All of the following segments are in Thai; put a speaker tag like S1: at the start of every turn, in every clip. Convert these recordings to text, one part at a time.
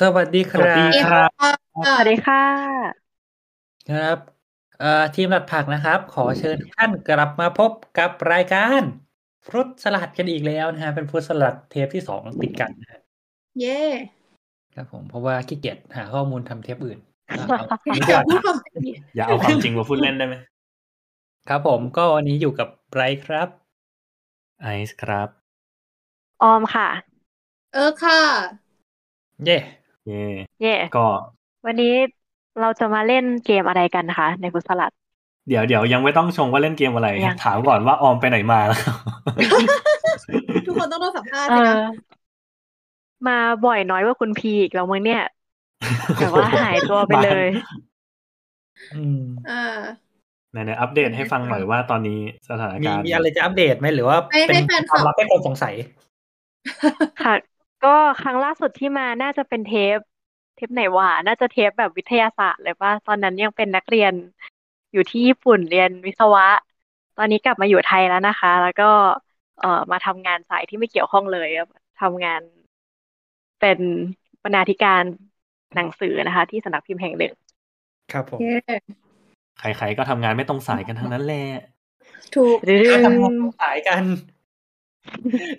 S1: สวัสดีค
S2: สวัส
S1: รั
S2: ดี
S1: บ
S2: ครับ
S3: สวัสดีค่ะ
S1: ครับเอ่อทีมหลัดผักนะครับ ขอเชิญทุกท่านกลับมาพบกับรายการฟรุตสลัดกันอีกแล้วนะฮะเป็นฟรุตสลัดเทปที่สองติดกันนะฮะ
S4: เย่
S1: ครับผมเพราะว่าขี้เกียจหาข้อมูลทำเทปอื่นเอาเอา
S4: อย่าพูดความจริง
S2: อย่าเอาความจริงมาพูดเล่นได้ไหม
S1: ครับผมก็วันนี้อยู่กับไบรท์ครับ
S2: ไอซ์ครับ
S3: ออมค่ะ
S4: เออค่ะ
S1: เย่
S2: เย่
S3: เย่
S2: ก็
S3: วันนี้เราจะมาเล่นเกมอะไรกันนะคะ ในฟุตสลัด
S2: เดี๋ยวเดี๋ยวยังไม่ต้องชงว่าเล่นเกมอะไร
S3: ยัง
S2: ถามก่อนว่าออมไปไหนมาแล้ว
S4: ทุกคนต้องโดนสัมภาษณ์
S3: เอ
S4: ใช่ไหม
S3: อมาบ่อยน้อยกว่าคุณพีอีกแล้วมึงเนี่ยแต่ว่าหายตัวไปเลย
S1: อืม
S4: อ่า
S2: ไหนๆอัปเดตให้ฟังหน่อยว่าตอนนี้สถาน
S1: มี
S2: การณ์
S1: มีอะไรจะอัปเดตไหมหรือว่า
S4: ให้
S1: เป็น
S4: ให้แฟน
S1: ความ
S4: คลั
S1: ลั
S4: บบ
S1: ให้คนสงสัย
S3: ค่ะ ก็ครั้งล่าสุดที่มาน่าจะเป็นเทป เทปไหนวะน่าจะเทปแบบวิทยาศาสตร์เลยป่ะตอนนั้นยังเป็นนักเรียนอยู่ที่ญี่ปุ่นเรียนวิศวะ ตอนนี้กลับมาอยู่ไทยแล้วนะคะ แล้วก็เอ่อมาทำงานสายที่ไม่เกี่ยวข้องเลยทำงานเป็นบรรณาธิการหนังสือนะคะ ที่สำนักพิมพ์แห่งหนึ่ง
S1: ครับผม
S4: เย่
S2: ใครๆก็ทำงานไม่ตรงสายกันทั้งนั้นแหละ
S4: ถูก
S3: ดึ
S1: ก็ทำ
S3: ง
S1: งานสายกัน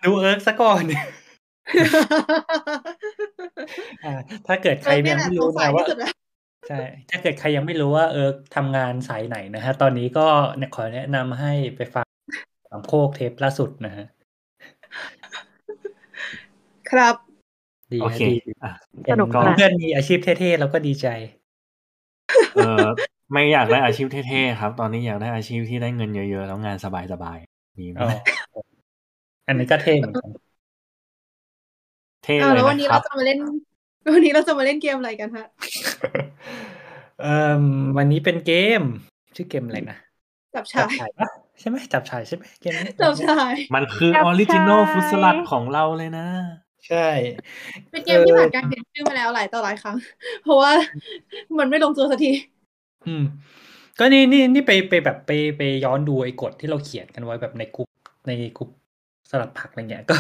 S1: ดูเอิร์กซะก่อนอ่า ถ้าเกิดใครยังไม่รู้
S4: สา
S1: นะ
S4: ย
S1: ว่า
S4: ที่สุดแล้ว
S1: ใช่ถ้าเกิดใครยังไม่รู้ว่า เออทำงานสายไหนนะฮะ ตอนนี้ก็ขอแนะนำให้ไปฟังสามโคกเทปล่าสุดนะฮะ
S4: ครับ
S1: ดี
S2: โอ
S1: ฮะ
S2: เค
S1: ดี
S2: อะ
S1: เห็น
S3: สนุกมาก
S1: เพื่อนมีอาชีพเท่ๆแล้วก็ดีใจ
S2: เออไม่อยากได้อาชีพเท่ๆครับ ตอนนี้อยากได้อาชีพที่ได้เงินเยอะๆ แล้วงานสบายๆมีไหม
S1: อ๋ออันนี้ก็เท่เหมือนกัน
S2: เท่
S4: อ้าว
S2: เลย
S4: แล้ววันนี้
S2: นะครั
S4: เรา
S2: บ
S4: จะมาเล่น วันนี้เราจะมาเล่นเกมอะไรกันฮะ
S1: เอ่มวันนี้เป็นเกม ชื่อเกมอะไรนะ
S4: จับ
S1: จั
S4: ชา
S1: บ
S4: ย
S1: ฉายปะใช่ไหมจับฉายใช่ไหมเกมนี้
S4: จับชาย
S2: มันคือ
S3: จับ
S2: ออริจินอล
S3: ฉาย
S2: ฟุตสลัดของเราเลยนะ
S1: ใช่
S4: เป็นเกมที่ผ่านการเปลี่ยนชื่อมาแล้วหลายต่อหลายครั้ง เพราะว่ามันไม่ลงตัวสักที
S1: อืม ก็นี่นี่นี่ไปไปแบบไปไปย้อนดูไอ้กฎที่เราเขียนกันไว้แบบในกลุ่มในกลุ่ม สลัดผักอะไรเงี้ย ก็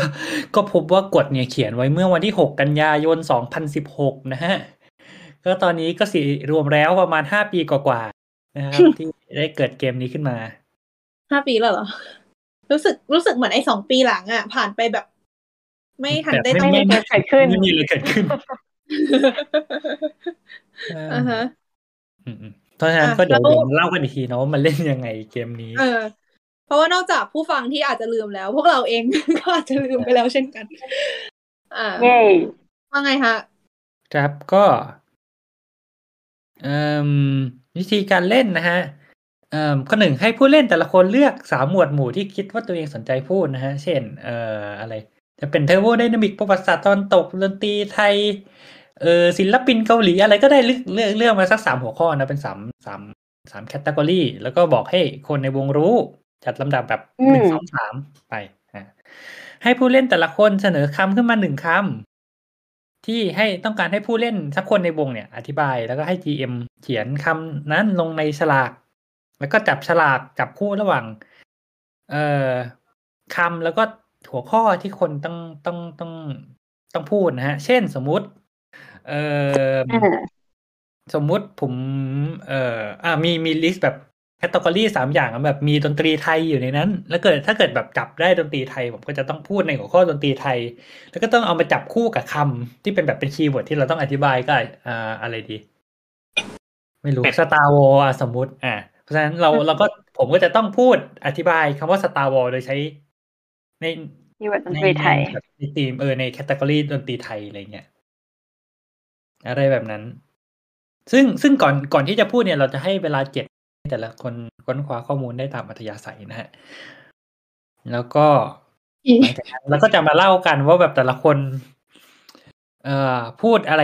S1: ก็พบว่ากฎเนี่ยเขียนไว้เมื่อวันที่หกกันยายนสองพันสิบหกนะฮะ ก็ตอนนี้ก็สิรวมแล้วประมาณห้าปีกว่าๆนะครับที่ได้เกิดเกมนี้ขึ้นมา
S4: ห้าปีแล้วเหรอ รู้สึกรู้สึกเหมือนไอ้สองปีหลังอะ ผ่านไปแบบ ไม่ทันได้
S1: แบบ
S4: ตั้ง
S3: ไม่
S4: ใจ
S3: ได้เกิดขึ้น
S1: ไม่มีอะไรเกิดขึ้นเออ
S4: อ่าฮะ
S1: อืมๆเพราะฉะนั้น
S4: อะ
S1: ก็เดี๋ยว
S4: แล้ว
S1: เดี๋ยวมาเล่ากันอีกทีนะว่ามันเล่นยังไงเกมนี้
S4: เออเพราะว่านอกจากผู้ฟังที่อาจจะลืมแล้ว พวกเราเองก็อาจจะลืมไปแล้วเช่นกัน อ่า
S3: เย้
S4: ว่าไงฮะ
S1: ครับก็เอ่มวิธีการเล่นนะฮะเอ่มข้อหนึ่งให้ผู้เล่นแต่ละคนเลือกสามหมวดหมู่ที่คิดว่าตัวเองสนใจพูดนะฮะ เช่น เอ่ออะไร จะเป็น thermodynamics ประวัติศาสตร์ตะวันตกดนตรีไทย เออศิลปินเกาหลีอะไรก็ได้เลือกเลือกเลือกมาสักสามหัวข้อนะ เป็นสามสามสาม category แล้วก็บอกให้คนในวงรู้ จัดลำดับแบบหนึ่งสองสามไปอะให้ผู้เล่นแต่ละคนเสนอคำขึ้นมาหนึ่งคำที่ให้ต้องการให้ผู้เล่นสักคนในวงเนี่ย อธิบายแล้วก็ให้ GM เขียนคำนั้นลงในฉลาก แล้วก็จับฉลากจับคู่ระหว่าง เอ่อคำแล้วก็หัวข้อที่คนต้องต้องต้องต้องพูดนะฮะ เช่นสมมุติ เอ่อ
S3: อ่า
S1: สมมุติผม เอ่ออ่ามีมี list แบบ category สามอย่างอะแบบมีดนตรีไทยอยู่ในนั้น แล้วเกิดถ้าเกิดแบบจับได้ดนตรีไทย ผมก็จะต้องพูดในหัวข้อดนตรีไทย แล้วก็ต้องเอามาจับคู่กับคำที่เป็นแบบเป็น keyword ที่เราต้องอธิบายก็อ่าอะไรดี ไม่รู้
S2: เป็ด
S1: Star Wars สมมุติ อ่าเพราะฉะนั้นเราเราก็ผมก็จะต้องพูดอธิบายคำว่า Star Wars โดยใช้ ใน
S3: นี่ว่าดน
S1: ใน
S3: ตรีไทย
S1: แบบในทีมเออใน category ดนตรีไทยอะไรเงี้ยอะไรแบบนั้น ซึ่งซึ่งก่อนก่อนที่จะพูดเนี่ยเราจะให้เวลาเจ็ดให้ แต่ละคนค้นคว้าข้อมูลได้ตามอัธยาศัยนะฮะ แล้วก็หลังจากนั้นเราก็จะมาเล่ากันว่าแบบแต่ละคน เอ่อพูดอะไร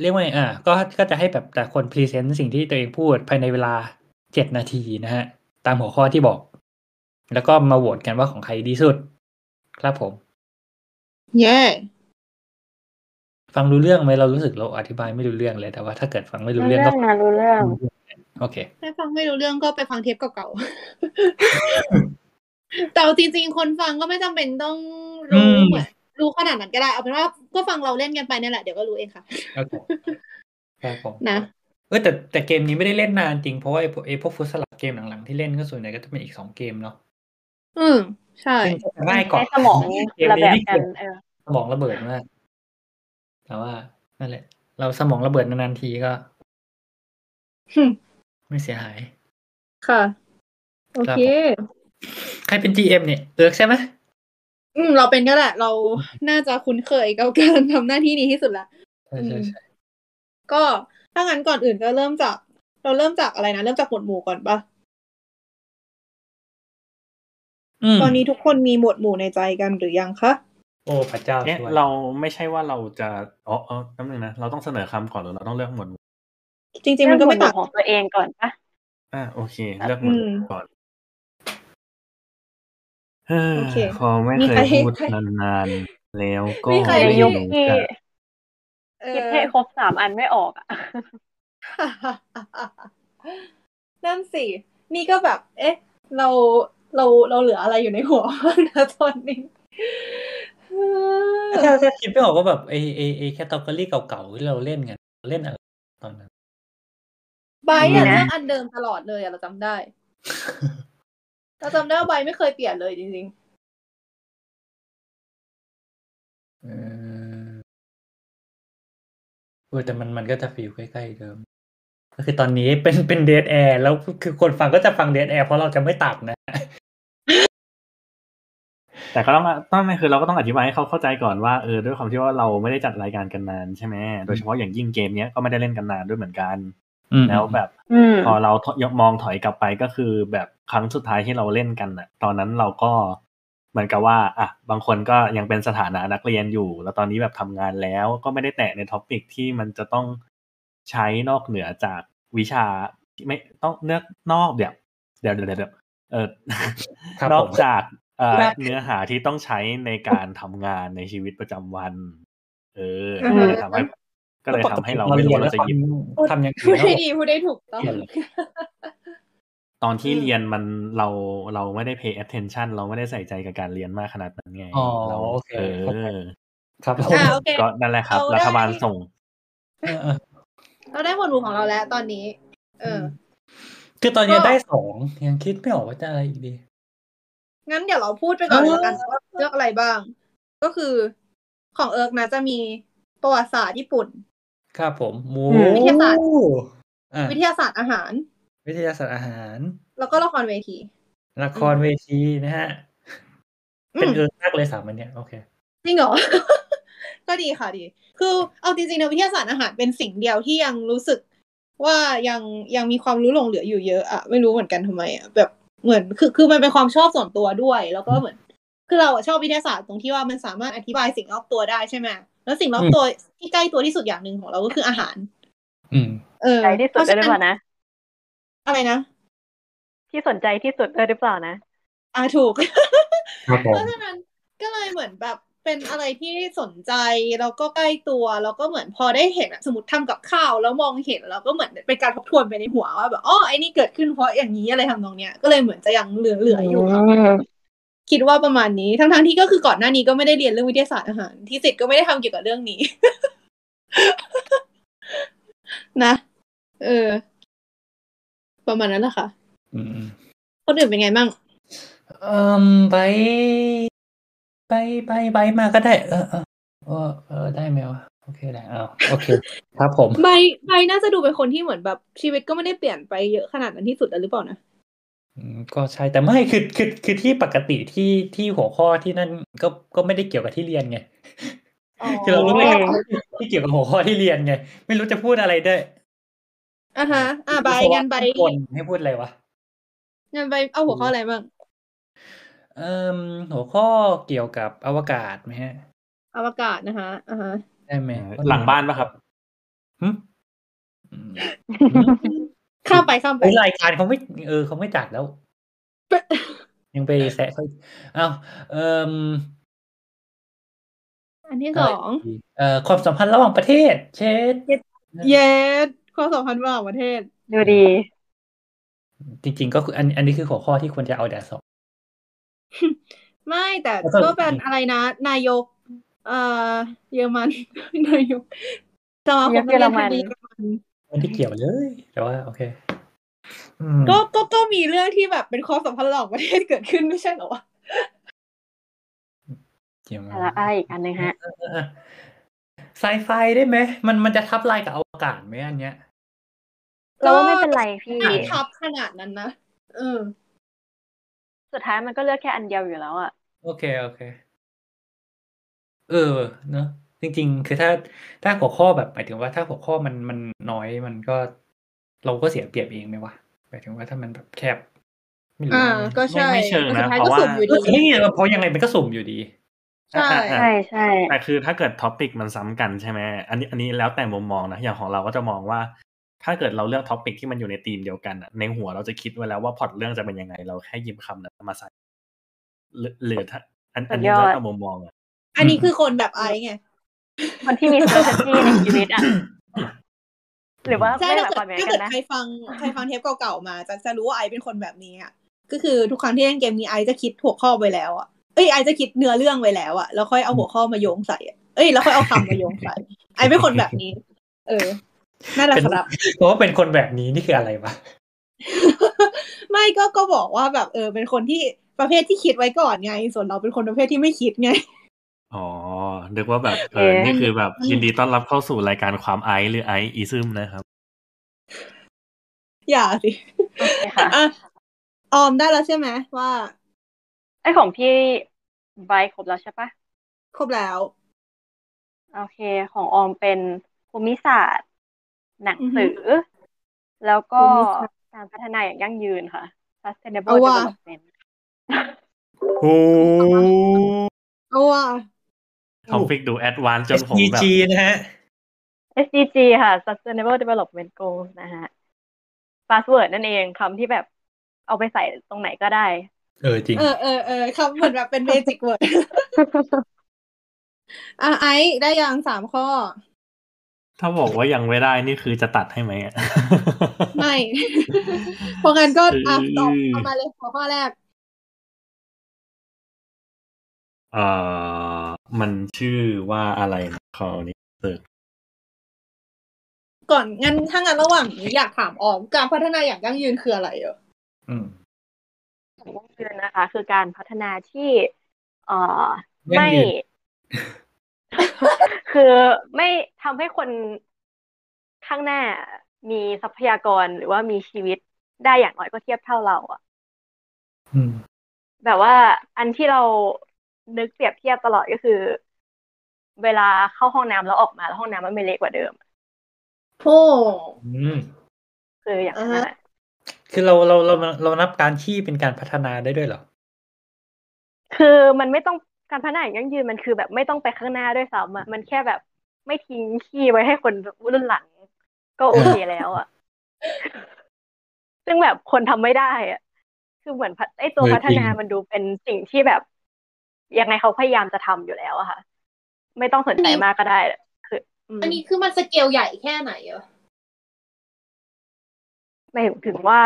S1: เรียกว่าไงอ่าก็ก็จะให้แบบแต่คน present สิ่งที่ตัวเองพูดภายในเวลาเจ็ดนาทีนะฮะ ตามหัวข้อที่บอก แล้วก็มาโหวตกันว่าของใครดีสุด ครับผม
S4: เย่
S1: ฟังรู้เรื่องไหมเรารู้สึกเราอธิบายไม่รู้เรื่องเลยแต่ว่าถ้าเกิดฟังไม่รู้
S3: รู้
S1: เรื่อง
S3: เรื่
S1: ก็
S3: องนะรู้เรื่อง
S1: โอเค
S4: ถ้าฟังไม่รู้เรื่องก็ไปฟังเทปเก่าๆแต่เอาจริงๆ คนฟังก็ไม่จำเป็นต้อง
S1: อื
S4: รู้
S1: ม
S4: เหมือนรู้ขนาดนั้นก็ได้ เอาเป็นว่าก็ฟังเราเล่นกันไปเนี่ยแหละเดี๋ยวก็รู้เองค่ะ
S1: โอเคครับผม
S4: นะ
S1: เออแต่แต่เกมนี้ไม่ได้เล่นนานจริงเพราะว่าไอ้พวกไอ้พวกฟุตสลับเกมหลังๆที่เล่นก็ส่วนใหญ่ก็จะเป็นอีกสองเกมเนาะ
S4: อืมใช่
S1: ซึ่งจะง่ายกว่า
S3: ให้สมอง
S1: เกม
S3: ระ
S1: นี้
S3: แบบ
S1: นี่
S3: กั
S1: เกิ
S3: น
S1: ด
S3: เออ
S1: สมองระเบิดมากแต่ว่านั่นแหละ เราสมองระเบิดนานๆทีก็
S4: หึ
S1: ไม่เสียหาย
S4: ค่ะ โอเค
S1: ใครเป็น GM เนี่ยเอิร์กใช่ไหม
S4: อืม เราเป็นก็แหละ เราน่าจะคุ้นเคยกับการทำหน้าที่นี้ที่สุดละ
S1: ใช่ใช่ใช่
S4: ก็ถ้างั้นก่อนอื่นก็เริ่มจาก เราเริ่มจากอะไรนะ เริ่มจากหมวดหมู่ก่อนปะ
S1: อืม
S4: ตอนนี้ทุกคนมีหมวดหมู่ในใจกันหรือยังคะ
S1: โอ้พระเจ้า
S2: เนี่ย
S1: ช่วย
S2: เราไม่ใช่ว่าเราจะอ๋อเออแป๊บนึงนะ เราต้องเสนอคำก่อนหรือเราต้องเลือกหมวดหมู่
S4: จริง ๆ มันก็ไม่
S3: เรื่
S4: ต่า
S3: องงของตัวเองก่อนปะ
S2: อ่าโอเคเลือกหมวดหมู่
S4: อืม
S2: ก่อนเฮ้อ
S4: โอเค
S2: พอไม่
S4: มี
S2: เค
S4: ใคร
S2: ยพูดนานๆแล้วก็
S4: มีใคร
S3: ใน
S2: ไม่
S3: ยุค
S2: รู้
S3: ที่
S2: จะ
S4: เอ
S3: คิด
S4: อ
S3: ให้ครบสามอันไม่ออกอะ
S4: นั่นสินี่ก็แบบ เอ๊ะ เราเราเราเหลืออะไรอยู่ในหัวบ้างนะตอนนี้
S1: ถ้าถ้าคิดไม่ออกว่าแบบไอไอไอ category เก่าๆที่เราเล่นกันเล่นอะไรตอนนั้น
S4: ไบร์ทอะ
S3: มีนะ
S4: เลือกอันเดิมตลอดเลยอะเราจำได้ เราจำได้ว่าไบร์ทไม่เคยเปลี่ยนเลยจริง
S1: เออเออแต่มันมันก็จะ feel ใกล้ๆเดิม ก็คือตอนนี้เป็นเป็น dead air แล้วคือคนฟังก็จะฟัง dead air เพราะเราจะไม่ตัดนะ
S2: แต่ก็ต้องต้องไม่คือเราก็ต้องอธิบายให้เขาเข้าใจก่อนว่าเออด้วยความที่ว่าเราไม่ได้จัดรายการกันนานใช่ไหมโดยเฉพาะอย่างยิ่งเกมเนี้ยก็ไม่ได้เล่นกันนานด้วยเหมือนกัน
S1: อืม
S2: แล้วแบบ
S3: อืม
S2: พอเรามองถอยกลับไปก็คือ แบบครั้งสุดท้ายที่เราเล่นกันน่ะ ตอนนั้นเราก็เหมือนกับว่าอะบางคนก็ยังเป็นสถานะนักเรียนอยู่ แล้วตอนนี้แบบทำงานแล้วก็ไม่ได้แตะใน topic ที่มันจะต้องใช้นอกเหนือจากวิชาที่ไม่ต้องเนื้อนอกเดี๋ยวเดี๋ยวเดี๋ยวเดี๋ยวเออ
S1: ครับ
S2: นอ
S1: ผ
S2: ก
S1: ม
S2: จากเอ่อ
S1: ครับ
S2: เนื้อหาที่ต้องใช้ในการทำงานในชีวิตประจำวัน เออ
S4: อือ
S2: ก็
S4: ฮึ
S2: เลยทำให้ ก็เลยทำให้เราไม่รู้ว่าเราจะหยิบ
S4: ๆ
S1: ทำอย่าง
S4: พู
S1: อื่
S4: ด
S1: น
S4: ได้ดีพูดได้ถูกต้อง
S1: เปลี่ยนเลย
S2: ตอนที่
S4: อืม
S2: เรียนมันเราเราไม่ได้ pay attention เราไม่ได้ใส่ใจกับการเรียนมากขนาดนั้นไง
S1: อ๋อ
S2: เรา
S1: โอเค
S2: เอ
S1: เข้าใจ
S2: อ
S1: ครับผม
S4: อ่าโอเค
S2: ก็นั่นแหละครับ
S4: เราได้
S2: รัฐบาลส่ง
S1: เออเออ
S4: เราได้หมวดหมู่ของเราแล้วตอนนี้ เออ
S1: คือตอนนี้
S4: ก็
S1: ได้สองยังคิดไม่ออกว่าจะอะไรอีกดี
S4: งั้นเดี๋ยวเราพูดไปก่อน
S1: เออ
S4: แล้วกันว่าเลือกอะไรบ้าง ก็คือของเอิร์กนะจะมีประวัติศาสตร์ญี่ปุ่น
S1: ครับผมหมู
S3: อืม
S4: วิทยาศาสตร์
S1: อะ
S4: วิทยาศาสตร์อาหาร
S1: วิทยาศาสตร์อาหาร
S4: แล้วก็ละครเวที
S1: ละครเวทีนะฮะ
S4: อืม
S1: เป็นเอิร์กมากเลยสามอันเนี้ยโอเค
S4: จริงเหรอ ก็ดีค่ะดี คือเอาจริงๆในวิทยาศาสตร์อาหารเป็นสิ่งเดียวที่ยังรู้สึกว่ายังยังมีความรู้หลงเหลืออยู่เยอะอะไม่รู้เหมือนกันทำไมอะแบบเหมือนคือคือมันเป็นความชอบส่วนตัวด้วย แล้วก็เหมือน คือเราอะชอบวิทยาศาสตร์ตรงที่ว่ามันสามารถอธิบายสิ่งรอบตัวได้ใช่ไหม แล้วสิ่งรอบตัวที่ใกล้ตัวที่สุดอย่างหนึ่งของเราก็คืออาหาร
S1: อืม
S4: เออ
S3: ใจที่สุดเลยหรือเปล่านะ
S4: อะไรนะ
S3: ที่สนใจที่สุดเลยหรือเปล่านะ
S4: อ่าถูก
S1: ครับผม
S4: เพราะฉะนั้นก็เลยเหมือนแบบเป็นอะไรที่สนใจแล้วก็ใกล้ตัวแล้วก็เหมือนพอได้เห็นอะสมมติทำกับข้าวแล้วมองเห็นแล้วก็เหมือนเป็นการทบทวนไปในหัวว่าแบบอ๋อไอ้นี่เกิดขึ้นเพราะอย่างนี้อะไรทำนองเนี้ยก็เลยเหมือนจะยังเหลือเหลืออยู่ ครับคิดว่าประมาณนี้ ทั้งทั้งๆที่ก็คือก่อนหน้านี้ก็ไม่ได้เรียนเรื่องวิทยาศาสตร์อาหาร ที่สิทธ์ก็ไม่ได้ทำเกี่ยวกับเรื่องนี้ นะ เออ ประมาณนั้นแหละค่ะ
S1: อืมอืม
S4: คนอื่นเป็นไงบ้าง
S1: เอ่มใบใบใบใบมาก็ได้เออเออเออเออได้ไหมวะโอเคได้อ้าวโอเค ครับผม
S4: ใบใบน่าจะดูเป็นคนที่เหมือนแบบชีวิตก็ไม่ได้เปลี่ยนไปเยอะขนาดนั้นที่สุดแล้วหรือเปล่านะ
S1: อืม ก็ใช่ แต่ไม่ คือ คือ คือที่ปกติที่ ที่หัวข้อที่นั่น ก็ ก็ไม่ได้เกี่ยวกับที่เรียนไงคือเรารู้ไหมที่เกี่ยวกับหัวข้อที่เรียนไง ไม่รู้จะพูดอะไรด้วย
S4: อะฮะอะใบงานใบ
S1: คนให้พูดอะไรวะ
S4: งานใบเอาหัวข้ออะไรบ้าง
S1: เอ่มหัวข้อเกี่ยวกับอวกาศไหมฮะ
S4: อวกาศนะคะอะฮะ
S1: ได้ไหม
S2: หลังบ้านปะครับ
S1: หึอืม
S4: ข้ามไปข้ามไป
S1: เฮ้ยรายการเขาไม่เออเขาไม่จัดแล้ว ยังไปแซะเขาอีกอ้าวเอ่ม
S4: อันที่สอง
S1: เอ่อความสัมพันธ์ระหว่างประเทศ เช่น
S4: เย็ดความสัมพันธ์ระหว่างประเทศ
S3: ดูดี
S1: จริง ๆ ก็คืออันอันนี้คือหัวข้อที่ควรจะเอาแดดสอง
S4: ไม่แต่
S1: แล้วก็
S4: ก็เป็นอะไรนะ นายก เอ่อเยอรมันนายกสมาคม
S3: เยอรมัน
S4: นักเรียน ไทยเยอรมัน
S1: ไม่ได้เกี่ยวเลย แต่ว่าโอเคอืม
S4: ก็ก็ก็มีเรื่องที่แบบเป็นความสัมพันธ์ระหว่างประเทศเกิดขึ้นไม่ใช่เหรอวะ
S1: เกี่ยว
S3: แต่ละไออีกอันหนึงฮะ
S1: ไซไฟได้ไหมมันมันจะทับลายกับอวกาศไหมอันเนี้ย
S3: เราว่าไม่เป็นไรพี่
S4: ไม่ทับขนาดนั้นนะเออ
S3: สุดท้ายมันก็เลือกแค่อันเดียวอยู่แล้วอะ
S1: โอเคโอเค เออ เนอะ จริง ๆ คือถ้าถ้าหัวข้อแบบหมายถึงว่าถ้าหัวข้อมันมันน้อยมันก็เราก็เสียเปรียบเองไหมวะหมายถึงว่าถ้ามันแบบแคบไม่รู้
S4: อ่าก็ใช่
S2: ไม่ไม่เชิงนะ
S4: สุดท้าย
S2: เพ
S4: ก็
S2: ราะว่า
S4: สุ่มอยู่
S1: เอ
S4: ดี
S1: อนี่เพราะยังไงมันก็สุ่มอยู่ดี
S4: ใช่
S2: อะอะ
S3: ใช่ใช่
S2: แต่คือถ้าเกิด topic มันซ้ำกันใช่ไหมอันนี้อันนี้แล้วแต่มุมมองนะอย่างของเราก็จะมองว่า ถ้าเกิดเราเลือก topic ที่มันอยู่ในธีมเดียวกันอะในหัวเราจะคิดไว้แล้วว่าพล็อตเรื่องจะเป็นยังไง เราแค่หยิบคำนั้นมาใส่หรือหรือถ้าอันอันนี้แล้วแต่มุมมองอะ
S4: อันนี้คือคนแบบไอซ์ไง
S3: คนที่มี certainty ในชีวิตอะหรือว่า
S4: ใช่
S3: ไม่ได้
S4: ถ้า
S3: หมาย
S4: เกิ
S3: ความอย่างนั้นกันนะ
S4: ดถ้าเกิดใครฟังใครฟังเทปเก่าๆมาจะจะรู้ว่าไอซ์เป็นคนแบบนี้อะก็คือทุกครั้งที่เล่นเกมนี้ไอซ์จะคิดหัวข้อไว้แล้วอะเอ้ยไอซ์จะคิดเนื้อเรื่องไว้แล้วอะแล้วค่อยเอาหัวข้อมาโยงใส่อะเอ้ยแล้วค่อยเอาคำมาโยงใส่ไอซ์เป็นคนแบบนี้ เออนั่นแหละครับ
S1: เพราะว่าเป็นคนแบบนี้นี่คืออะไรวะ
S4: ไม่ก็ก็บอกว่าแบบเออเป็นคนที่ประเภทที่คิดไว้ก่อนไง ส่วนเราเป็นคนประเภทที่ไม่คิดไง
S2: อ๋อ นึกว่าแบบ เออ
S3: เอ๊ะ
S2: นี่คือแบบยินดีต้อนรับเข้าสู่รายการความไอซ์หรือไอซ์อีซึมนะครับ
S4: อย่าสิ
S3: โอเคค่ะ
S4: อะออมได้แล้วใช่ไหมว่า
S3: ไอของพี่ไบร์ทครบแล้วใช่ปะ
S4: ครบแล้ว
S3: โอเค ของออมเป็นภูมิศาสตร์ หนัง
S4: อือฮึ
S3: สือแล้วก็
S4: ภูมิศาสตร์
S3: การพัฒนาอย่างยั่งยืนค่ะ sustainable
S4: เอาว่ะ
S3: development
S1: โอ้
S4: เอาว่ะ
S2: topic ดู advance จนผมแบบ
S1: SDG นะฮะ
S3: SDG ค่ะ sustainable development goals นะฮะ buzzword นั่นเองคำที่แบบเอาไปใส่ตรงไหนก็ได้
S1: เออจริง
S4: เออเออเออคำเหมือนแบบเป็น basic wordอะไอซ์ได้ยังสามข้อ
S2: ถ้าบอกว่ายังไม่ได้นี่คือจะตัดให้ไหมอะ
S4: ไม่เพราะงั้นก็อะ
S2: อืม
S4: ตอบเอามาเลยหัวข้อแรก
S2: เอ่อ มันชื่อว่าอะไรนะขอนี้เสิร์ช
S4: ก่อนงั้นถ้างั้นระหว่างนี้อยากถามออมการพัฒนาอย่างยั่งยืนคืออะไรเออ
S1: อืม
S3: อย่างยั่งยืนนะคะ คือการพัฒนาที่ เอ่อ
S1: ยั่ง
S3: ไม่
S1: ยืน
S3: คือไม่ทำให้คนข้างหน้ามีทรัพยากรหรือว่ามีชีวิตได้อย่างน้อยก็เทียบเท่าเราอะ
S1: อืม
S3: แบบว่าอันที่เรา นึกเปรียบเทียบตลอดก็คือ เวลาเข้าห้องน้ำแล้วออกมาแล้วห้องน้ำมันไม่เล็กกว่าเดิม
S4: โอ้
S1: อืม
S3: คืออย่างนั้นอะ
S1: คือเราเราเราเรานับการขี้เป็นการพัฒนาได้ด้วยเหรอ
S3: คือมันไม่ต้องการพัฒนาอย่างยั่งยืนมันคือแบบไม่ต้องไปข้างหน้าด้วยซ้ำอะมันแค่แบบไม่ทิ้งขี้ไว้ให้คนรุ่นหลัง ก็โอเคแล้วอะซึ่งแบบคนทำไม่ได้อะคือเหมือนพัฒไอตัว
S1: เออ
S3: พัฒนา
S1: จริง
S3: มันดูเป็นสิ่งที่แบบ ยังไงเขาพยายามจะทำอยู่แล้วอะค่ะ ไม่ต้องสนใจมากก็ได้คืออืม
S4: อันนี้คือมันสเกลใหญ่แค่ไหนเออ
S3: ไม่ถึงว่า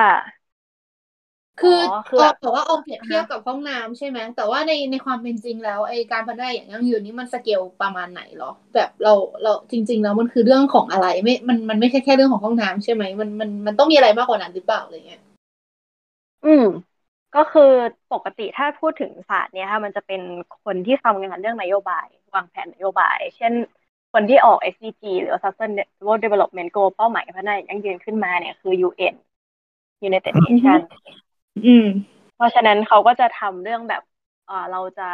S4: คืออ
S3: อคือ
S4: อ
S3: แบ
S4: ม
S3: บ
S4: แต่ว่าออมเปรียบเทียบกับห้องน้ำใช่ไหมแต่ว่าในในความเป็นจริงแล้วไอการพัฒนาอย่างยั่งยืนนี่มันสเกลประมาณไหนหรอ แบบเราเราจริง ๆ แล้วมันคือเรื่องของอะไรไม่ มันมันไม่ใช่แค่เรื่องของห้องน้ำใช่ไหมมันมันมันต้องมีอะไรมากกว่านั้นหรือเปล่าอะไรเงี้ย
S3: อืม ก็คือปกติถ้าพูดถึงศาสตร์เนี่ยค่ะมันจะเป็นคนที่ทำงานเรื่องนโยบาย วางแผนนโยบาย เช่น คนที่ออก SDG หรือ Sustainable Development Goal เป้าหมายพัฒนาอย่างยั่งยืนขึ้นมาเนี่ยคือ UN United Nations
S4: อืม
S3: เพราะฉะนั้นเขาก็จะทำเรื่องแบบเออเราจะ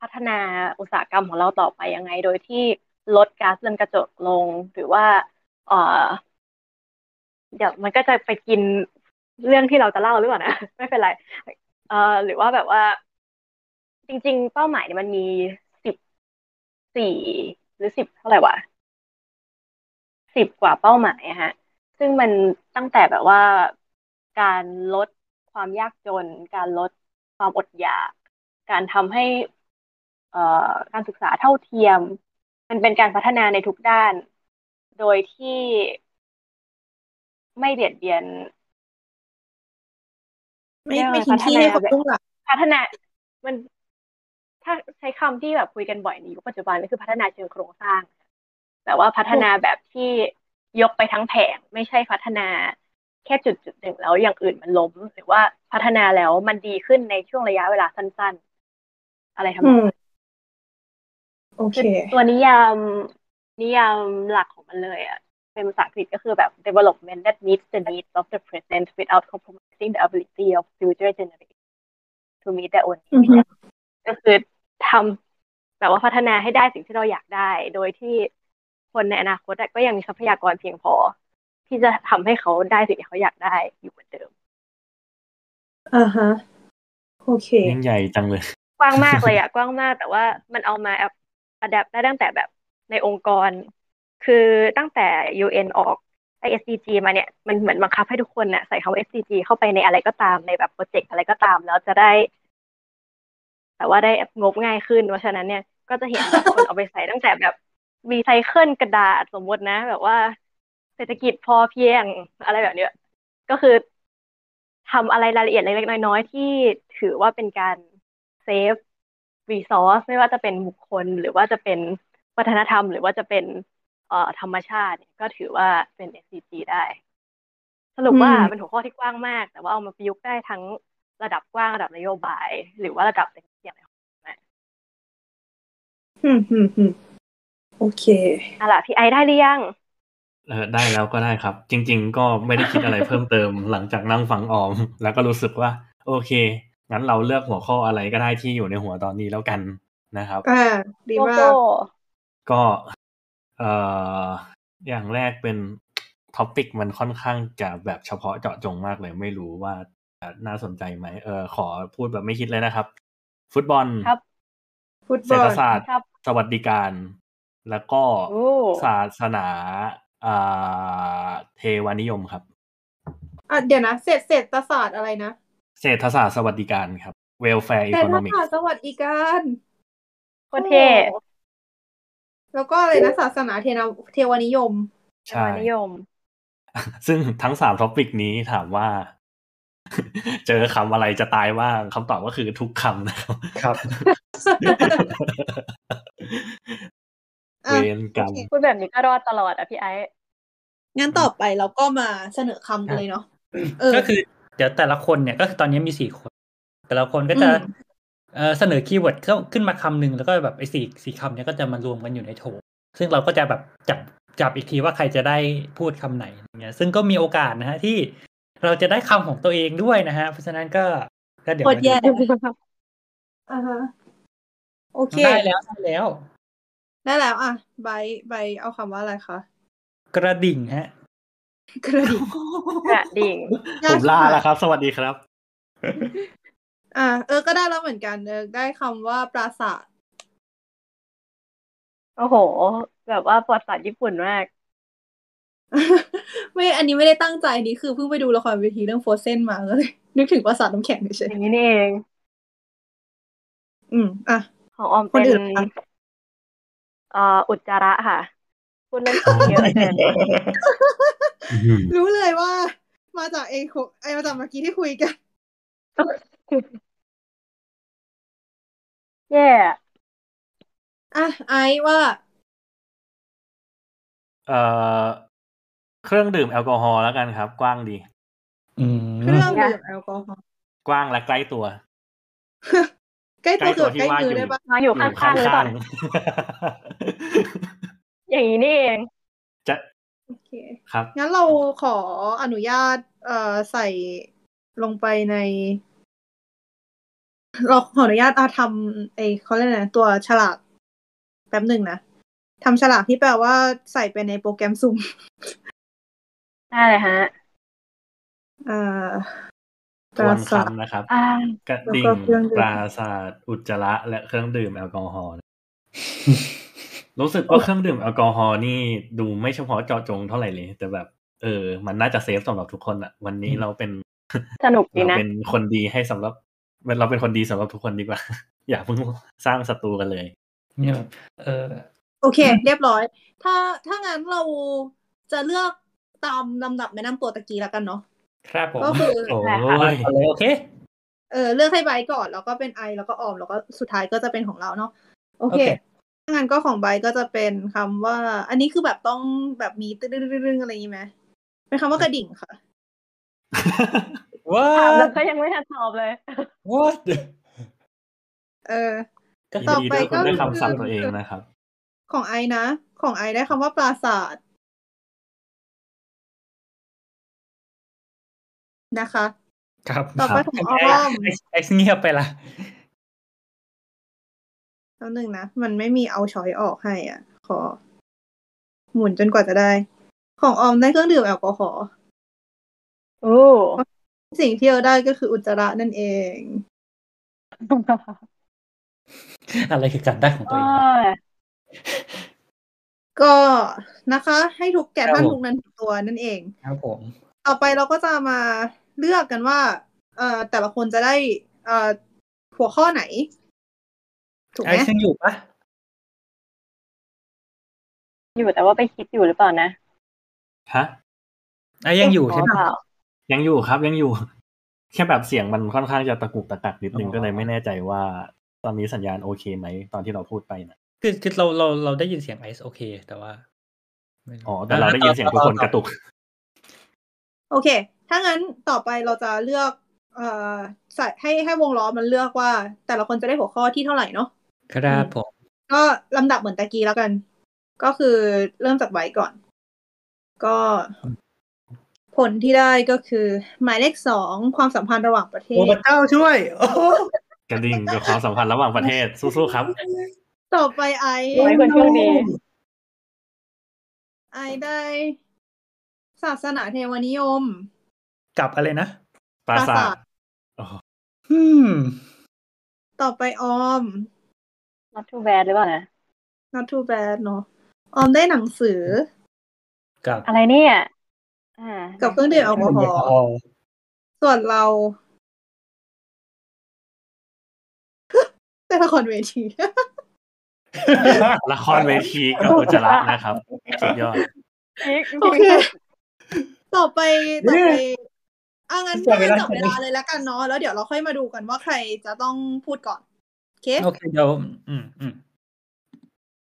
S3: พัฒนาอุตสาหกรรมของเราต่อไปยังไง โดยที่ลดก๊าซเรือนกระจกลง หรือว่าเออเดี๋ยวมันก็จะไปกิน เรื่องที่เราจะเล่าหรือเปล่านะ ไม่เป็นไร เอ่อหรือว่าแบบว่า จริง ๆ เป้าหมายเนี่ยมันมีสิบสี่หรือสิบเท่าไหร่วะสิบกว่าเป้าหมายอะฮะ ซึ่งมันตั้งแต่แบบว่าการลดความยากจน การลดความอดอยาก การทำให้ เอ่อการศึกษาเท่าเทียม มันเป็นการพัฒนาในทุกด้าน โดยที่ไม่เบียดเบียน
S4: ไม่
S3: เรียกว่า
S4: ไม่ทิ้งที่ให้คน
S3: พัฒนาแบบ
S4: รุ่นหลัง
S3: พัฒนา มันถ้าใช้คำที่แบบคุยกันบ่อยในยุคปัจจุบันก็คือพัฒนาเชิงโครงสร้าง แต่ว่าพัฒนาแบบที่ยกไปทั้งแผงไม่ใช่พัฒนาแค่จุดจุดหนึ่งแล้วอย่างอื่นมันล้ม หรือว่าพัฒนาแล้วมันดีขึ้นในช่วงระยะเวลาสั้น ๆ อะไรทำน
S4: อื
S3: อง
S4: ม
S3: นั้น
S4: โอเค
S3: คือตัวนิยามนิยามหลักของมันเลยอะ เป็นภาษาอังกฤษก็คือแบบ development that meets the needs of the present without compromising the ability of future generations to meet their own
S4: อือ
S3: needs
S4: ฮึ
S3: ก็คือทำแบบว่าพัฒนาให้ได้สิ่งที่เราอยากได้ โดยที่คนในอนาคตอะก็ยังมีทรัพยากรเพียงพอ ที่จะทำให้เขาได้สิ่งที่เขาอยากได้อยู่เหมือนเดิม
S4: อ่าฮะโอเค
S2: ยิ่งใหญ่จังเลย
S3: กว้างมากเลยอะกว้างมากแต่ว่ามันเอามาอัดแอปได้ตั้งแต่แบบในองค์กร คือตั้งแต่ UN ออกไอ SDG มาเนี่ยมันเหมือนบังคับให้ทุกคนน่ะใส่คำว่า SDG เข้าไปในอะไรก็ตามในแบบโปรเจกต์อะไรก็ตาม แล้วจะได้ แต่ว่าได้งบง่ายขึ้น เพราะฉะนั้นเนี่ยก็จะเห็นคนเอาไปใส่ตั้งแต่แบบรีไซเคิลกระดาษสมมตินะ แบบว่า เศรษฐกิจพอเพียงอะไรแบบเนี้ยก็คือทำอะไรรายละเอียดเล็กๆน้อยๆ ที่ถือว่าเป็นการ save resource ไม่ว่าจะเป็นบุคคล หรือว่าจะเป็นวัฒนธรรม หรือว่าจะเป็น ธรรมชาติเนี่ยก็ถือว่าเป็น SDG ได้ สรุปว่า
S4: อืม
S3: เป็นหัวข้อที่กว้างมาก แต่ว่าเอามาประยุกต์ได้ทั้งระดับกว้างระดับนโยบาย หรือว่าระดับเล็กอย่างไร
S4: อืมอืมอืมโอเค
S3: อะล่ะพี่ไอได้หรือยัง
S2: เออได้แล้วก็ได้ครับ จริง ๆ ก็ไม่ได้คิดอะไรเพิ่มเติมหลังจากนั่งฟังออม แล้วก็รู้สึกว่า โอเค งั้นเราเลือกหัวข้ออะไรก็ได้ที่อยู่ในหัวตอนนี้แล้วกันนะครับ
S4: อ่าดี
S3: โก
S4: มา
S3: โก้
S4: ก
S2: ก็เอ่ออย่างแรกเป็นtopic มันค่อนข้างจะแบบเฉพาะเจาะจงมากเลย ไม่รู้ว่าน่าสนใจไหมเออขอพูดแบบไม่คิดเลยนะครับ ฟุตบอล
S3: ครับ
S4: ฟุตบ
S2: เศร
S4: อ
S2: ษ
S4: ล
S2: ฐศาสตร์
S3: ครับ
S2: สวัสดิการ แล้วก็
S3: โอ้
S2: ศาสนาอ่าเทวานิยมครับ
S4: อะเดี๋ยวนะเศรษฐเศรษฐศาสตร์อะไรนะ
S2: เศรษฐศาสตร์สวัสดิการครับ welfare
S4: เศรษฐ
S2: economics
S4: ศาสตร์สวัสดิการ
S3: โคตรเท่
S4: โอ้ แล้วก็อะไรนะศาสนาเทนาเทวานิยม
S2: ใช่
S3: เทวานิยม
S2: ซึ่งทั้งสาม topic นี้ถามว่า เจอคำอะไรจะตายบ้างคำตอบก็คือทุกคำนะครับ
S1: ครับ
S4: อะ
S2: เวรกรรม
S4: โอเค
S3: พูดแบบนี้ก็รอดตลอดอะพี่ไอซ์
S4: งั้นต่อไปเราก็มาเสนอคำกันเลยเนาะเออ
S1: ก็คือ เดี๋ยวแต่ละคนเนี่ยก็คือตอนนี้มีสี่คน แต่ละคนก็จะ
S4: อืม
S1: เอ่อเสนอ keyword เข้าขึ้นมาคำหนึ่งแล้วก็แบบไอ้สี่สี่คำเนี้ยก็จะมารวมกันอยู่ในโถ ซึ่งเราก็จะแบบจับจับอีกทีว่าใครจะได้พูดคำไหนอย่างเงี้ย ซึ่งก็มีโอกาสนะฮะที่เราจะได้คำของตัวเองด้วยนะฮะ เพราะฉะนั้นก็ก็เดี๋ยว
S4: โค
S1: มา
S4: ตร
S1: ดู
S4: แย่อ่าฮะโอเค
S1: ได้แล้วได้แล้ว
S4: ได้แล้ว อะ ใบใบเอาคำว่าอะไรคะ
S1: กระดิ่งฮะ
S4: กระดิ่ง
S3: กระดิ่ง
S2: ผมลาแล้วครับ สวัสดีครับ
S4: อ่าเออก็ได้แล้วเหมือนกันเออได้คำว่าปราสาท
S3: โอ้โห แบบว่าประวัติศาสตร์ญี่ปุ่นมาก
S4: ไม่อันนี้ไม่ได้ตั้งใจนี่คือเพิ่งไปดูละครเวทีเรื่องโฟเซนมาก็เลย นึกถึงปราสาทน้ำแข็งเฉ
S3: อยย่างนี้นี่เอง
S4: ๆอืม อะ
S3: ของออม
S4: คน
S3: เป็น
S4: อื่นค่ะ
S3: เอ่ออุจจาระค่ะพูดเรื่องของเยอะเกิน
S4: รู้เลยว่า มาจากเอโคไอมาจากเมื่อกี้ที่คุยกัน
S3: แย่
S4: อะไอว่า
S2: เอ่อ เครื่องดื่มแอลกอฮอล์แล้วกันครับ กว้างดี
S1: อืม
S4: เครื่องดื่มแอลกอฮอล์
S2: กว้างและใกล้ตัว
S4: ใกล้ตัวเกือบใกล้
S2: ว่า
S4: มื
S2: อ
S4: อยู่ได้ปะ
S3: มาอยู่ข้างๆหรือเปล่าอย่างนี้นี่เอง
S2: จะ
S4: โอเค
S2: ครับ
S4: งั้นเราขออนุญาตเอ่อใส่ลงไปใน เราขออนุญาตเอาทำไอเขาเรียกอะไรนะตัวฉลากแป๊บหนึ่งนะทำฉลากที่แปลว่าใส่ไปในโปรแกรมซูม
S3: ได้เลยฮะ
S4: อ่า
S2: ทวนคำนะครับ
S3: อ่า
S2: กระดิ่
S4: แล้
S2: ง
S4: วก็เครื่องดื่ม
S2: ปราศาสตร์อุจจาระและเครื่องดื่มแอลกอฮอล์นะรู้สึกว่าเครื่องดื่มแอลกอฮอล์นี่ดูไม่เฉพาะเจาะจงเท่าไหร่เลย แต่แบบ เออ มันน่าจะเซฟสำหรับทุกคนอะวันนี้เราเป็น
S3: สนุกดี
S2: เรา
S3: นะ
S2: เป็นคนดีให้สำหรับ เราเป็นคนดีสำหรับทุกคนดีกว่า อย่าเพิ่งสร้างศัตรูกันเลย
S1: เนี่ยแบบเออ
S4: โอเค เรียบร้อย ถ้าถ้างั้นเราจะเลือกตามลำดับแนะนำตัวตะกี้แล้วกันเนาะ
S1: ครับผม
S4: ก็คือ
S2: โอ้
S3: ได้ค่ะ
S2: ย
S1: เอาเลยโอเค
S4: เออเลือกให้ไบร์ทก่อนแล้วก็เป็นไอแล้วก็ออมแล้วก็สุดท้ายก็จะเป็นของเราเนาะโอเค
S1: โอเค
S4: ถ้างั้นก็ของไบร์ทก็จะเป็นคำว่า อันนี้คือแบบต้องแบบมีตึ้งๆๆๆอะไรอย่างนี้ไหมเป็นคำว่ากระดิ่งค่ะ
S1: ว้า
S3: ถามแล้วก็ยังไม่ทันตอบเลย
S1: what
S4: เออ
S1: ก็
S4: ต่อ
S2: ดี
S4: ไป
S2: ด้วยคุณได้
S4: ก็คือ
S2: คำศัพท์ตัวเองนะครับ
S4: ของไอนะ ของไอได้คำว่าปราสาทนะคะ
S1: ครับ
S4: ต่อไปของอ้อม
S1: ไอ้ไอ้เงียบไปละ
S4: แล้วหนึ่งนะ มันไม่มีเอาช้อยออกให้อะ ขอ หมุนจนกว่าจะได้ ของออมได้เครื่องดื่มแอลกอฮอล์
S3: โอ้
S4: สิ่งที่เราได้ก็คืออุจจาระนั่นเอง
S1: อะไรคือการได้ของตัวเองครับ
S4: ก็นะคะ ให้ทุกแก่
S1: ครับ
S4: ท่าน
S1: ผม
S4: ทุกนั้นตัวนั่นเอง
S1: ครับผม
S4: ต่อไปเราก็จะมาเลือกกันว่า เอ่อแต่ละคนจะได้ เอ่อหัวข้อไหน ถูกไห
S1: ไอ้
S4: ม
S1: ซึ่งอยู่ปะ
S3: อยู่แต่ว่าไปคิดอยู่หรือเปล่านะ
S2: ฮะ
S1: ไอ้ยังอยู่ใช่ไหม
S3: เปล่า
S2: ยังอยู่ครับยังอยู่ แค่แบบเสียงมันค่อนข้างจะตะกุกตะกักนิดนึง
S1: อ๋อ
S2: ก็เลยไม่แน่ใจว่า ตอนนี้สัญญาณโอเคไหมตอนที่เราพูดไปนะ
S1: คือคือเราเราเราได้ยินเสียงไอซ์โอเค แต่ว่าไม่รู้
S2: อ๋อแต่เราได้ยินเสียงทุกคนกระตุก
S4: โอเค ถ้างั้นต่อไปเราจะเลือก เอ่อใส่ให้ให้วงล้อมันเลือกว่า แต่ละคนจะได้หัวข้อที่เท่าไหร่เนาะ
S1: ครับผม
S4: ก็ลำดับเหมือนตะกี้แล้วกัน ก็คือเริ่มจากไว้ก่อน ก็ ผลที่ได้ก็คือ หมายเลขสองความสัมพันธ์ระหว่างประเท
S1: โอ้
S4: ศ
S1: พระเจ้าช่วยโอ้
S2: กระดิ่งกับความสัมพันธ์ระหว่างประเทศสู้ๆครับ
S4: ต่อไปไอ
S3: ไว้คนโชคดี
S4: ไอได้ศาสนาเทวนิยม
S1: กลับอะไรนะ
S2: ปราสา
S4: ปราสา
S2: ท
S4: ท
S2: โอ้
S1: อืม
S4: ต่อไปออม
S3: not too bad หรือเปล่านะ
S4: not too bad เนอะออมได้หนังสือ
S1: กับ
S3: อะไรเนี่ยอ่า
S4: กับเครื่องดื่มแอลกอฮอล์
S1: อล์
S4: ส่วนเราได้ละครเวที
S2: ละครเวทีกับอุจจาระนะครับสุดยอด
S3: อีก
S4: โอเคต่อไปต่อไปอะงั้นถ้างั้นจับเวลาเลยแล้วกันเนาะแล้วเดี๋ยวเราค่อยมาดูกันว่าใครจะต้องพูดก่อนโอเค
S1: โอเคเดี๋ยวอืมอืม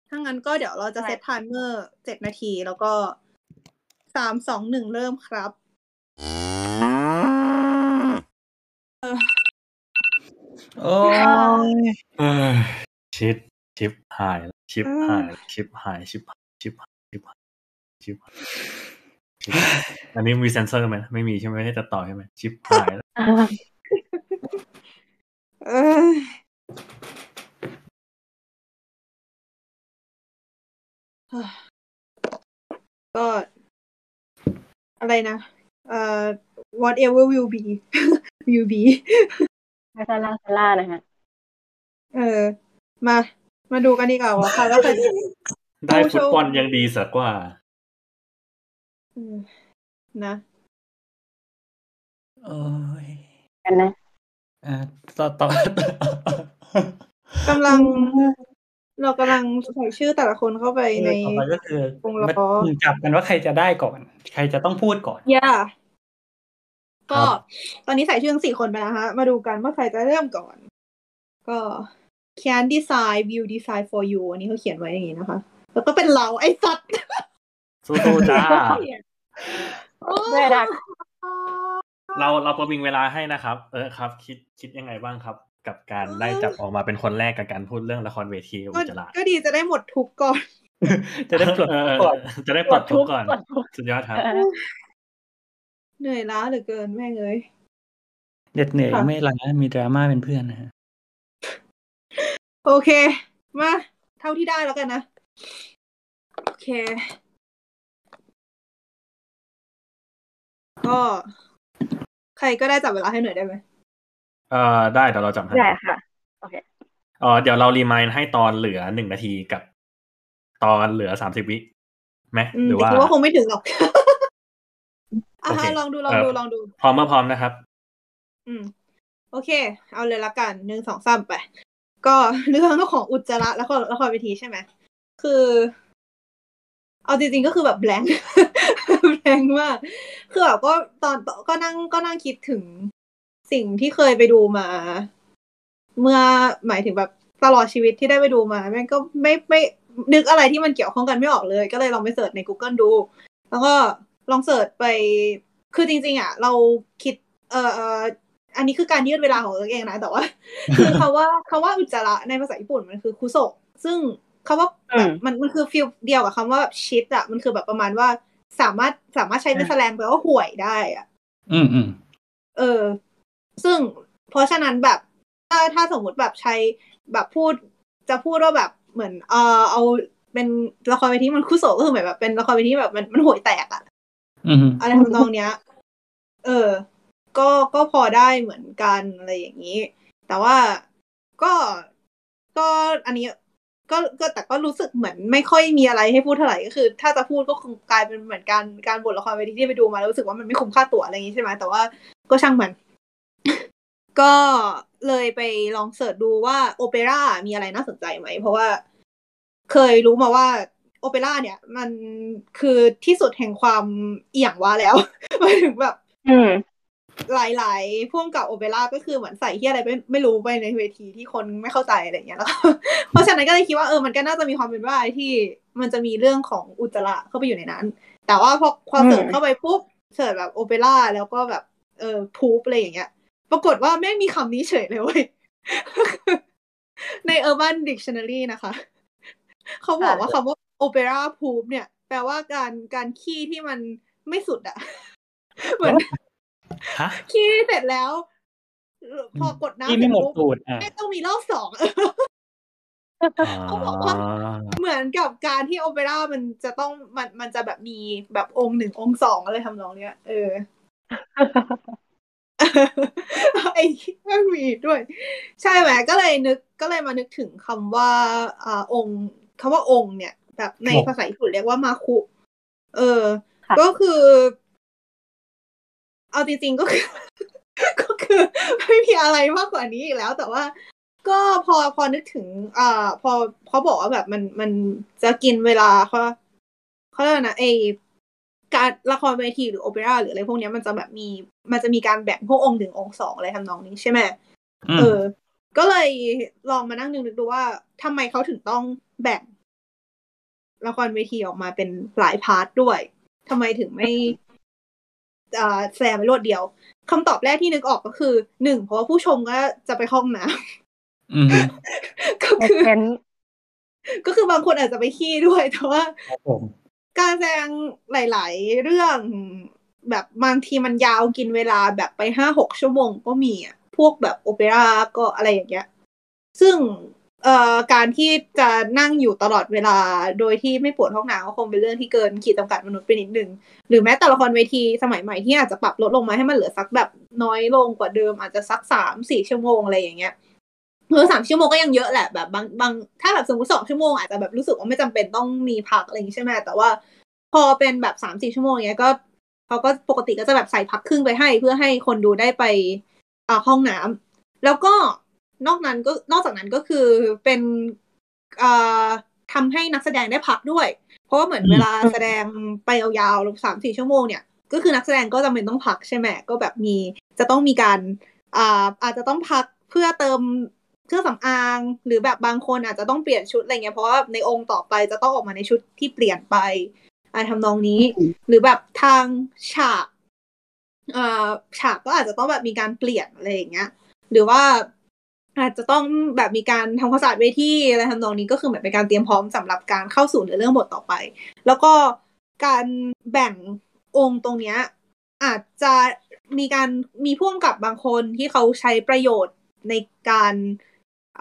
S4: ถ้างั้นก็เดี๋ยวเราจะเซตไทม์เมอร์เจ็ดนาทีแล้วก็ สามสองหนึ่งเริ่มครับ
S1: โอ้ย
S2: เอ้ยชิปชิปหายแล้วชิปหายชิปหายชิปหายชิปหายชิปหายชิปหายชิปหายอันนี้มีเซนเซอร์ไหมไม่มีใช่ไหมไม่ได้ตัดต่อใช่ไหมชิปหายแล้ว
S3: อ่า
S4: เออก็ อะไรนะเอ่อ whatever will be will be
S3: ไม่ซาร่าซาร่านะฮะ
S4: เออ มา มาดูกันดีกว่าว่าใครว่าใครจะ
S2: ได้ฟุตบอลยังดีสักกว่า
S4: เออนะ
S1: โอ้ย
S3: กันนะ
S1: อ่าต่อต่อกำ
S4: ลัง เรากำลังใส่ชื่อแต่ละคนเข้าไปใน
S1: ต่อไปก็คือ
S4: วงล้อ
S1: มันจับกันว่าใครจะได้ก่อน ใครจะต้องพูดก่อน
S4: ย่าก็
S1: ครับ
S4: ตอนนี้ใส่ชื่อทั้งสี่คนไปนะฮะมาดูกันว่าใครจะเริ่มก่อน ก็ can design will design for you อันนี้เขาเขียนไว้อย่างนี้นะคะ แล้วก็เป็นเราไอ้สัตว์
S2: สู้ๆจ้า
S3: ไม่รัก
S2: เราเราประวิงเวลาให้นะครับ เออครับ คิดคิดยังไงบ้างครับ กับการได้จับออกมาเป็นคนแรกกับการพูดเรื่องละครเวทีกับ
S4: ก็
S2: อุจจาระ
S4: ก็ดีจะได้หมดทุกข์ก่อน
S1: จะได้ปลด
S2: เออ
S1: ก่อน
S2: จะได้ปลดทุกข์ก่อน
S3: ปลดทุกข์
S2: สุดยอดครับ
S3: เออ
S4: เหนื่อยล้าเหลือเกินแม่งเอ้ย
S1: เด็ดเหนื่อย
S4: ค่ะ
S1: ไม่ล้ามีดราม่าเป็นเพื่อนนะฮะ
S4: โอเค มา เท่าที่ได้แล้วกันนะ โอเค ก็ ใครก็ได้จับเวลาให้หน่อยได้ไหม
S2: เออได้เดี๋ยวเราจำให้
S3: ได้ค่ะโอเค
S2: เออเดี๋ยวเรารีมายให้ตอนเหลือหนึ่งนาทีกับ ตอนเหลือสามสิบวิไหม
S4: อืม
S2: หรือ
S4: แต่
S2: ว่า
S4: คิดว่าคงไม่ถึงหรอกอะ
S2: โอเค
S4: ฮะลองดูลองดู
S2: เอ่อ
S4: ลองดู
S2: พร้อมเมื่อพร้อมนะครับ
S4: อืม โอเค เอาเลยละกันหนึ่งสองสามไป ก็เรื่องของอุจจาระแล้วก็ละครเวทีใช่ไหมคือ เอาจริงๆก็คือแบบแบงแบงมากคือแบบก็ตอนก็นั่งก็นั่งคิดถึง สิ่งที่เคยไปดูมา เมื่อหมายถึงแบบตลอดชีวิตที่ได้ไปดูมาแม่งก็ไม่ไม่นึกอะไรที่มันเกี่ยวข้องกันไม่ออกเลย ก็เลยลองไปเสิร์ชใน Google ดู แล้วก็ลองเสิร์ชไป คือจริง ๆ อะ เราคิด เอ่อเอ่ออันนี้คือการยืดเวลาของตัวเองนะ แต่ว่า คือคาว่าคาว่าอุจจาระในภาษาญี่ปุ่นมันคือคุโซะซึ่งคาว่า
S3: อื
S4: แบ
S3: ม
S4: บมันมันคือฟีลเดียวกับคำว่าชิดอะมันคือแบบประมาณว่าสามารถสามารถใช้เป็นแสลงแปลว่าห่วยได้อะ
S1: อืมอืม
S4: เออ ซึ่งเพราะฉะนั้นแบบถ้าถ้าสมมุติแบบใช้แบบพูดจะพูดว่าแบบเหมือนเออเอาเป็นละครเวทีมันคุโสะก็คือเหมือนแบบเป็นละครเวทีแบบมันมันห่วยแตกอะ
S1: อืม
S4: อะไรทำนองเนี้ย เออ ก็ก็พอได้เหมือนกันอะไรอย่างนี้ แต่ว่าก็ก็อันนี้ก็ก็แต่ก็รู้สึกเหมือนไม่ค่อยมีอะไรให้พูดเท่าไหร่ก็คือ ถ้าจะพูดก็คงกลายเป็นเหมือนการการบทละครเวทีที่ไปดูมาแล้วรู้สึกว่ามันไม่คุ้มค่าตั๋วอะไรอย่างนี้ใช่ไหมแต่ว่าก็ช่างมัน ก็เลยไปลองเสิร์ชดูว่าโอเปร่ามีอะไรน่าสนใจไหม เพราะว่าเคยรู้มาว่าโอเปร่าเนี่ย มันคือที่สุดแห่งความเอี่ยงว่าแล้วหมายถึงแบบ
S3: อืม
S4: หลายๆพ่วงกับโอเปร่าก็คือเหมือนใส่ที่อะไรไม่ไม่รู้ไปในเวทีที่คนไม่เข้าใจอะไรอย่างเงี้ยแล้วก็เพราะฉะนั้นก็เลยคิดว่าเออมันก็น่าจะมีความเป็นไปได้ที่มันจะมีเรื่องของอุจจาระเข้าไปอยู่ในนั้น แต่ว่าพอพอ
S3: อืม
S4: เสิร์ชเข้าไปปุ๊บเสิร์ชแบบโอเปร่าแล้วก็แบบเออพูปอะไรอย่างเงี้ย ปรากฏว่าแม่งมีคำนี้เฉยเลยเว้ยใน Urban Dictionary นะคะ เขาบอกว่าคำว่า opera poop เนี่ย แปลว่าการการขี้ที่มันไม่สุดอะเหมือน
S2: ฮะ
S4: ขี้เสร็จแล้ว พอกดน้ำ
S1: ที่ไม่หมด
S4: เสร็จ
S1: สู
S4: ปุ๊บ
S1: ตรอะ
S4: แม่งต้องมีรอบสอง
S2: อ๋อ
S4: เขาบอกว่าเหมือนกับการที่โอเปร่ามันจะต้องมันมันจะแบบมีแบบองค์หนึ่งองค์สองอะไรทำนองเนี้ย เออ ไอ้ไม่มีด้วย ใช่ไหมก็เลยนึกก็เลยมานึกถึงคำว่าอ่าองค์คำว่าองค์เนี่ย แบบใน
S1: ครับ
S4: ภาษาญี่ปุ่นเรียกว่ามาคุ เออ
S3: ค่ะ
S4: ก็คือ เอาจริงๆก็คือ ก็คือไม่มีอะไรมากกว่านี้อีกแล้ว แต่ว่าก็พอพอนึกถึง อ่า พอเขาบอกว่าแบบมันมันจะกินเวลาเขาเขาเรียกว่านะไอการละครเวทีหรือโอเปร่าหรืออะไรพวกเนี้ยมันจะแบบมี มันจะมีการแบ่งพวกองค์หนึ่งองค์สองอะไรทำนองนี้ใช่ไหม
S1: อืม
S4: เออ ก็เลยลองมานั่งนึกดูว่าทำไมเขาถึงต้องแบ่งละครเวทีออกมาเป็นหลายพาร์ทด้วยทำไมถึงไม่อ่าแสดงไปรวดเดียวคำตอบแรกที่นึกออกก็คือหนึ่งเพราะว่าผู้ชมก็จะไปเข้าห้องน้ำ
S1: อืม
S4: ก็คือ
S3: เห็น
S4: ก็คือบางคนอาจจะไปขี้ด้วยแต่ว่า
S1: ครับผม
S4: การแสดงหลาย ๆ เรื่อง แบบบางทีมันยาวกินเวลาแบบไปห้าหกชั่วโมงก็มีอะพวกแบบโอเปร่าก็อะไรอย่างเงี้ย ซึ่งเอ่อการที่จะนั่งอยู่ตลอดเวลาโดยที่ไม่ปวดห้องน้ำก็คงเป็นเรื่องที่เกินขีดจำกัดมนุษย์ไปนิดนึง หรือแม้แต่ละครเวทีสมัยใหม่ที่อาจจะปรับลดลงมาให้มันเหลือสักแบบน้อยลงกว่าเดิมอาจจะสักสามสี่ชั่วโมงอะไรอย่างเงี้ยเออสามชั่วโมงก็ยังเยอะแหละแบบบางบางถ้าแบบสมมติสองชั่วโมงอาจจะแบบรู้สึกว่าไม่จำเป็นต้องมีพักอะไรอย่างงี้ใช่ไหมแต่ว่า พอเป็นแบบสามสี่ชั่วโมงเนี้ยก็ เขาก็ปกติก็จะแบบใส่พักครึ่งไปให้ เพื่อให้คนดูได้ไปอ่าห้องน้ำแล้วก็นอกนั้นก็นอกจากนั้นก็คือเป็นอ่าทำให้นักแสดงได้พักด้วย เพราะว่าเหมือนเวลาแสดงไปยาวๆสามสี่ชั่วโมงเนี่ยก็คือนักแสดงก็จำเป็นต้องพักใช่ไหมก็แบบมีจะต้องมีการอ่าอาจจะต้องพักเพื่อเติมเครื่องสำอาง หรือแบบบางคนอาจจะต้องเปลี่ยนชุดอะไรเงี้ยเพราะว่าในองค์ต่อไปจะต้องออกมาในชุดที่เปลี่ยนไป อะไรทำนองนี้ หรือแบบทางฉากเอ่าฉากก็อาจจะต้องแบบมีการเปลี่ยนอะไรอย่างเงี้ย หรือว่าอาจจะต้องแบบมีการทำความสะอาดเวทีอะไรทำนองนี้ก็คือเหมือนเป็นการเตรียมพร้อมสำหรับการเข้าสู่เรื่องบทต่อไป แล้วก็การแบ่งองค์ตรงเนี้ยอาจจะมีการมีพ่วงกับบางคนที่เขาใช้ประโยชน์ในการ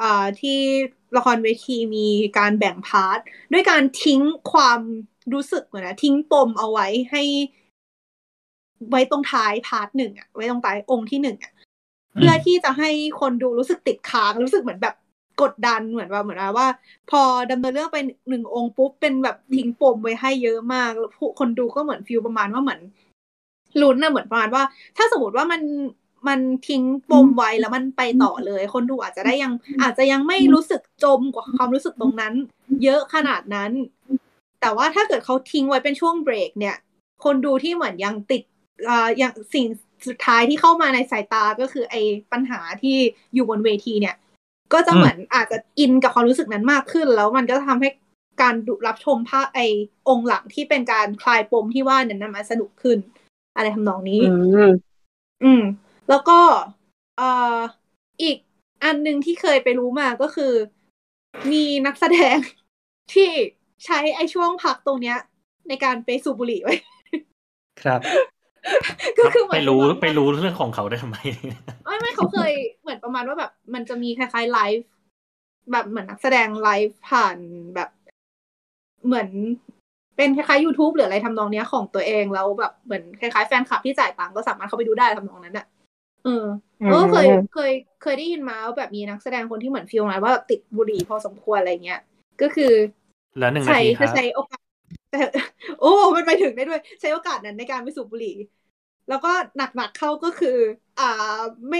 S4: อ่าที่ละครเวทีมีการแบ่งพาร์ทด้วยการทิ้งความ รู้สึกเหมือนนะทิ้งปมเอาไว้ให้ ไว้ตรงท้าย part หนึ่งอะไว้ตรงท้ายองค์ที่หนึ่งอะเพื่อที่จะให้คนดูรู้สึกติดค้างรู้สึกเหมือนแบบกดดันเหมือนว่าเหมือนว่า พอดำเนินเรื่องไปหนึ่งองค์ปุ๊บเป็นแบบทิ้งปมไว้ให้เยอะมากแล้วผู้คนดูก็เหมือน feel ประมาณว่าเหมือนลุ้นนะเหมือนประมาณว่า ถ้าสมมติว่ามันมันทิ้งปมไว้แล้วมันไปต่อเลย คนดูอาจจะได้ยังอาจจะยังไม่รู้สึกจมกว่าความรู้สึกตรงนั้น เยอะขนาดนั้น แต่ว่าถ้าเกิดเขาทิ้งไว้เป็นช่วงเบรกเนี่ย คนดูที่เหมือนยังติดอ่ายังสิ่งสุดท้ายที่เข้ามาในสายตาก็คือไอ้ปัญหาที่อยู่บนเวทีเนี่ย ก็จะเหมือนอาจจะอินกับความรู้สึกนั้นมากขึ้น แล้วมันก็ทำให้การดูรับชมภาพไอ้องค์หลังที่เป็นการคลายปมที่ว่านั้นนะมันสนุกขึ้น อะไรทำนองนี้
S3: อืม
S4: อืม แล้วก็เอ่ออีกอันหนึ่งที่เคยไปรู้มาก็คือ มีนักแสดงที่ ใช้ไอ้ช่วงพักตรงเนี้ย ในการไปสูบบุหรี่ไว้
S1: ครับ
S4: ก็คือเหมื
S2: ไป
S4: อน
S2: รู้
S4: ประมาณ
S2: ไปรู้เรื่องของเขาได้ทำไม
S4: ไม่ไม่เขาเคยเหมือนประมาณว่าแบบ มันจะมีคล้ายๆไลฟ์แบบเหมือนนักแสดงไลฟ์ผ่านแบบ เหมือนเป็นคล้ายๆ YouTube หรืออะไรทำนองเนี้ยของตัวเองแล้วแบบเหมือนคล้ายๆแฟนคลับที่จ่ายตังค์ก็สามารถเข้าไปดูได้ทำนองนั้นอะเออ
S3: อืม
S4: เออเคยเคยเคยได้ยินมาว่าแบบมีนักแสดงคนที่เหมือนฟีลนะว่าแบบติดบุหรี่พอสมควรอะไรเงี้ยก็คือ
S2: แล้วหนึ่งนา
S4: ใช้
S2: ทีครั
S4: จะ
S2: บ
S4: ใช้โอกาสแต่โอ้มันไปถึงได้ด้วย ใช้โอกาสนั้นในการไปสูบบุหรี่ แล้วก็หนักๆเข้าก็คือ อ่าไม่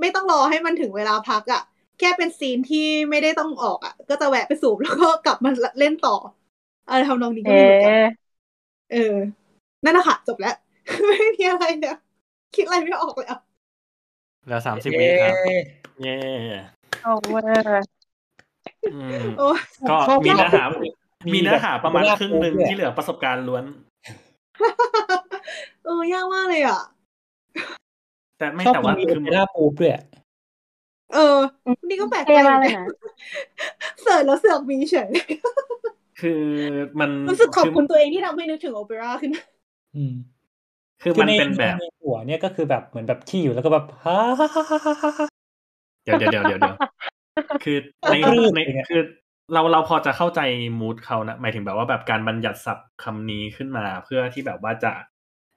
S4: ไม่ต้องรอให้มันถึงเวลาพักอะ่ะ แค่เป็นซีนที่ไม่ได้ต้องออกอะ่ะ ก็จะแวะไปสูบแล้วก็กลับมาเล่นต่ออะไรทำนองนี้ก็
S3: เอ๊
S4: มีเหมือนกันะเออ นั่นแหละค่ะจบแล้ว ไม่มีอะไรแล้วคิดอะไรไม่ออกแล้ว
S2: แล้วสามสิบวิครับ เย่
S3: โอเวอร์
S2: อืม
S4: โอ้
S2: ก็
S1: ชอบ
S2: มีเนื้อหา
S1: มี
S2: มีเนื้อหาประมาณ
S1: แบบ
S2: ครึ่งหนึ่ง
S1: ด้วย
S2: ที่เหลือประสบการณ์ล้วน
S4: เออยากมากเลยอะ
S2: แต่ไม่
S1: ชอบ
S2: แต่ว่า
S1: มี
S2: คือ
S1: เอราปูด้วย
S4: เออ นี่ก็แปลกใจ
S3: เท่
S4: เหมื
S3: มา
S4: อกน
S3: เลย
S4: กัน
S3: นะ
S4: เสิร์ชแล้วเสือกมีเฉย
S2: คือมัน
S4: รู้สึกขอบคุณตัวเองที่ทำให้นึกถึงโอเปร่าขึ้นมา
S1: อืม
S2: คือมันเป็นแบบ
S1: ในหัวเนี่ยก็คือแบบเหมือนแบบที่อยู่แล้วก็แบบฮ่าฮ่าฮ่าฮ่าฮ่าฮ่า
S2: เดี๋ยวเดี๋ยวเดี๋ยวเดี๋ยวเดี๋ยว คือใน
S1: ปลื้ม
S2: ใน
S1: อย่างเงี้ย
S2: คือเราเราพอจะเข้าใจมูดเขานะหมายถึงแบบว่าแบบการบัญญัติศัพท์คำนี้ขึ้นมา เพื่อที่แบบว่าจะ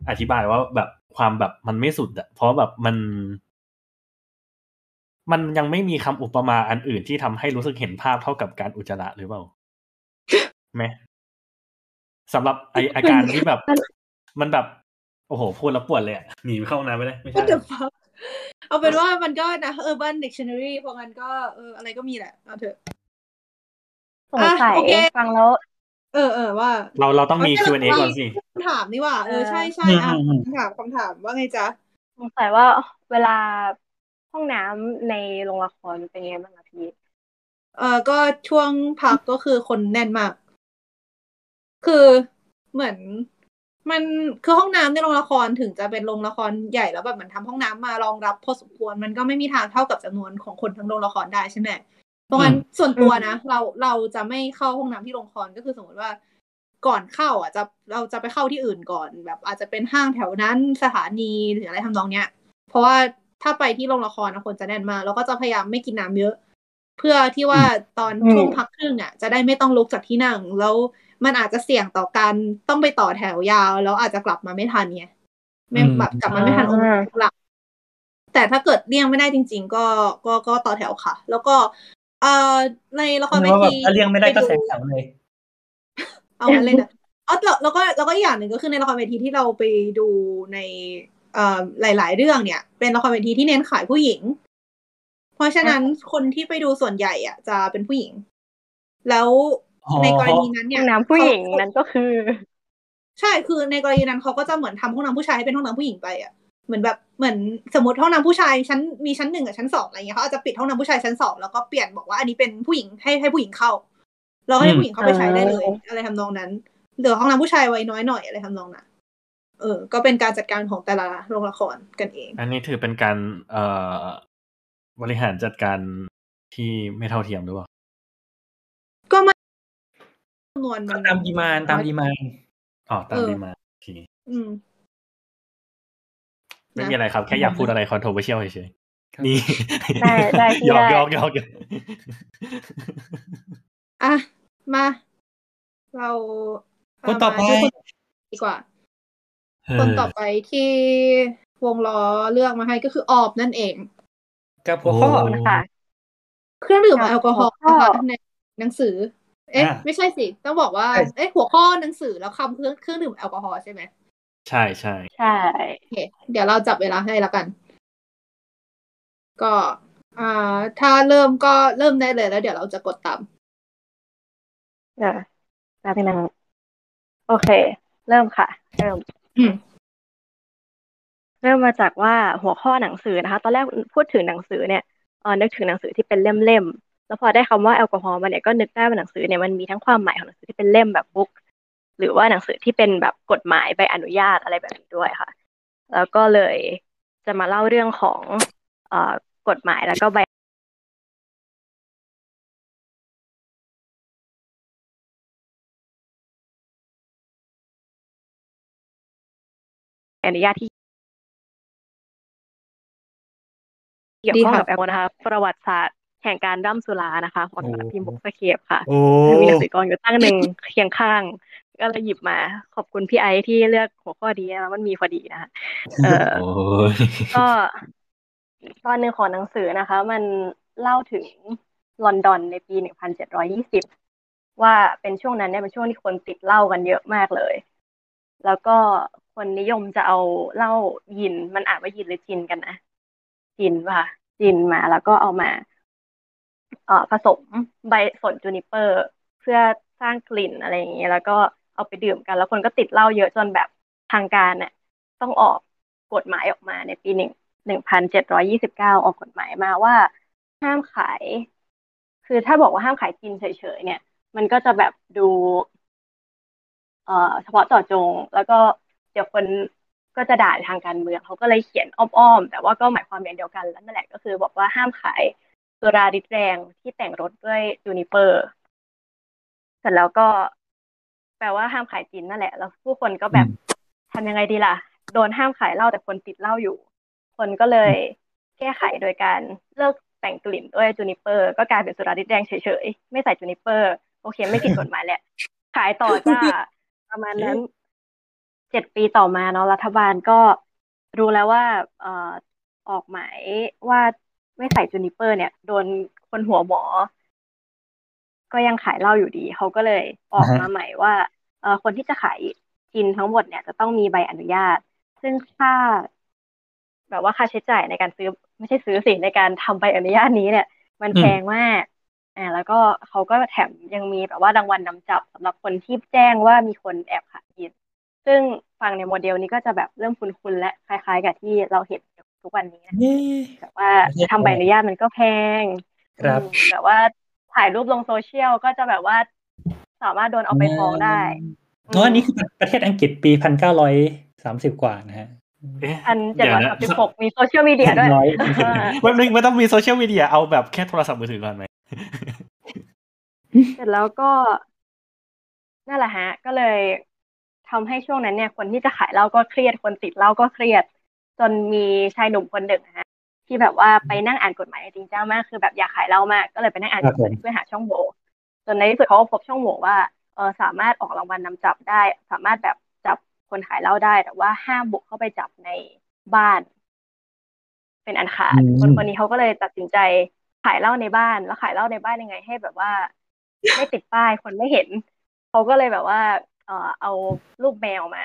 S2: อธิบายว่าแบบความแบบมันไม่สุดอะเพราะแบบมัน มันยังไม่มีคำอุปมาอันอื่นที่ทำให้รู้สึกเห็นภาพเท่ากับการอุจจาระหรือเปล่าไหมสำหรับไออาการที่แบบ มันแบบ โอ้โหพูดแล้วปวดเลยอะหนีไปเข้าห้องน้ำไม่ได้ไม่ใช่
S4: What the fuck เอาเป็นว่ามันก็นะ Urban Dictionary เพราะงั้นก็เอออะไรก็มีแหละ เอาเถอะ
S3: สงสัย
S4: อะโอเค
S3: ฟังแล้ว
S4: เออเออว่า
S2: เราเราต้องมี
S4: เอา
S2: Q&A ก่อนสิ
S4: คำถามนี่ว่าเออใช่ใช่อะคำถามคำถามว่าไงจ๊ะ
S3: สงสัยว่าเวลาห้องน้ำในโรงละครเป็นไงบ้างอะพี่
S4: เออก็ช่วงพักก็คือคนแน่นมาก คือเหมือน มันคือห้องน้ำในโรงละครถึงจะเป็นโรงละครใหญ่แล้วแบบเหมือนทำห้องน้ำมารองรับพอสมควรมันก็ไม่มีทางเท่ากับจำนวนของคนทั้งโรงละครได้ใช่ไหมเพราะงั้นส่วนตัวนะ เราเราจะไม่เข้าห้องน้ำที่โรงละครก็คือสมมติว่าก่อนเข้าอะจะเราจะไปเข้าที่อื่นก่อนแบบ อาจจะเป็นห้างแถวนั้นสถานีหรืออะไรทำนองเนี้ย เพราะว่าถ้าไปที่โรงละครนะคนจะแน่นมากแล้วก็จะพยายามไม่กินน้ำเยอะ เพื่อที่ว่าตอน
S3: อืม
S4: ช่วงพักครึ่งอะ จะได้ไม่ต้องลุกจากที่นั่งแล้ว มันอาจจะเสี่ยงต่อการต้องไปต่อแถวยาว แล้วอาจจะกลับมาไม่ทันไงไม่
S1: อืม
S4: แบบกลับมาไม่ทันองค์หลักแต่ถ้าเกิดเลี่ยงไม่ได้จริง ๆ ก็ก็ก็ต่อแถวค่ะ แล้วก็ เอ่อในละครเว
S1: ว่าแบบ
S4: ที
S1: ถ้าเลี่ยงไม่ได้ก็แสงแถวเลย
S4: เอางั้นเลยนะอ๋อแล้วแล้วก็แล้วก็อีกอย่างหนึ่งก็คือในละครเวทีที่เราไปดูในเอ่อหลาย ๆ เรื่องเนี่ย เป็นละครเวทีที่เน้นขายผู้หญิง เพราะฉะนั้นคนที่ไปดูส่วนใหญ่อะ จะเป็นผู้หญิง แล้ว
S1: อ๋อ
S4: ในกรณีนั้น
S3: ห้
S4: เนี่
S3: อยงน้ำผู้หญิง
S4: เขา
S3: นั้นก็คือ
S4: ใช่คือในกรณีนั้นเขาก็จะเหมือนทำห้องน้ำผู้ชายให้เป็นห้องน้ำผู้หญิงไปอะเหมือนแบบเหมือนสมมติห้องน้ำผู้ชายชั้นมีชั้นหนึ่งกับชั้นสองอะไรเงี้ยเขาอาจจะปิดห้องน้ำผู้ชายชั้นสองแล้วก็เปลี่ยนบอกว่าอันนี้เป็นผู้หญิงให้ให้ผู้หญิงเข้าแล้วก็ให้
S1: อืม
S4: ผู้หญิงเข้าไปใช้ได้เลย
S3: อ๋อ
S4: อะไรทำนองนั้นเหลือห้องน้ำผู้ชายไว้น้อยหน่อยอะไรทำนองนั้นเออ ก็เป็นการจัดการของแต่ละโรงละครกันเอง
S2: อันนี้ถือเป็นการเอ่อบริหารจัดการที่ไม่เท่าเทียมหรือเปล่า
S4: ก็ไม่จำนวนมัน
S1: ตามดีมานตามดีมาน
S2: อ๋อตาม
S4: เออ
S2: ดีมาโอเค
S4: อืม
S2: ไม่
S4: นะ
S2: มีอะไรครับ แค่อยากพูดอะไร controversial เฉย
S1: ครับ
S2: ๆนี่
S3: ได้ได้พี่
S2: หยอก
S3: ได้
S2: หยอกหยอกหยอก
S4: อะ มา เราเอา
S1: คนต่อไป
S4: มาที่คนดีกว่า คนต่อไปที่วงล้อเลือกมาให้ก็คือออบนั่นเอง
S1: กับหัวข้อ
S2: โอ้
S3: ค่ะ
S4: เครื่องดื่มแอลกอฮอล์
S3: หัวข้อ
S4: นะคะในหนังสือ เอ๊ะ
S1: อ่า
S4: ไม่ใช่สิ ต้องบอกว่า
S1: ใช่
S4: เอ๊ะ หัวข้อหนังสือแล้วคำเครื่องเครื่องดื่มแอลกอฮอล์ใช่ไหม
S2: ใช่ใช่
S3: ใช่
S4: โอเคเดี๋ยวเราจับเวลาให้แล้วกัน ก็อ่าถ้าเริ่มก็เริ่มได้เลยแล้ว เดี๋ยวเราจะกดตาม
S3: เดี๋ยวแป๊บนึงโอเค เริ่มค่ะ เริ่ม
S4: อืม
S3: เริ่มมาจากว่าหัวข้อหนังสือนะคะ ตอนแรกพูดถึงหนังสือเนี่ยเออนึกถึงหนังสือที่เป็นเล่มๆ แล้วพอได้คำว่าแอลกอฮอล์มาเนี่ยก็นึกได้ว่าหนังสือเนี่ยมันมีทั้งความหมายของหนังสือที่เป็นเล่มแบบบุ๊กหรือว่าหนังสือที่เป็นแบบกฎหมายใบอนุญาตอะไรแบบนี้ด้วยค่ะ แล้วก็เลยจะมาเล่าเรื่องของเอ่อกฎหมายแล้วก็ใบอนุญาตที่เกี่ยวข้องกับแอลกอฮอล์นะคะประวัติศาสตร์ แห่งการดั้มสุรานะคะของสำนักพิมพ์บุ๊กสเคปค่ะ
S1: โอ้
S3: มีหนังสือกรอยู่ตั้งหนึ่งเคียงข้าง ก็เลยหยิบมา ขอบคุณพี่ไอซ์ที่เลือกหัวข้อดีแล้วมันมีพอดีนะคะเออ
S2: โอ้ย
S3: ก็ตอนหนึ่งของหนังสือนะคะ มันเล่าถึงลอนดอนในปีหนึ่งพันเจ็ดร้อยี่สิบว่าเป็นช่วงนั้นเนี่ยเป็นช่วงที่คนติดเหล้ากันเยอะมากเลย แล้วก็คนนิยมจะเอาเหล้ายิน มันอ่านว่ายินหรือจินกันนะจินป่ะจินมาแล้วก็เอามาเอ่อ ผสมใบสนจูนิเปอร์ เพื่อสร้างกลิ่นอะไรอย่างเงี้ยแล้วก็เอาไปดื่มกัน แล้วคนก็ติดเหล้าเยอะจนแบบทางการเนี่ยต้องออกกฎหมายออกมาในปีหนึ่งหนึ่งพันเจ็ดร้อยี่สิบเก้าออกกฎหมายมาว่าห้ามขาย คือถ้าบอกว่าห้ามขายกินเฉยๆเนี่ย มันก็จะแบบดู เอ่อเฉพาะเจาะจง แล้วก็เดี๋ยวคนก็จะด่าทางการเมืองเขาก็เลยเขียนอ้อมๆแต่ว่าก็หมายความอย่างเดียวกันแล้วนั่นแหละก็คือ บอกว่าห้ามขาย สุราริดแรงที่แต่งรสด้วยจูนิเปอร์เสร็จแล้วก็แปลว่าห้ามขายจินนั่นแหละ แล้วผู้คนก็แบบทำยังไงดีล่ะ โดนห้ามขายเหล้าแต่คนติดเหล้าอยู่ คนก็เลยแก้ไขโดยการเลิกแต่งกลิ่นด้วย juniper ก็กลายเป็นสุราฤทธิ์แรงเฉยๆ ไม่ใส่ juniper โอเค ไม่ผิดกฎหมายแหละ ขายต่อจ้าประมาณนั้นเจ็ดปีต่อมาเนาะรัฐบาลก็รู้แล้วว่าเอ่อออกหมายว่า ไม่ใส่ juniper เนี่ย โดนคนหัวหมอ ก็ยังขายเหล้าอยู่ดี เขาก็เลยออกมาใหม่ว่าเอ่อคนที่จะขายจินทั้งหมดเนี่ยจะต้องมีใบอนุญาต ซึ่งค่า แบบว่าค่าใช้จ่ายในการซื้อ ไม่ใช่ซื้อสิในการทำใบอนุญาตนี้เนี่ย มันแพงมากอ่าแล้วก็เขาก็แถมยังมีแบบว่ารางวัลนำจับสำหรับคนที่แจ้งว่ามีคนแอบขายกินซึ่งฟังในโมเดลนี้ก็จะแบบเริ่มคุ้นๆและคล้าย ๆ กับที่เราเห็น ทุกวันนี้นะ
S1: เย้
S3: แต่ว่าทำใบอนุญาตมันก็แพง
S1: ครับ
S3: อืมแบบว่าถ่ายรูปลงโซเชียลก็จะแบบว่าสามารถโดนเอาไปฟ้องได้
S1: อ๋ออันนี้คือประเทศอังกฤษปีพันเก้าร้อยสามสิบกว่านะฮะ
S2: เอ๊ะ
S3: พันเจ็ด
S2: เดี๋ยว
S3: ร้อย
S2: นะ
S3: สามสิบหกมีโซเชียลมีเดียด้วย
S1: ร้อย
S3: อ่า
S2: ไม่ไม่ไม่ต้องมีโซเชียลมีเดียเอาแบบแค่โทรศัพท์มือถือก่อนไหม
S3: เสร็จแล้วก็นั่นแหละฮะ ก็เลยทำให้ช่วงนั้นเนี่ย คนที่จะขายเหล้าก็เครียดคนติดเหล้าก็เครียด จนมีชายหนุ่มคนหนึ่งนะฮะที่แบบว่าไปนั่งอ่านกฎหมายจริงจังมากคือแบบอยากขายเหล้ามากก็เลยไปนั่งอ่านกฎหมายเพื่อหาช่องโหว่จนในที่สุดเขาก็พบช่องโหว่ว่าเออสามารถออกรางวัลนำจับได้ สามารถแบบจับคนขายเหล้าได้ แต่ว่าห้ามบุกเข้าไปจับในบ้าน เป็นอันขาด
S1: อืม
S3: คนคนนี้เขาก็เลยตัดสินใจขายเหล้าในบ้าน แล้วขายเหล้าในบ้านยังไง ให้แบบว่า ไม่ติดป้ายคนไม่เห็นเขาก็เลยแบบว่า เออเอารูปแมวมา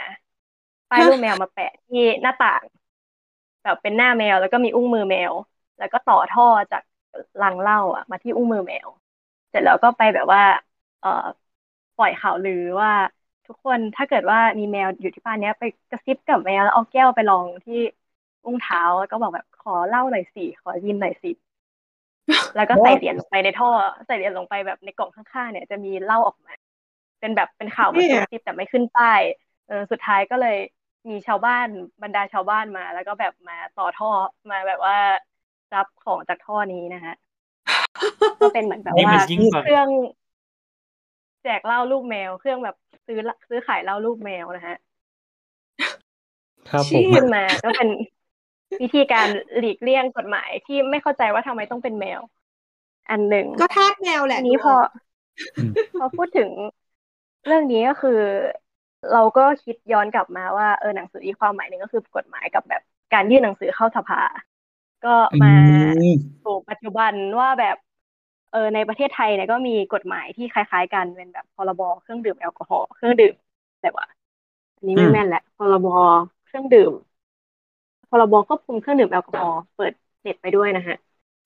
S3: ป้ายรูปแมวมาแปะที่หน้าต่าง แบบเป็นหน้าแมว แล้วก็มีอุ้งมือแมว แล้วก็ต่อท่อจากลังเหล้าอะ มาที่อุ้งมือแมว เสร็จแล้วก็ไปแบบว่า เอ่อปล่อยข่าวลือว่าทุกคนถ้าเกิดว่ามีแมวอยู่ที่บ้านเนี้ย ไปกระซิบกับแมวแล้วเอาแก้วไปลองที่อุ้งเท้าแล้วก็บอกแบบขอเหล้าหน่อยสิขอยินหน่อยสิแล้วก็ใส่เหรียญลงไปในท่อ ใส่เหรียญลงไปแบบในกล่องข้างๆเนี่ยจะมีเหล้าออกมา เป็นแบบเป็นข่าวเหมัน
S4: เนี่
S3: ซุ
S4: ย
S3: บซิบแต่ไม่ขึ้นป้ายเออสุดท้ายก็เลย มีชาวบ้านบรรดาชาวบ้านมา แล้วก็แบบมาต่อท่อมาแบบว่ารับของจากท่อนี้นะฮะก็เป็นเหมือนแบบ
S2: นี่
S3: ว่า
S2: มันยิ่งกว่า
S3: เครื่อง แจกเหล้าลูกแมว เครื่องแบบซื้อละซื้อขายเหล้าลูกแมวนะฮะ
S1: ครับผ
S4: เชี่
S1: ม
S4: ย
S3: ขึ้นมาก็เป็นวิธีการหลีกเลี่ยงกฎหมายที่ไม่เข้าใจว่าทำไมต้องเป็นแมว อันหนึ่ง
S4: ก็ทาสแมวแหละ
S3: ทีนี้พอ
S1: อืม
S3: พอพูดถึงเรื่องนี้ก็คือ เราก็คิดย้อนกลับมาว่าเออหนังสืออีกความหมายหนึ่งก็คือกฎหมายกับแบบการยื่นหนังสือเข้าสภา ก็มา
S1: อืม
S3: สู่ปัจจุบันว่าแบบเออในประเทศไทยเนี่ยก็มีกฎหมายที่คล้าย ๆ กันเป็นแบบพรบเครื่องดื่มแอลกอฮอล์เครื่องดื่มแต่ว่าอันนี้ไม่แม่นแหละพรบเครื่องดื่มพรบควบคุมเครื่องดื่มแอลกอฮอล์เปิดเน็ตไปด้วยนะฮะ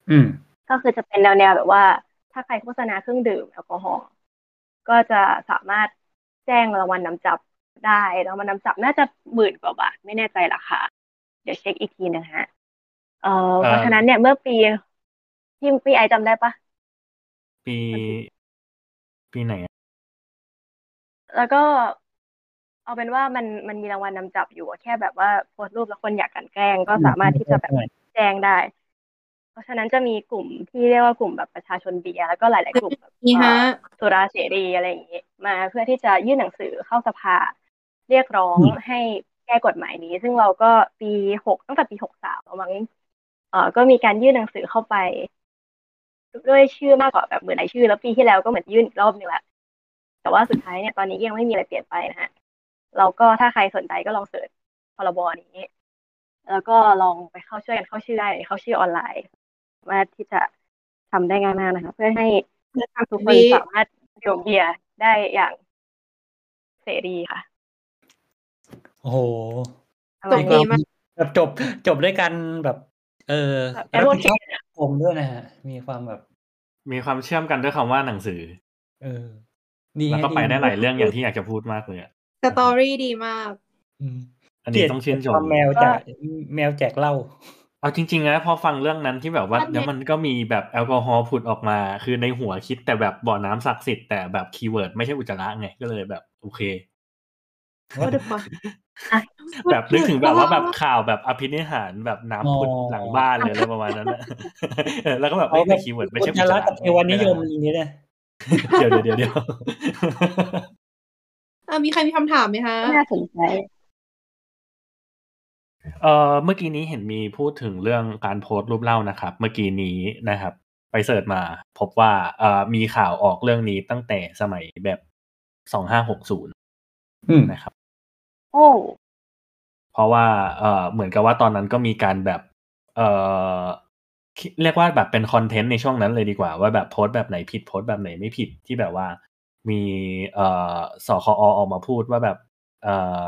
S1: อืม
S3: ก็คือจะเป็นแนวๆแบบว่า ถ้าใครโฆษณาเครื่องดื่มแอลกอฮอล์ก็จะสามารถ แจ้งรางวัลนำจับได้รางวัลนำจับน่าจะหมื่นกว่าบาทไม่แน่ใจราคาเดี๋ยวเช็คอีกทีหนึงฮะเออเพราะฉะนั้นเนี่ยเมื่อปีที่ปีไอจำได้ปะ
S2: ปี ปีไหนอะ
S3: แล้วก็เอาเป็นว่ามันมันมีรางวัลนำจับอยู่อะแค่แบบว่าโพสต์รูปแล้วคนอยากกลันแกล้งก็สามารถที่จะแบบแจ้งได้ เพราะฉะนั้นจะมีกลุ่มที่เรียกว่ากลุ่มแบบประชาชนเบียร์แล้วก็หลาย ๆ กลุ่มแบบ
S4: นี่ฮะ
S3: เอ่อสุราเสรีอะไรอย่างนี้มาเพื่อที่จะยื่นหนังสือเข้าสภา เรียกร้องให้แก้กฎหมายนี้ ซึ่งเราก็ปีหกตั้งแต่ปีหกสามมั้งเอ่อก็มีการยื่นหนังสือเข้าไปด้วยชื่อมากกว่าแบบเหมือนรายชื่อ แล้วปีที่แล้วก็เหมือนยื่นอีกรอบหนึงแหละแต่ว่าสุดท้ายเนี่ยตอนนี้ยังไม่มีอะไรเปลี่ยนไปนะฮะเราก็ถ้าใครสนใจก็ลองเสิร์ชพรบนี้ แล้วก็ลองไปเข้าช่วยกันเข้าชื่อได้เข้าชื่อออนไลน์สามารถที่จะทำได้ง่ายมากนะคะ เพื่อให้ทุกคนสามารถดื่มเบียร์ได้อย่างเสรีค่ะ
S1: โอ้โห
S3: ประ
S4: จ
S3: มาณ
S4: บ
S3: นี้
S4: ดีมาก
S1: แบบจบจบด้วยกันแบบ เออ
S3: แบบ
S1: รับผิดชอบ
S3: advocate อะ
S1: สังคมด้วยนะฮะ มีความแบบ
S2: มีความเชื่อมกันด้วยคำว่าหนังสือ
S1: เออดี
S2: แล้วก็ไปได้หลายเรื่องอย่างที่อยากจะพูดมากเลยอะ
S4: story ดีมาก
S1: อืม
S2: อันนี้ต้องชื่นช
S1: ความมแมวแจกแมวแจกเหล้า
S2: เอาจริงๆนะพอฟังเรื่องนั้นที่แบบว่า
S4: อันเนี้ย
S2: แล้วมันก็มีแบบแอลกอฮอล์ผุดออกมา คือในหัวคิดแต่แบบบ่อน้ำศักดิ์สิทธิ์แต่แบบ keyword ไม่ใช่อุจจาระไงก็เลยแบบโอเค
S4: What the fuck
S2: แบบนึกถึงแบบว่าแบบข่าวแบบอภินิหารแบบน้ำผุดหลังบ้านเลยอะไรประมาณนั้นนะเออแล้วก็แบบ
S1: เอา
S2: ไม่ใช่อุจจาระ
S1: อุจ
S2: จา
S1: ระกับเทวนิยมอย่างนี้นะ
S2: เดี๋ยวเดี๋ยวเดี๋ยวเดี๋ยว
S4: อะมีใครมีคำถามไหมคะ
S3: น่าสนใจ
S2: เออเมื่อกี้นี้เห็นมีพูดถึงเรื่องการโพสต์รูปเหล้านะครับ เมื่อกี้นี้นะครับ ไป search มา พบว่าเอ่อมีข่าวออกเรื่องนี้ตั้งแต่สมัยแบบสองห้าหกศูนย์
S1: อืม
S2: นะครับ
S3: โอ้
S2: เพราะว่าเอ่อเหมือนกับว่าตอนนั้นก็มีการแบบ เอ่อคิดเรียกว่าแบบเป็นคอนเทนต์ในช่วงนั้นเลยดีกว่า ว่าแบบโพสต์แบบไหนผิดโพสต์แบบไหนไม่ผิดที่แบบว่ามีเอ่อสคอออกมาพูดว่าแบบ เอ่อ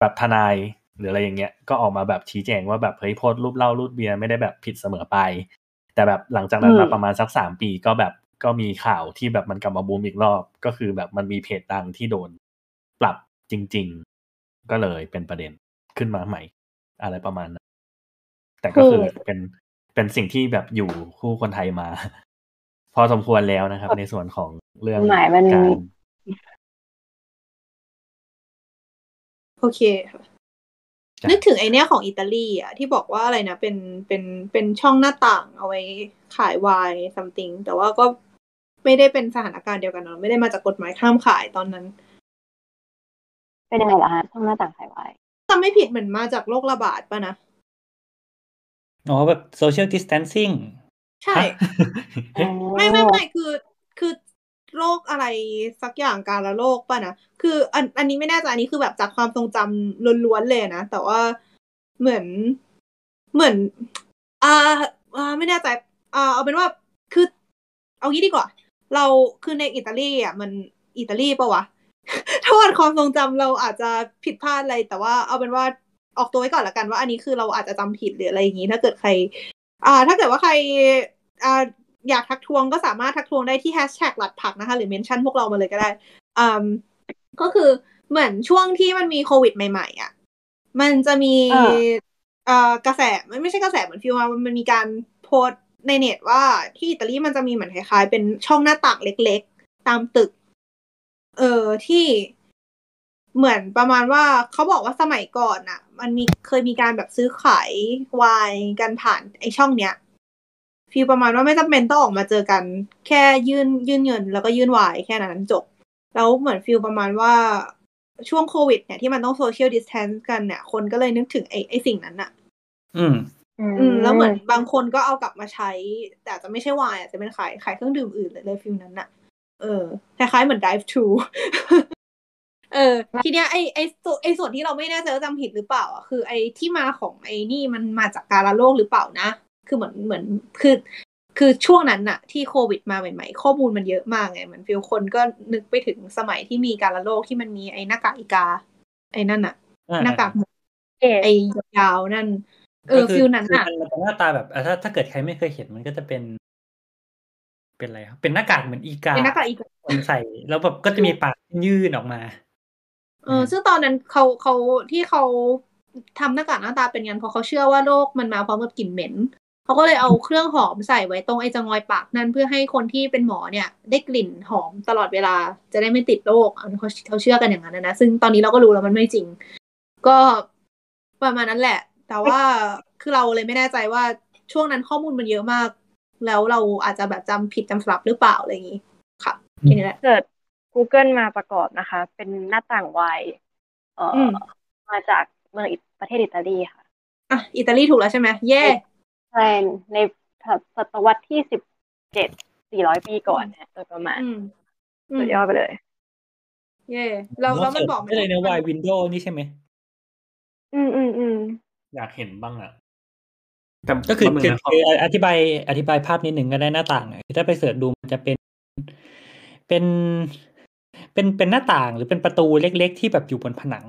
S2: แบบทนาย หรืออะไรอย่างเงี้ยก็ออกมาแบบชี้แจงว่าแบบเฮ้ยโพสต์รูปเหล้ารูปเบียร์ไม่ได้แบบผิดเสมอไป แต่แบบหลังจากนั้นมาประมาณสักสามปีก็แบบก็มีข่าวที่แบบมันกลับมาบูมอีกรอบ ก็คือแบบมันมีเพจดังที่โดนปรับจริง ๆ ก็เลยเป็นประเด็นขึ้นมาใหม่ อะไรประมาณนั้นแต่ก็คือเป็นเป็นสิ่งที่แบบอยู่คู่คนไทยมา พอสมควรแล้วนะครับ ในส่วนของเรื่อง
S3: หมายมัน
S2: การ
S4: โอเคค่ะ นึกถึงไอเนี้ยของอิตาลีอะที่บอกว่าอะไรนะเป็นเป็นเป็นช่องหน้าต่างเอาไว้ขายไวน์ something แต่ว่าก็ไม่ได้เป็นสถานการณ์เดียวกันเนอะไม่ได้มาจากกฎหมายห้ามขายตอนนั้น
S3: เป็นยังไงล่ะฮะช่องหน้าต่างขายไวน์
S4: จำไม่ผิดเหมือนมาจากโรคระบาดป่ะนะ
S1: อ๋อแบบ social distancing
S4: ใช่
S2: เฮ้ย
S4: ไม่ไม่ไม่คือคือ โรคอะไรสักอย่างการละโรคป่ะนะ คืออันอันนี้ไม่แน่ใจอันนี้คือแบบจากความทรงจำล้วนๆเลยนะ แต่ว่าเหมือนเหมือนอ่าอ่าไม่แน่ใจอ่าเอาเป็นว่าคือ เอางี้ดีกว่า เราคือในอิตาลีอะมันอิตาลีปะวะถ้าความทรงจำเราอาจจะผิดพลาดอะไร แต่ว่าเอาเป็นว่าออกตัวไว้ก่อนละกันว่าอันนี้คือเราอาจจะจำผิดหรืออะไรอย่างนี้ ถ้าเกิดใคร อ่า ถ้าเกิดว่าใครอ่า อยากทักทวงก็สามารถทักทวงได้ที่แฮชแท็กหลัดผักนะคะ หรือเมนชั่นพวกเรามาเลยก็ได้อ่าก็คือเหมือนช่วงที่มันมีโควิดใหม่ๆอะมันจะมี
S3: อ่า
S4: เอ่อกระแสมันไม่ใช่กระแสเหมือนฟิลว่ามันมีการโพสต์ในเน็ตว่าที่อิตาลีมันจะมีเหมือนคล้ายๆ เป็นช่องหน้าต่างเล็กๆ ตามตึก เออที่เหมือนประมาณว่าเขาบอกว่าสมัยก่อนอะ มันมีเคยมีการแบบซื้อขายไวน์กันผ่านไอช่องเนี้ย ฟีลประมาณว่าไม่จำเป็นต้องออกมาเจอกัน แค่ยื่นยื่นเงิน แล้วก็ยื่นไวน์แค่นั้นจบ แล้วเหมือน feel ประมาณว่าช่วงโควิดเนี่ยที่มันต้อง social distance กันเนี่ย คนก็เลยนึกถึงไอไอสิ่งนั้นอะ
S1: อืม
S4: อืม แล้วเหมือนบางคนก็เอากลับมาใช้ แต่อาจจะไม่ใช่ไวน์อาจจะเป็นขายขายเครื่องดื่มอื่นเลยเลย feel นั้นน่ะเออคล้ายๆเหมือน drive-thru เออ ทีเนี้ยไอไอส่วนไอส่วนที่เราไม่แน่ใจว่าจำผิดหรือเปล่าอะคือไอที่มาของไอนี่มันมาจากการละโรคหรือเปล่านะ คือเหมือนเหมือนคือคือช่วงนั้นน่ะที่โควิดมาใหม่ๆ ข้อมูลมันเยอะมากไงเหมือน feel คนก็นึกไปถึงสมัยที่มีการละโรคที่มันมีไอหน้ากากอีกา ไอนั่นน่ะหน้ากากหมู
S3: เอ๊ะ
S4: ไอยาวๆนั่น เออ
S1: ก็คื
S4: อ feel นั้นน่ะ
S1: มันมันจะหน้าตาแบบอะถ้าถ้าเกิดใครไม่เคยเห็นมันก็จะเป็น เป็นอะไรครับเป็นหน้ากากเหมือนอีกา
S4: เป็นหน้ากากอีกา
S1: คนใส่ แล้วแบบก็จะมีปากยื่นออกมา
S4: เออ ซึ่งตอนนั้นเขาเขาที่เขาทำหน้ากากหน้าตาเป็นงั้นเพราะเขาเชื่อว่าโรคมันมาพร้อมกับกลิ่นเหม็น เขาก็เลยเอาเครื่องหอมใส่ไว้ตรงไอ้จงอยปากนั่นเพื่อให้คนที่เป็นหมอเนี่ย ได้กลิ่นหอมตลอดเวลาจะได้ไม่ติดโรคอันนี้เขาเขาเชื่อกันอย่างนั้นนะนะซึ่งตอนนี้เราก็รู้แล้วมันไม่จริง ก็ประมาณนั้นแหละ แต่ว่าคือเราเลยไม่แน่ใจว่าช่วงนั้นข้อมูลมันเยอะมาก แล้วเราอาจจะแบบจำผิดจำสลับหรือเปล่าอะไรอย่างนี้ค่ะแค่นี้แหละ
S3: เกิด Google มาประกอบนะคะ เป็นหน้าต่างวายเอ่ออ
S4: ม
S3: มาจากเมืองอิประเทศอิตาลีค่ะ
S4: อะอิตาลีถูกแล้วใช่ไหมเย่
S3: ใช่ในศตวรรษที่สิบเจ็ดสี่ร้อยปีก่อนนะโดยประมาณ
S4: อืมอืม
S3: สุดยอดไปเลย
S4: เย่แล้วแล้วมันบอกไหม
S1: ได้เลยนะวายวินโดว์นี่ใช่ไหม
S3: อืมอืมอืม
S2: อยากเห็นบ้างอะแต่
S1: ก็คือ
S2: แป๊บนึง
S1: คือ
S2: นะขอ
S1: คืออธิบายอธิบายภาพนิดหนึ่งก็ได้หน้าต่างอะถ้าไปเสิร์ชดูมันจะเป็นเป็นเป็นเป็นหน้าต่างหรือเป็นประตูเล็ก ๆ ที่แบบอยู่บนผนัง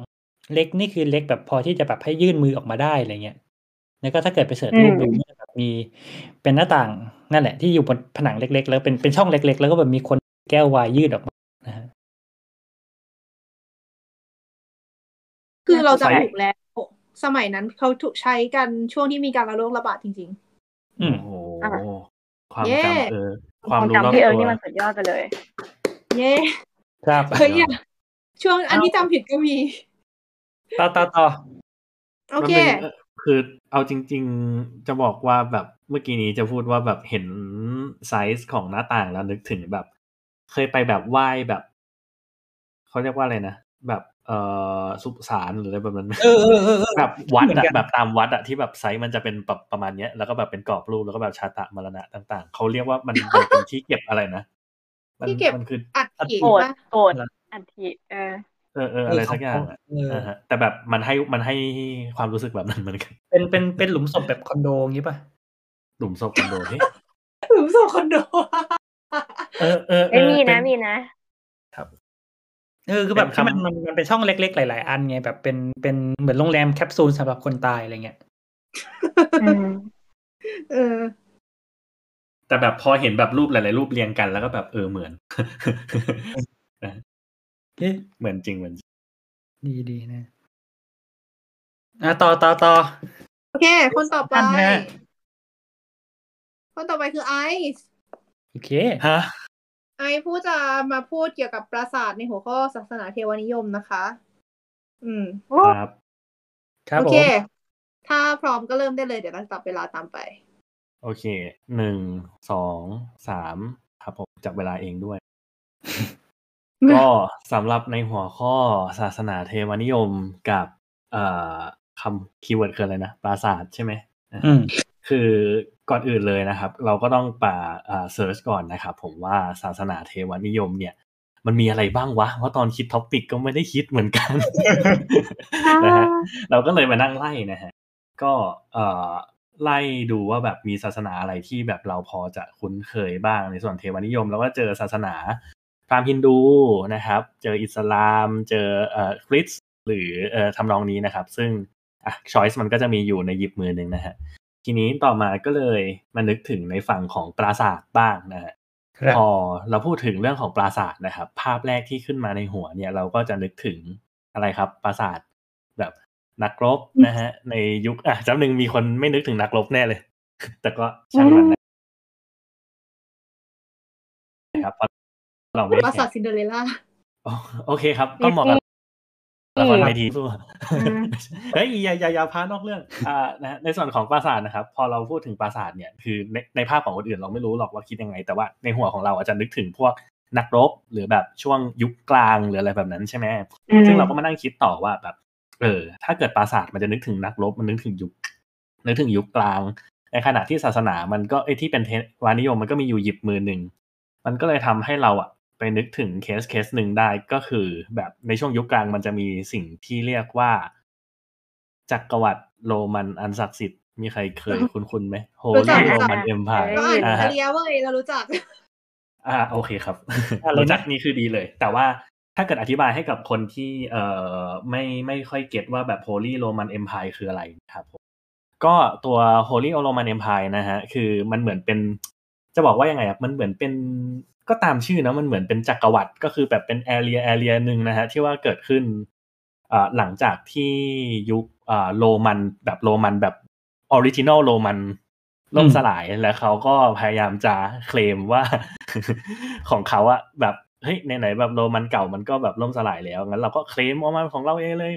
S1: เล็กนี่คือเล็กแบบพอที่จะแบบให้ยื่นมือออกมาได้อะไรเงี้ยแล้วก็ถ้าเกิดไปเสิร์ชรูปดู มันจะแบบมีเป็นหน้าต่างนั่นแหละที่อยู่บนผนังเล็ก ๆ แล้วเป็นเป็นช่องเล็ก ๆ แล้วก็แบบมีคนแก้ววายยื่นออกมานะฮะ
S4: คือเราจะถูกแล้ว สมัยนั้นเขาถูกใช้กันช่วงที่มีการระโรคระบาดจริง
S1: อืม
S2: โอ้โห
S3: อะ
S2: ความ
S4: เย้
S2: จำเออความรู้
S3: จำ
S2: รอบ
S3: พี่เอิ
S2: ตั
S3: ร์ก
S2: ว
S3: นี่มันสุดยอดไปเลย
S4: ๆเย่
S1: ครับ
S4: เฮ้ยอะช่วงอันที่จำผิดก็มี
S1: ต่อต่อต่อ
S4: โอเค
S2: แป๊บนึงเออ คือเอาจริง ๆ จะบอกว่าแบบเมื่อกี้นี้จะพูดว่าแบบเห็นไซส์ของหน้าต่างแล้วนึกถึงแบบ เคยไปแบบไหว้แบบเขาเรียกว่าอะไรนะแบบเอ่อสุสานหรืออะไรแบบนั้นไหม
S1: เออเออเออเออ
S2: แบบวัด
S1: เหมือน
S2: อะ
S1: กัน
S2: แบบตามวัดอะที่แบบไซส์มันจะเป็นแบบประมาณเนี้ย แล้วก็แบบเป็นกรอบรูปแล้วก็แบบชาตะมรณะต่าง ๆเขาเรียกว่ามันมันเป็นที่เก็บอะไรนะมัน
S4: ที่เก็บ
S2: มันคือ
S4: อัดขีด
S3: โกรธ
S4: ปะ
S3: โกรธอันทีเออ
S2: เออเอออะไรสักอย่างอะ
S1: เออ
S2: อ่าฮะแต่แบบมันให้มันให้ความรู้สึกแบบนั้นเหมือนกัน
S1: เป็นเป็นเป็นหลุมศพแบบคอนโดงี้ป่ะ
S2: หลุมศพคอนโดเฮ้ย
S4: หรือส่งคอนโด
S2: เออเออเอ
S3: ไม่
S2: อ
S3: มี
S2: เป็
S3: นะมีนะ
S1: เออคือแบบ
S2: เป็น
S1: ที่มัน
S2: คำ
S1: มันมันเป็นช่องเล็ก ๆ หลาย ๆ อันไงแบบเป็นเป็นเหมือนโรงแรมแคปซูลสำหรับคนตายอะไรเงี้ย
S3: อืม
S4: เออ
S2: แต่แบบพอเห็นแบบรูปหลาย ๆ รูปเรียงกันแล้วก็แบบเออเหมือน
S1: เอ๊ะ
S2: เหมือนจริงเหมือนจริง
S1: ดีดีนะอะต่อต่อต่อ
S4: โอเค คนต่อไป
S1: ท่านฮะ
S4: คนต่อไปคือไอซ์
S1: โอเค
S2: ฮะ
S4: ไอซ์ผู้จะมาพูดเกี่ยวกับปราสาทในหัวข้อศาสนาเทวนิยมนะคะ อืม
S2: ครับ
S1: ครับ
S4: โอเคถ้าพร้อมก็เริ่มได้เลย เดี๋ยวเราจับเวลาตามไป
S2: โอเค หนึ่ง สอง สาม ครับผมจับเวลาเองด้วย ก็สำหรับในหัวข้อศาสนาเทวนิยมกับเอ่อคำ keyword คืออะไรนะปราสาทใช่ไหม
S1: อืม
S2: คือก่อนอื่นเลยนะครับ เราก็ต้องป่าอ่า search ก่อนนะครับผมว่าศาสนาเทวนิยมเนี่ย มันมีอะไรบ้างวะเพราะตอนคิด topic ก็ไม่ได้คิดเหมือนกันนะฮะเราก็เลยมานั่งไล่นะฮะก็เอ่อไล่ดูว่าแบบมีศาสนาอะไรที่แบบเราพอจะคุ้นเคยบ้างในส่วนเทวนิยม แล้วก็เจอศาสนา พราหมณ์ฮินดูนะครับ เจออิสลาม เจอเอ่อคริสต์หรือเอ่อทำนองนี้นะครับ ซึ่งอะช้อยส์มันก็จะมีอยู่ในหยิบมือหนึ่งนะฮะทีนี้ต่อมาก็เลยมานึกถึงในฝั่งของปราสาทบ้างนะฮะ
S1: ครับ
S2: พอเราพูดถึงเรื่องของปราสาทนะครับ ภาพแรกที่ขึ้นมาในหัวเนี่ย เราก็จะนึกถึงอะไรครับปราสาทแบบนักรบนะฮะ ในยุคอะจำหนึ่งมีคนไม่นึกถึงนักรบแน่เลย แต่ก็ช่างมันนะครับ เพราะเราไม่
S4: ปราสาท
S2: แข่ง
S4: ซินเดอเรลล่า
S2: อ๋อโอเคครับ ก็เหมาะกับละครเวทีสู้เฮ้ยอย่าอย่าอย่าพานอกเรื่องอ่านะฮะในส่วนของปราสาทนะครับ พอเราพูดถึงปราสาทเนี่ยคือในในภาพของคนอื่นเราไม่รู้หรอกว่าคิดยังไง แต่ว่าในหัวของเราอาจจะนึกถึงพวกนักรบหรือแบบช่วงยุคกลางหรืออะไรแบบนั้นใช่ไหม
S3: อืม
S2: ซึ่งเราก็มานั่งคิดต่อว่าแบบ เออ ถ้าเกิดปราสาทมันจะนึกถึงนักรบมันนึกถึงยุคนึกถึงยุคกลาง ในขณะที่ศาสนามันก็ไอ้ที่เป็นเทวานิยมมันก็มีอยู่หยิบมือหนึ่งมันก็เลยทำให้เราอะ ไปนึกถึงเคสเคสหนึ่งได้ก็คือแบบในช่วงยุคกลางมันจะมีสิ่งที่เรียกว่า จักรวรรดิโรมันอันศักดิ์สิทธิ์มีใครเคยคุ้นคุ้นๆไหมโฮ
S4: รู้จั
S2: ลี่
S4: ก
S2: โรมันเอ็มพาย
S4: ก็อ่าน
S2: อ่า
S4: อา
S2: ฮะ
S4: เรียเว้ยเรารู้จัก
S2: อ่าโอเคครับ
S1: อะไรนะ
S2: รู้จักนี่คือดีเลย แต่ว่าถ้าเกิดอธิบายให้กับคนที่เอ่อไม่ไม่ค่อยเก็ตว่าแบบ Holy Roman Empire คืออะไรนะครับผมก็ตัว Holy Roman Empire นะฮะคือมันเหมือนเป็นจะบอกว่ายังไงอะมันเหมือนเป็น ก็ตามชื่อนะมันเหมือนเป็นจักรวรรดิก็คือแบบเป็นแอเรียแอเรียหนึ่งนะฮะที่ว่าเกิดขึ้นอ่าหลังจากที่ยุคอ่าโรมันแบบโรมันแบบ original โรมันล่มสลายแล้วเขาก็พยายามจะเคลมว่าของเขาอะแบบเฮ้ยไหนๆแบบโรมันเก่ามันก็แบบล่มสลายแล้วงั้นเราก็เคลมออกมาของเราเองเลย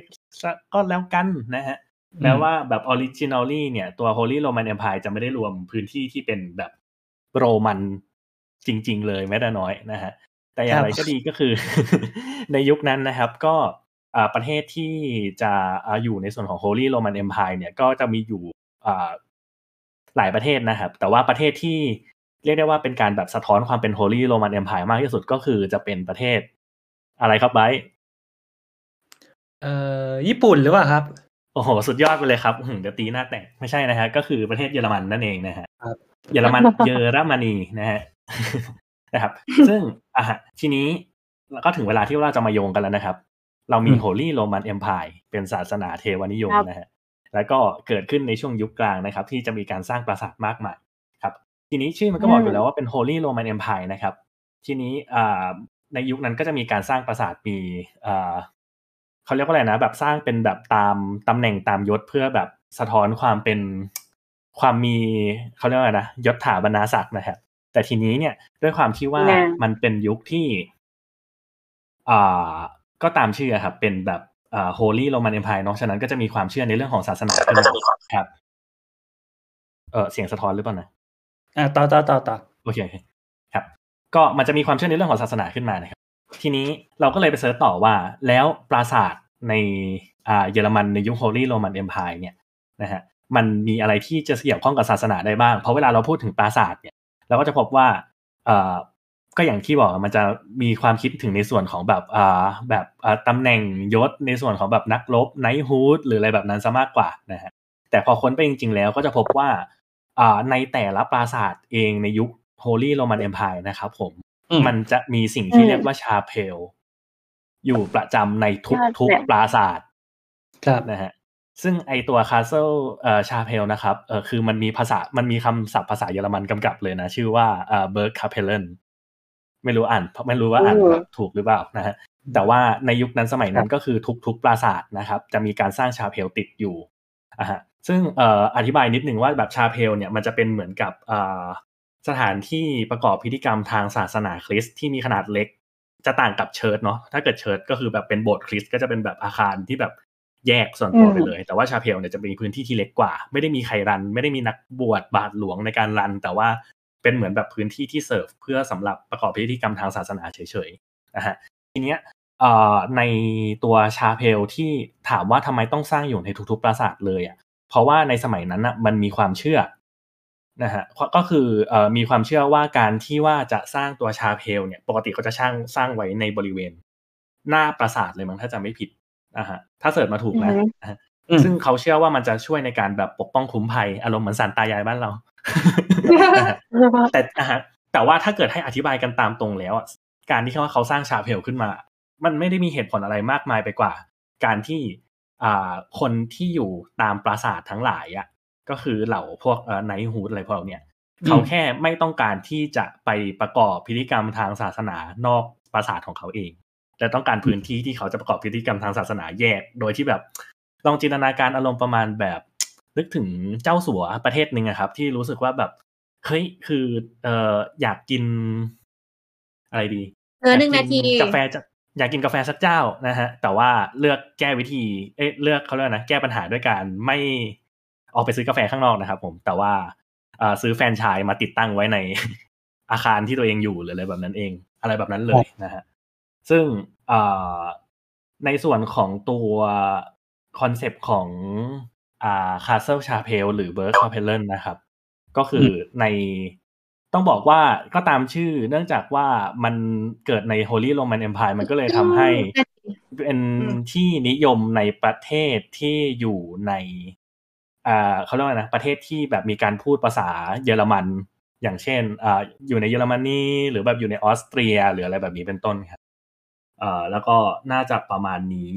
S2: ก็แล้วกันนะฮะแม้ว่าแบบ originally เนี่ยตัว Holy Roman Empire จะไม่ได้รวมพื้นที่ที่เป็นแบบโรมัน จริง ๆ เลยแม้แต่น้อยนะฮะแต่อย่างไรก็ดีก็คือ ในยุคนั้นนะครับก็ประเทศที่จะอยู่ในส่วนของ Holy Roman Empire เนี่ยก็จะมีอยู่หลายประเทศนะครับ แต่ว่าประเทศที่เรียกได้ว่าเป็นการแบบสะท้อนความเป็น Holy Roman Empire มากที่สุดก็คือจะเป็นประเทศ อะไรครับไบ
S1: เอ่อญี่ปุ่นหรือเปล่าครับ
S2: โอ้โห สุดยอดไปเลยครับเดี๋ยวตีหน้าแตกไม่ใช่นะฮะก็คือประเทศเยอรมันนั่นเองนะฮะเยอรมันเยอรมนีนะฮะ นะครับซึ่งอะทีนี้เราก็ถึงเวลาที่เราจะมาโยงกันแล้วนะครับ เรามี Holy Roman Empire เป็นศาสนาเทวนิยมนะฮะแล้วก็เกิดขึ้นในช่วงยุคกลางนะครับ ที่จะมีการสร้างปราสาทมากมายครับ ทีนี้ชื่อมันก็บอกอยู่แล้วว่าเป็น Holy Roman Empire นะครับ ทีนี้อ่าในยุคนั้นก็จะมีการสร้างปราสาทมีอ่าเขาเรียกว่าอะไรนะ แบบสร้างเป็นแบบตามตำแหน่งตามยศเพื่อแบบสะท้อนความเป็นความมีเขาเรียกว่าอะไรนะยศถาบรรณาศักดิ์นะครับ แต่ทีนี้เนี่ย ด้วยความที่ว่ามันเป็นยุคที่อ่าก็ตามชื่อครับ เป็นแบบอ่า Holy Roman Empire เนาะฉะนั้นก็จะมีความเชื่อในเรื่องของศาสนาขึ้นมาครับ เออเสียงสะท้อนหรือเปล่านะ
S1: อ่าต่อต่อต่อต่อ
S2: โอเคครับ ก็มันจะมีความเชื่อในเรื่องของศาสนาขึ้นมานะครับ ทีนี้เราก็เลยไปเสิร์ชต่อว่า แล้วปราสาทในอ่าเยอรมันในยุค Holy Roman Empire เนี่ยนะฮะมันมีอะไรที่จะเกี่ยวข้องกับศาสนาได้บ้าง เพราะเวลาเราพูดถึงปราสาทเนี่ย เราก็จะพบว่าเอ่อก็อย่างที่บอกมันจะมีความคิดถึงในส่วนของแบบอ่าแบบอ่าตำแหน่งยศในส่วนของแบบนักรบไนท์ฮูดหรืออะไรแบบนั้นซะมากกว่านะฮะแต่พอค้นไปจริง ๆ แล้วก็จะพบว่าอ่าในแต่ละปราสาทเองในยุค Holy Roman Empire นะครับผมมันจะมีสิ่งที่เรียกว่าชาเพล อยู่ประจำในทุกๆปราสาทนะฮะ ซึ่งไอตัว castle เอ่อ chapel นะครับเออคือมันมีภาษามันมีคำศัพท์ภาษาเยอรมันกำกับเลยนะ ชื่อว่าเอ่อ Burgkapellen ไม่รู้อ่านไม่รู้ว่าอ่านถูกหรือเปล่านะฮะแต่ว่าในยุคนั้นสมัยนั้นก็คือทุกๆปราสาทนะครับ จะมีการสร้าง chapel ติดอยู่อะฮะซึ่งเอ่ออธิบายนิดหนึ่งว่าแบบ chapel เนี่ยมันจะเป็นเหมือนกับอ่าสถานที่ประกอบพิธีกรรมทางศาสนาคริสต์ที่มีขนาดเล็กจะต่างกับเชิร์ตเนาะถ้าเกิดเชิร์ตก็คือแบบเป็นโบสถ์คริสต์ก็จะเป็นแบบอาคารที่แบบ แยกส่วนตัวไปเลย แต่ว่าชาเพลเนี่ยจะมีพื้นที่ที่เล็กกว่า ไม่ได้มีใครรัน ไม่ได้มีนักบวชบาทหลวงในการรัน แต่ว่าเป็นเหมือนแบบพื้นที่ที่เสิร์ฟเพื่อสำหรับประกอบพิธีกรรมทางศาสนาเฉยๆนะฮะทีเนี้ยในตัวชาเพลที่ถามว่าทำไมต้องสร้างอยู่ในทุกๆปราสาทเลยอะเพราะว่าในสมัยนั้นอะมันมีความเชื่อนะฮะก็คือเอ่อมีความเชื่อว่าการที่ว่าจะสร้างตัวชาเพลเนี่ยปกติเขาจะช่างสร้างไว้ในบริเวณ หน้าปราสาทเลยมั้งถ้าจะไม่ผิด นะฮะถ้าเสิร์ชมาถูกนะซึ่งเขาเชื่อว่ามันจะช่วยในการแบบปกป้องคุ้มภัยอารมณ์เหมือนสารตายายบ้านเรา แต่นะฮะแต่ว่าถ้าเกิดให้อธิบายกันตามตรงแล้วการที่เขาเขาสร้างชาเพลขึ้นมา มันไม่ได้มีเหตุผลอะไรมากมายไปกว่า การที่อ่าคนที่อยู่ตามปราสาททั้งหลายอะก็คือเหล่าพวกไนท์ฮูดอะไรพวกเนี้ยเขาแค่ไม่ต้องการที่จะไปประกอบพิธีกรรมทางศาสนานอกปราสาทของเขาเอง แต่ต้องการพื้นที่ที่เขาจะประกอบพิธีกรรมทางศาสนาแยก โดยที่แบบลองจินตนาการอารมณ์ประมาณแบบนึกถึงเจ้าสัวประเทศหนึ่งครับ ที่รู้สึกว่าแบบเฮ้ยคือเอ่ออยากกิน อะไรดี
S4: เออหนึ่งนาที
S2: กาแฟจะอยากกินกาแฟสักเจ้านะฮะ แต่ว่าเลือกแก้วิธี เอ๊ะเลือกเขาเรียกนะแก้ปัญหาด้วยการไม่ออกไปซื้อกาแฟข้างนอกนะครับ ผม แต่ว่าซื้อแฟรนไชส์มาติดตั้งไว้ในอาคารที่ตัวเองอยู่หรืออะไรแบบนั้นเอง อะไรแบบนั้นเลยนะฮะ ซึ่งในส่วนของตัว concept ของอ่า castle chapel หรือ Burgkapellen นะครับ ก็คือในต้องบอกว่าก็ตามชื่อเนื่องจากว่ามันเกิดใน Holy Roman Empire มันก็เลยทำให้เป็นที่นิยมในประเทศที่อยู่ในอ่าเขาเรียกว่านะประเทศที่แบบมีการพูดภาษาเยอรมัน อย่างเช่นอ่าอยู่ในเยอรมนีหรือแบบอยู่ในออสเตรีย หรืออะไรแบบนี้เป็นต้นครับ เอ่อแล้วก็น่าจะประมาณนี้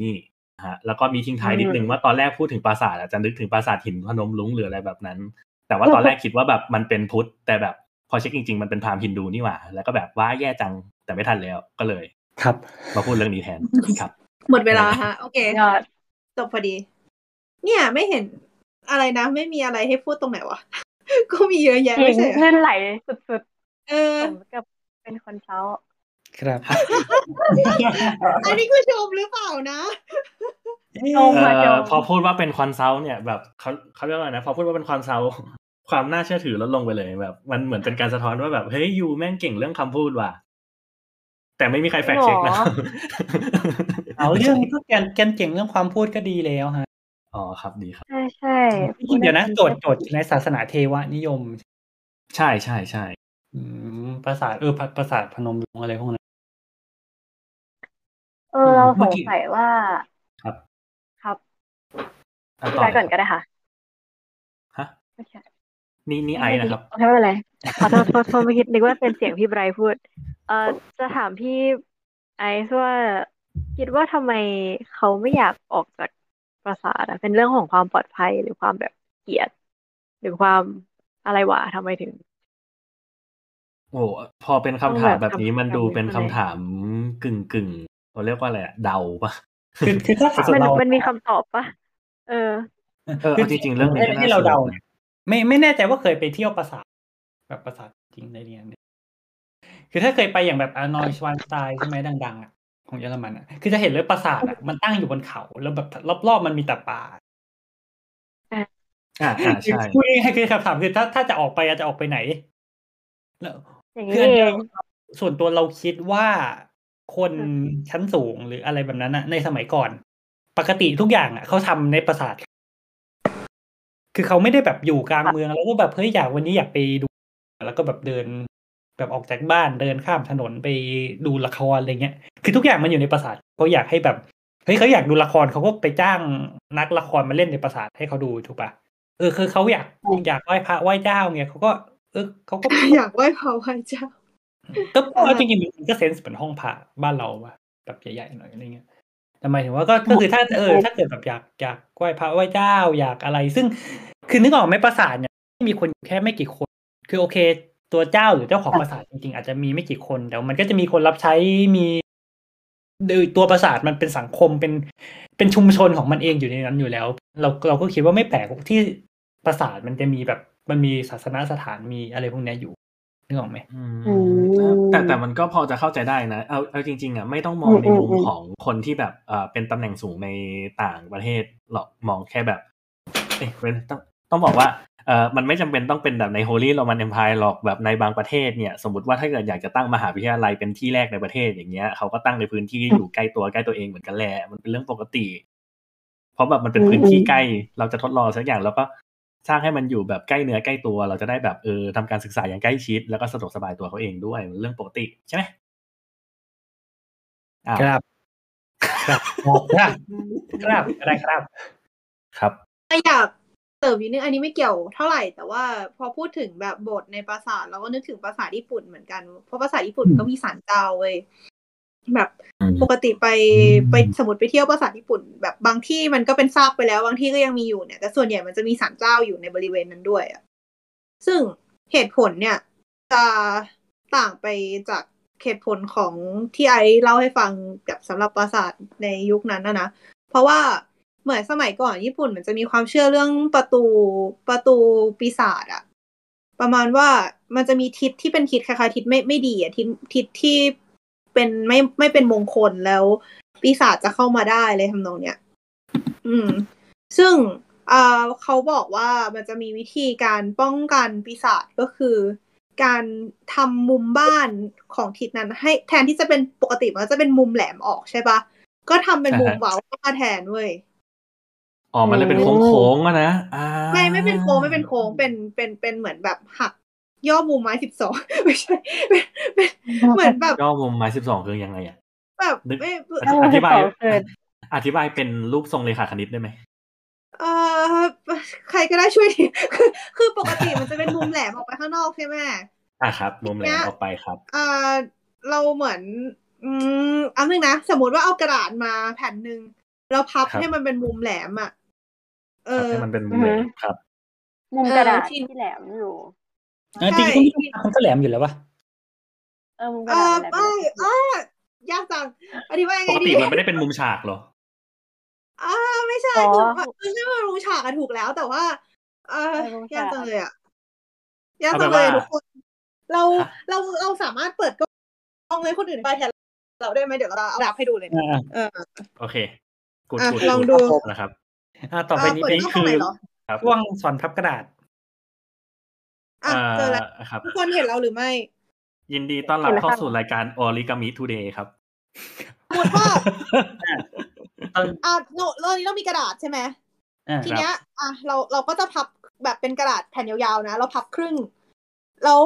S2: ฮะแล้วก็มีทิ้งท้ายนิดนึงว่าตอนแรกพูดถึงปราสาทจะนึกถึงปราสาทหินพนมลุงหรืออะไรแบบนั้น แต่ว่าตอนแรกคิดว่าแบบมันเป็นพุทธแต่แบบพอเช็คจริงๆมันเป็นพราหมณ์ฮินดูนี่หว่า แล้วก็แบบว่าแย่จังแต่ไม่ทันแล้วก็เลย
S1: ครับ
S2: มาพูดเรื่องนี้แทนครับ
S4: หมดเวลาฮะโอเคจบพอดี เนี่ยไม่เห็นอะไรนะ ไม่มีอะไรให้พูดตรงไหนวะก็มีเยอะแยะ
S3: จริ
S4: ไม่
S3: ง
S4: ใช่เหรอ
S3: เลื่อนไหลสุด
S4: เออ
S3: ๆสมกับเป็นคนเช้า
S1: ครับ
S4: อันนี้คือชมหรือเปล่านะ
S3: โอ้
S2: เอ
S3: มาจ
S2: อพอพูดว่าเป็นคอนซัลท์เนี่ยแบบเขาเขาเรียกว่าอะไรนะ พอพูดว่าเป็นคอนซัลท์ความน่าเชื่อถือลดลงไปเลยแบบ มันเหมือนเป็นการสะท้อนว่าแบบเฮ้ยยูแม่งเก่งเรื่องคำพูดว่ะแต่ไม่มีใครแฟกเช็คนะ
S1: เอาเรื่องก็แกนแกนเก่งเรื่องความพูดก็ดีแล้วฮะ
S2: อ๋อครับดีครับ
S3: ใช่ใช่
S1: เดี๋ยวนะโจทย์โจทย์ในศาสนาเทวนิยม
S2: ใช่ใช่ใช่
S1: อืมประสาทเออประประสาทพนมรุ้งอะไรพวกนั้น
S3: เออเราส
S1: เมื่องกี้
S3: สัยว่า
S2: ครับ
S3: ครับ
S2: อะ
S3: พี่
S2: ต่
S3: ไว้
S2: อ
S3: ก่อนก็ได้ค่ะ
S2: ฮะ
S3: ไม่ใช่
S2: นี่นี่ไอซ์นะครับ
S3: โอเคไม่เป็นไรขอโทษโทษโทษเมื่อกี้นึกว่าเป็นเสียงพี่ไบรท์พูด เอ่อจะถามพี่ไอซ์ว่าคิดว่าทำไมเขาไม่อยากออกจากปราสาทอะเป็นเรื่องของความปลอดภัยหรือความแบบเกลียดหรือความอะไรวะทำไมถึง
S2: โอ้พอเป็นคำถามแบบนี้มันดูเป็นคำ
S3: ทำให้
S2: ถามกึ่งกึ่งๆ เราเรียกว่าอะไรอะเดาปะ
S1: คือคือถ้าถาม
S3: มัน
S1: เรา
S3: มันมีคำตอบปะเออ
S2: เออเอาจริงๆเรื่องนี้ก็น่า
S1: ที่เรา
S2: สนุก
S1: เดา
S2: นะ
S1: เนี่ยไม่ไม่แน่ใจว่าเคยไปเที่ยวปราสาทแบบปราสาทจริงในเรียนเนี่ยคือถ้าเคยไปอย่างแบบอานอยชวานสไตล์ใช่ไหมดังๆอะของเยอรมันอะคือจะเห็นเลยปราสาทอะมันตั้งอยู่บนเขา แล้วแบบรอบๆมันมีแต่ป่า
S2: อ่าอ่า
S1: คือ
S2: ใช่
S1: พูดง่ายๆคือคำถามคือถ้าถ้าจะออกไปอะจะออกไปไหนแล้ว
S3: อย่าง
S1: คือ
S3: นี้
S1: อัน
S3: เอ
S1: เนี้ย
S3: ง
S1: ส่วนตัวเราคิดว่า คน
S3: อืม
S1: ชั้นสูงหรืออะไรแบบนั้นอะในสมัยก่อน ปกติทุกอย่างอะเขาทำในปราสาท คือเขาไม่ได้แบบอยู่กลางเมืองแล้วก็แบบเฮ้ยอยากวันนี้อยากไปดู แล้วก็แบบเดินแบบออกจากบ้านเดินข้ามถนนไปดูละครอะไรเงี้ย คือทุกอย่างมันอยู่ในปราสาทเขาอยากให้แบบเฮ้ยเขาอยากดูละครเขาก็ไปจ้างนักละครมาเล่นในปราสาทให้เขาดูถูกปะเออคือเขาอยากอยากไหว้พระไหว้เจ้าเนี่ยเขาก็ เออเขาก็
S4: อยากไหว้พระไหว้เจ้า
S1: ก็เอาจริงๆมันก็เซนส์เหมือนห้องพระบ้านเราว่ะแบบใหญ่ๆหน่อยอะไรเงี้ยแต่หมายถึงว่าก็ก็คือถ้าเออถ้าเกิดแบบอยากอยากไหว้พระไหว้เจ้าอยากอะไร ซึ่งคือนึกออกไหมปราสาทเนี่ยมีคนอยู่แค่ไม่กี่คน คือโอเค ตัวเจ้าหรือเจ้าของปราสาทจริงๆ อาจจะมีไม่กี่คนแต่มันก็จะมีคนรับใช้มีโดยตัวปราสาทมันเป็นสังคมเป็นเป็นชุมชนของมันเองอยู่ในนั้นอยู่แล้ว เราเราก็คิดว่าไม่แปลกที่ปราสาทมันจะมีแบบมันมีศาสนสถานมีอะไรพวกเนี้ยอยู่ นึกออกไหม
S2: อืม
S3: อืม
S2: แต่แต่มันก็พอจะเข้าใจได้นะ เอาเอาจริง ๆ อะ ไม่ต้องมอง
S3: อืม
S2: ในมุม
S3: อืม
S2: ของคนที่แบบเอ่อเป็นตำแหน่งสูงในต่างประเทศหรอกมองแค่แบบเอ๊ะเว้นต้องต้องบอกว่าเอ่อมันไม่จำเป็นต้องเป็นแบบใน Holy Roman Empire หรอกแบบในบางประเทศเนี่ย สมมติว่าถ้าเกิดอยากจะตั้งมหาวิทยาลัยเป็นที่แรกในประเทศอย่างเงี้ยเขาก็ตั้งในพื้นที่ที่อยู่ใกล้ตัวใกล้ตัวเองเหมือนกันแหละมันเป็นเรื่องปกติ เพราะแบบมันเป็นพื้นที่ใกล้เราจะทดลองสักอย่างแล้วก็ สร้างให้มันอยู่แบบใกล้เนื้อใกล้ตัว เราจะได้แบบเออทำการศึกษาอย่างใกล้ชิด แล้วก็สะดวกสบายตัวเขาเองด้วยมันเรื่องปกติใช่ไหมอ้าว
S1: ครับครับครับครับอะไรครับ
S2: ครับ
S4: อยากเสริมนิดนึงอันนี้ไม่เกี่ยวเท่าไหร่ แต่ว่าพอพูดถึงแบบโบสถ์ในปราสาทเราก็นึกถึงปราสาทญี่ปุ่นเหมือนกัน เพราะปราสาทญี่ปุ่นก็มีศาลเจ้าเว้ยแบบ
S2: อืม
S4: ปกติไปไปสมมติไปเที่ยวปราสาทญี่ปุ่น แบบบางที่มันก็เป็นซากไปแล้วบางที่ก็ยังมีอยู่เนี่ยแต่ส่วนใหญ่มันจะมีศาลเจ้าอยู่ในบริเวณนั้นด้วยอะซึ่งเหตุผลเนี่ยจะต่างไปจากเหตุผลของที่ไอเล่าให้ฟังแบบสำหรับปราสาทในยุคนั้นนะนะเพราะว่าเหมือนสมัยก่อนญี่ปุ่นมันจะมีความเชื่อเรื่องประตูประตูปีศาจอะประมาณว่ามันจะมีทิศที่เป็นทิศคล้ายๆทิศไม่ไม่ดีอะทิศทิศที่ เป็นไม่ไม่เป็นมงคลแล้วปีศาจจะเข้ามาได้เลยทำนองเนี้ย อืม ซึ่งอ่าเขาบอกว่ามันจะมีวิธีการป้องกันปีศาจก็คือ การทำมุมบ้านของทิศนั้น ให้แทนที่จะเป็นปกติมันก็จะเป็นมุมแหลมออกใช่ปะก็ทำเป็นมุม
S2: อ่าฮะ
S4: เว้าเข้ามาแทนเว้ย
S2: อ๋อมันเลยเป็นโค้งๆอะนะอ่า
S4: ไม่ไม่เป็นโค้งไม่เป็นโค้งเป็นเป็นเป็นเหมือนแบบหัก ย่อมุมไม้สิบสองไม่ใช่เป็นเป็นเหมือนแบบ
S2: ย่อมุมไม้สิบสองคือยังไงอะ
S4: แบบ
S2: นึก
S4: ไม่
S2: อธิอธิบาย
S3: เออเกิด
S2: อธิบายเป็นรูปทรงเลขาคณิตได้ไหม
S4: เออใครก็ได้ช่วยทีคือคือปกติมันจะเป็นมุมแหลมออกไปข้างนอกใช่ไหม
S2: อะครับ มุมแหล
S4: เนี่
S2: ม
S4: ย
S2: ออกไปครับ
S4: เออเราเหมือน อืมเอันนึงนะสมมติว่าเอากระดาษมาแผ่นหนึ่งแล้วพับ
S2: ครับ
S4: ให้มันเป็นมุมแหลมอะเอ
S2: ครับ
S4: อ
S2: ให้มันเป็นมุมแหลมครับ
S3: มุมกระดาษ
S4: เออที่
S3: ที่แหลมอยู่
S1: เออ จริงๆมันก็แหลมอยู่แล้ววะ
S3: เออมุมก
S4: เอ
S3: ระดา
S4: อ
S3: ษแหลม
S4: ไม่เออยากจังอธิบายยัง
S2: ป
S4: ไง
S2: ก
S4: ดี
S2: ติมันไม่ได้เป็นมุมฉากเหรอ
S4: อ่าไม่ใช่
S3: อ๋อ
S4: คือไม่ใช่ว่ารู้ฉากอะถูกแล้วแต่ว่า เออ
S3: ไม่รู้ฉาก
S4: ยากจังเลยอะยากจังเลยทุกคน เราเราเราสามารถเปิดกล้องเลยคนอื่นไปแทนเราได้ไหมเดี๋ยวเราเอาดับให้ดูเลยนะ
S1: อ่า
S4: เออ
S2: โอเคกูด
S4: อะ
S2: กูด
S4: ลองดู
S2: นะครับ
S1: อ่าต่อไปนี้
S4: เปิด
S1: เป็น
S4: กล้อง
S1: คื
S4: ทำไม
S1: อ
S4: เหรอ
S2: ครับ
S1: ช่วงสอนพับกระดาษ
S4: อะเจอแล้ว
S2: อ่าครับ
S4: ทุกคนเห็นเราหรือไม่
S2: ยินดีต้อนรับ
S3: เห็นแล้ว
S2: เข้า
S3: ค่ะ
S2: สู่รายการ Origami Today ครับ
S4: สมมติว่า
S1: ตอน
S4: อะเราเรานี้เรามีกระดาษใช่ไหม
S1: อ่า
S4: ทีเนี้ย อะเราเราก็จะพับแบบเป็นกระดาษแผ่นยาวๆนะ เราพับครึ่ง แล้ว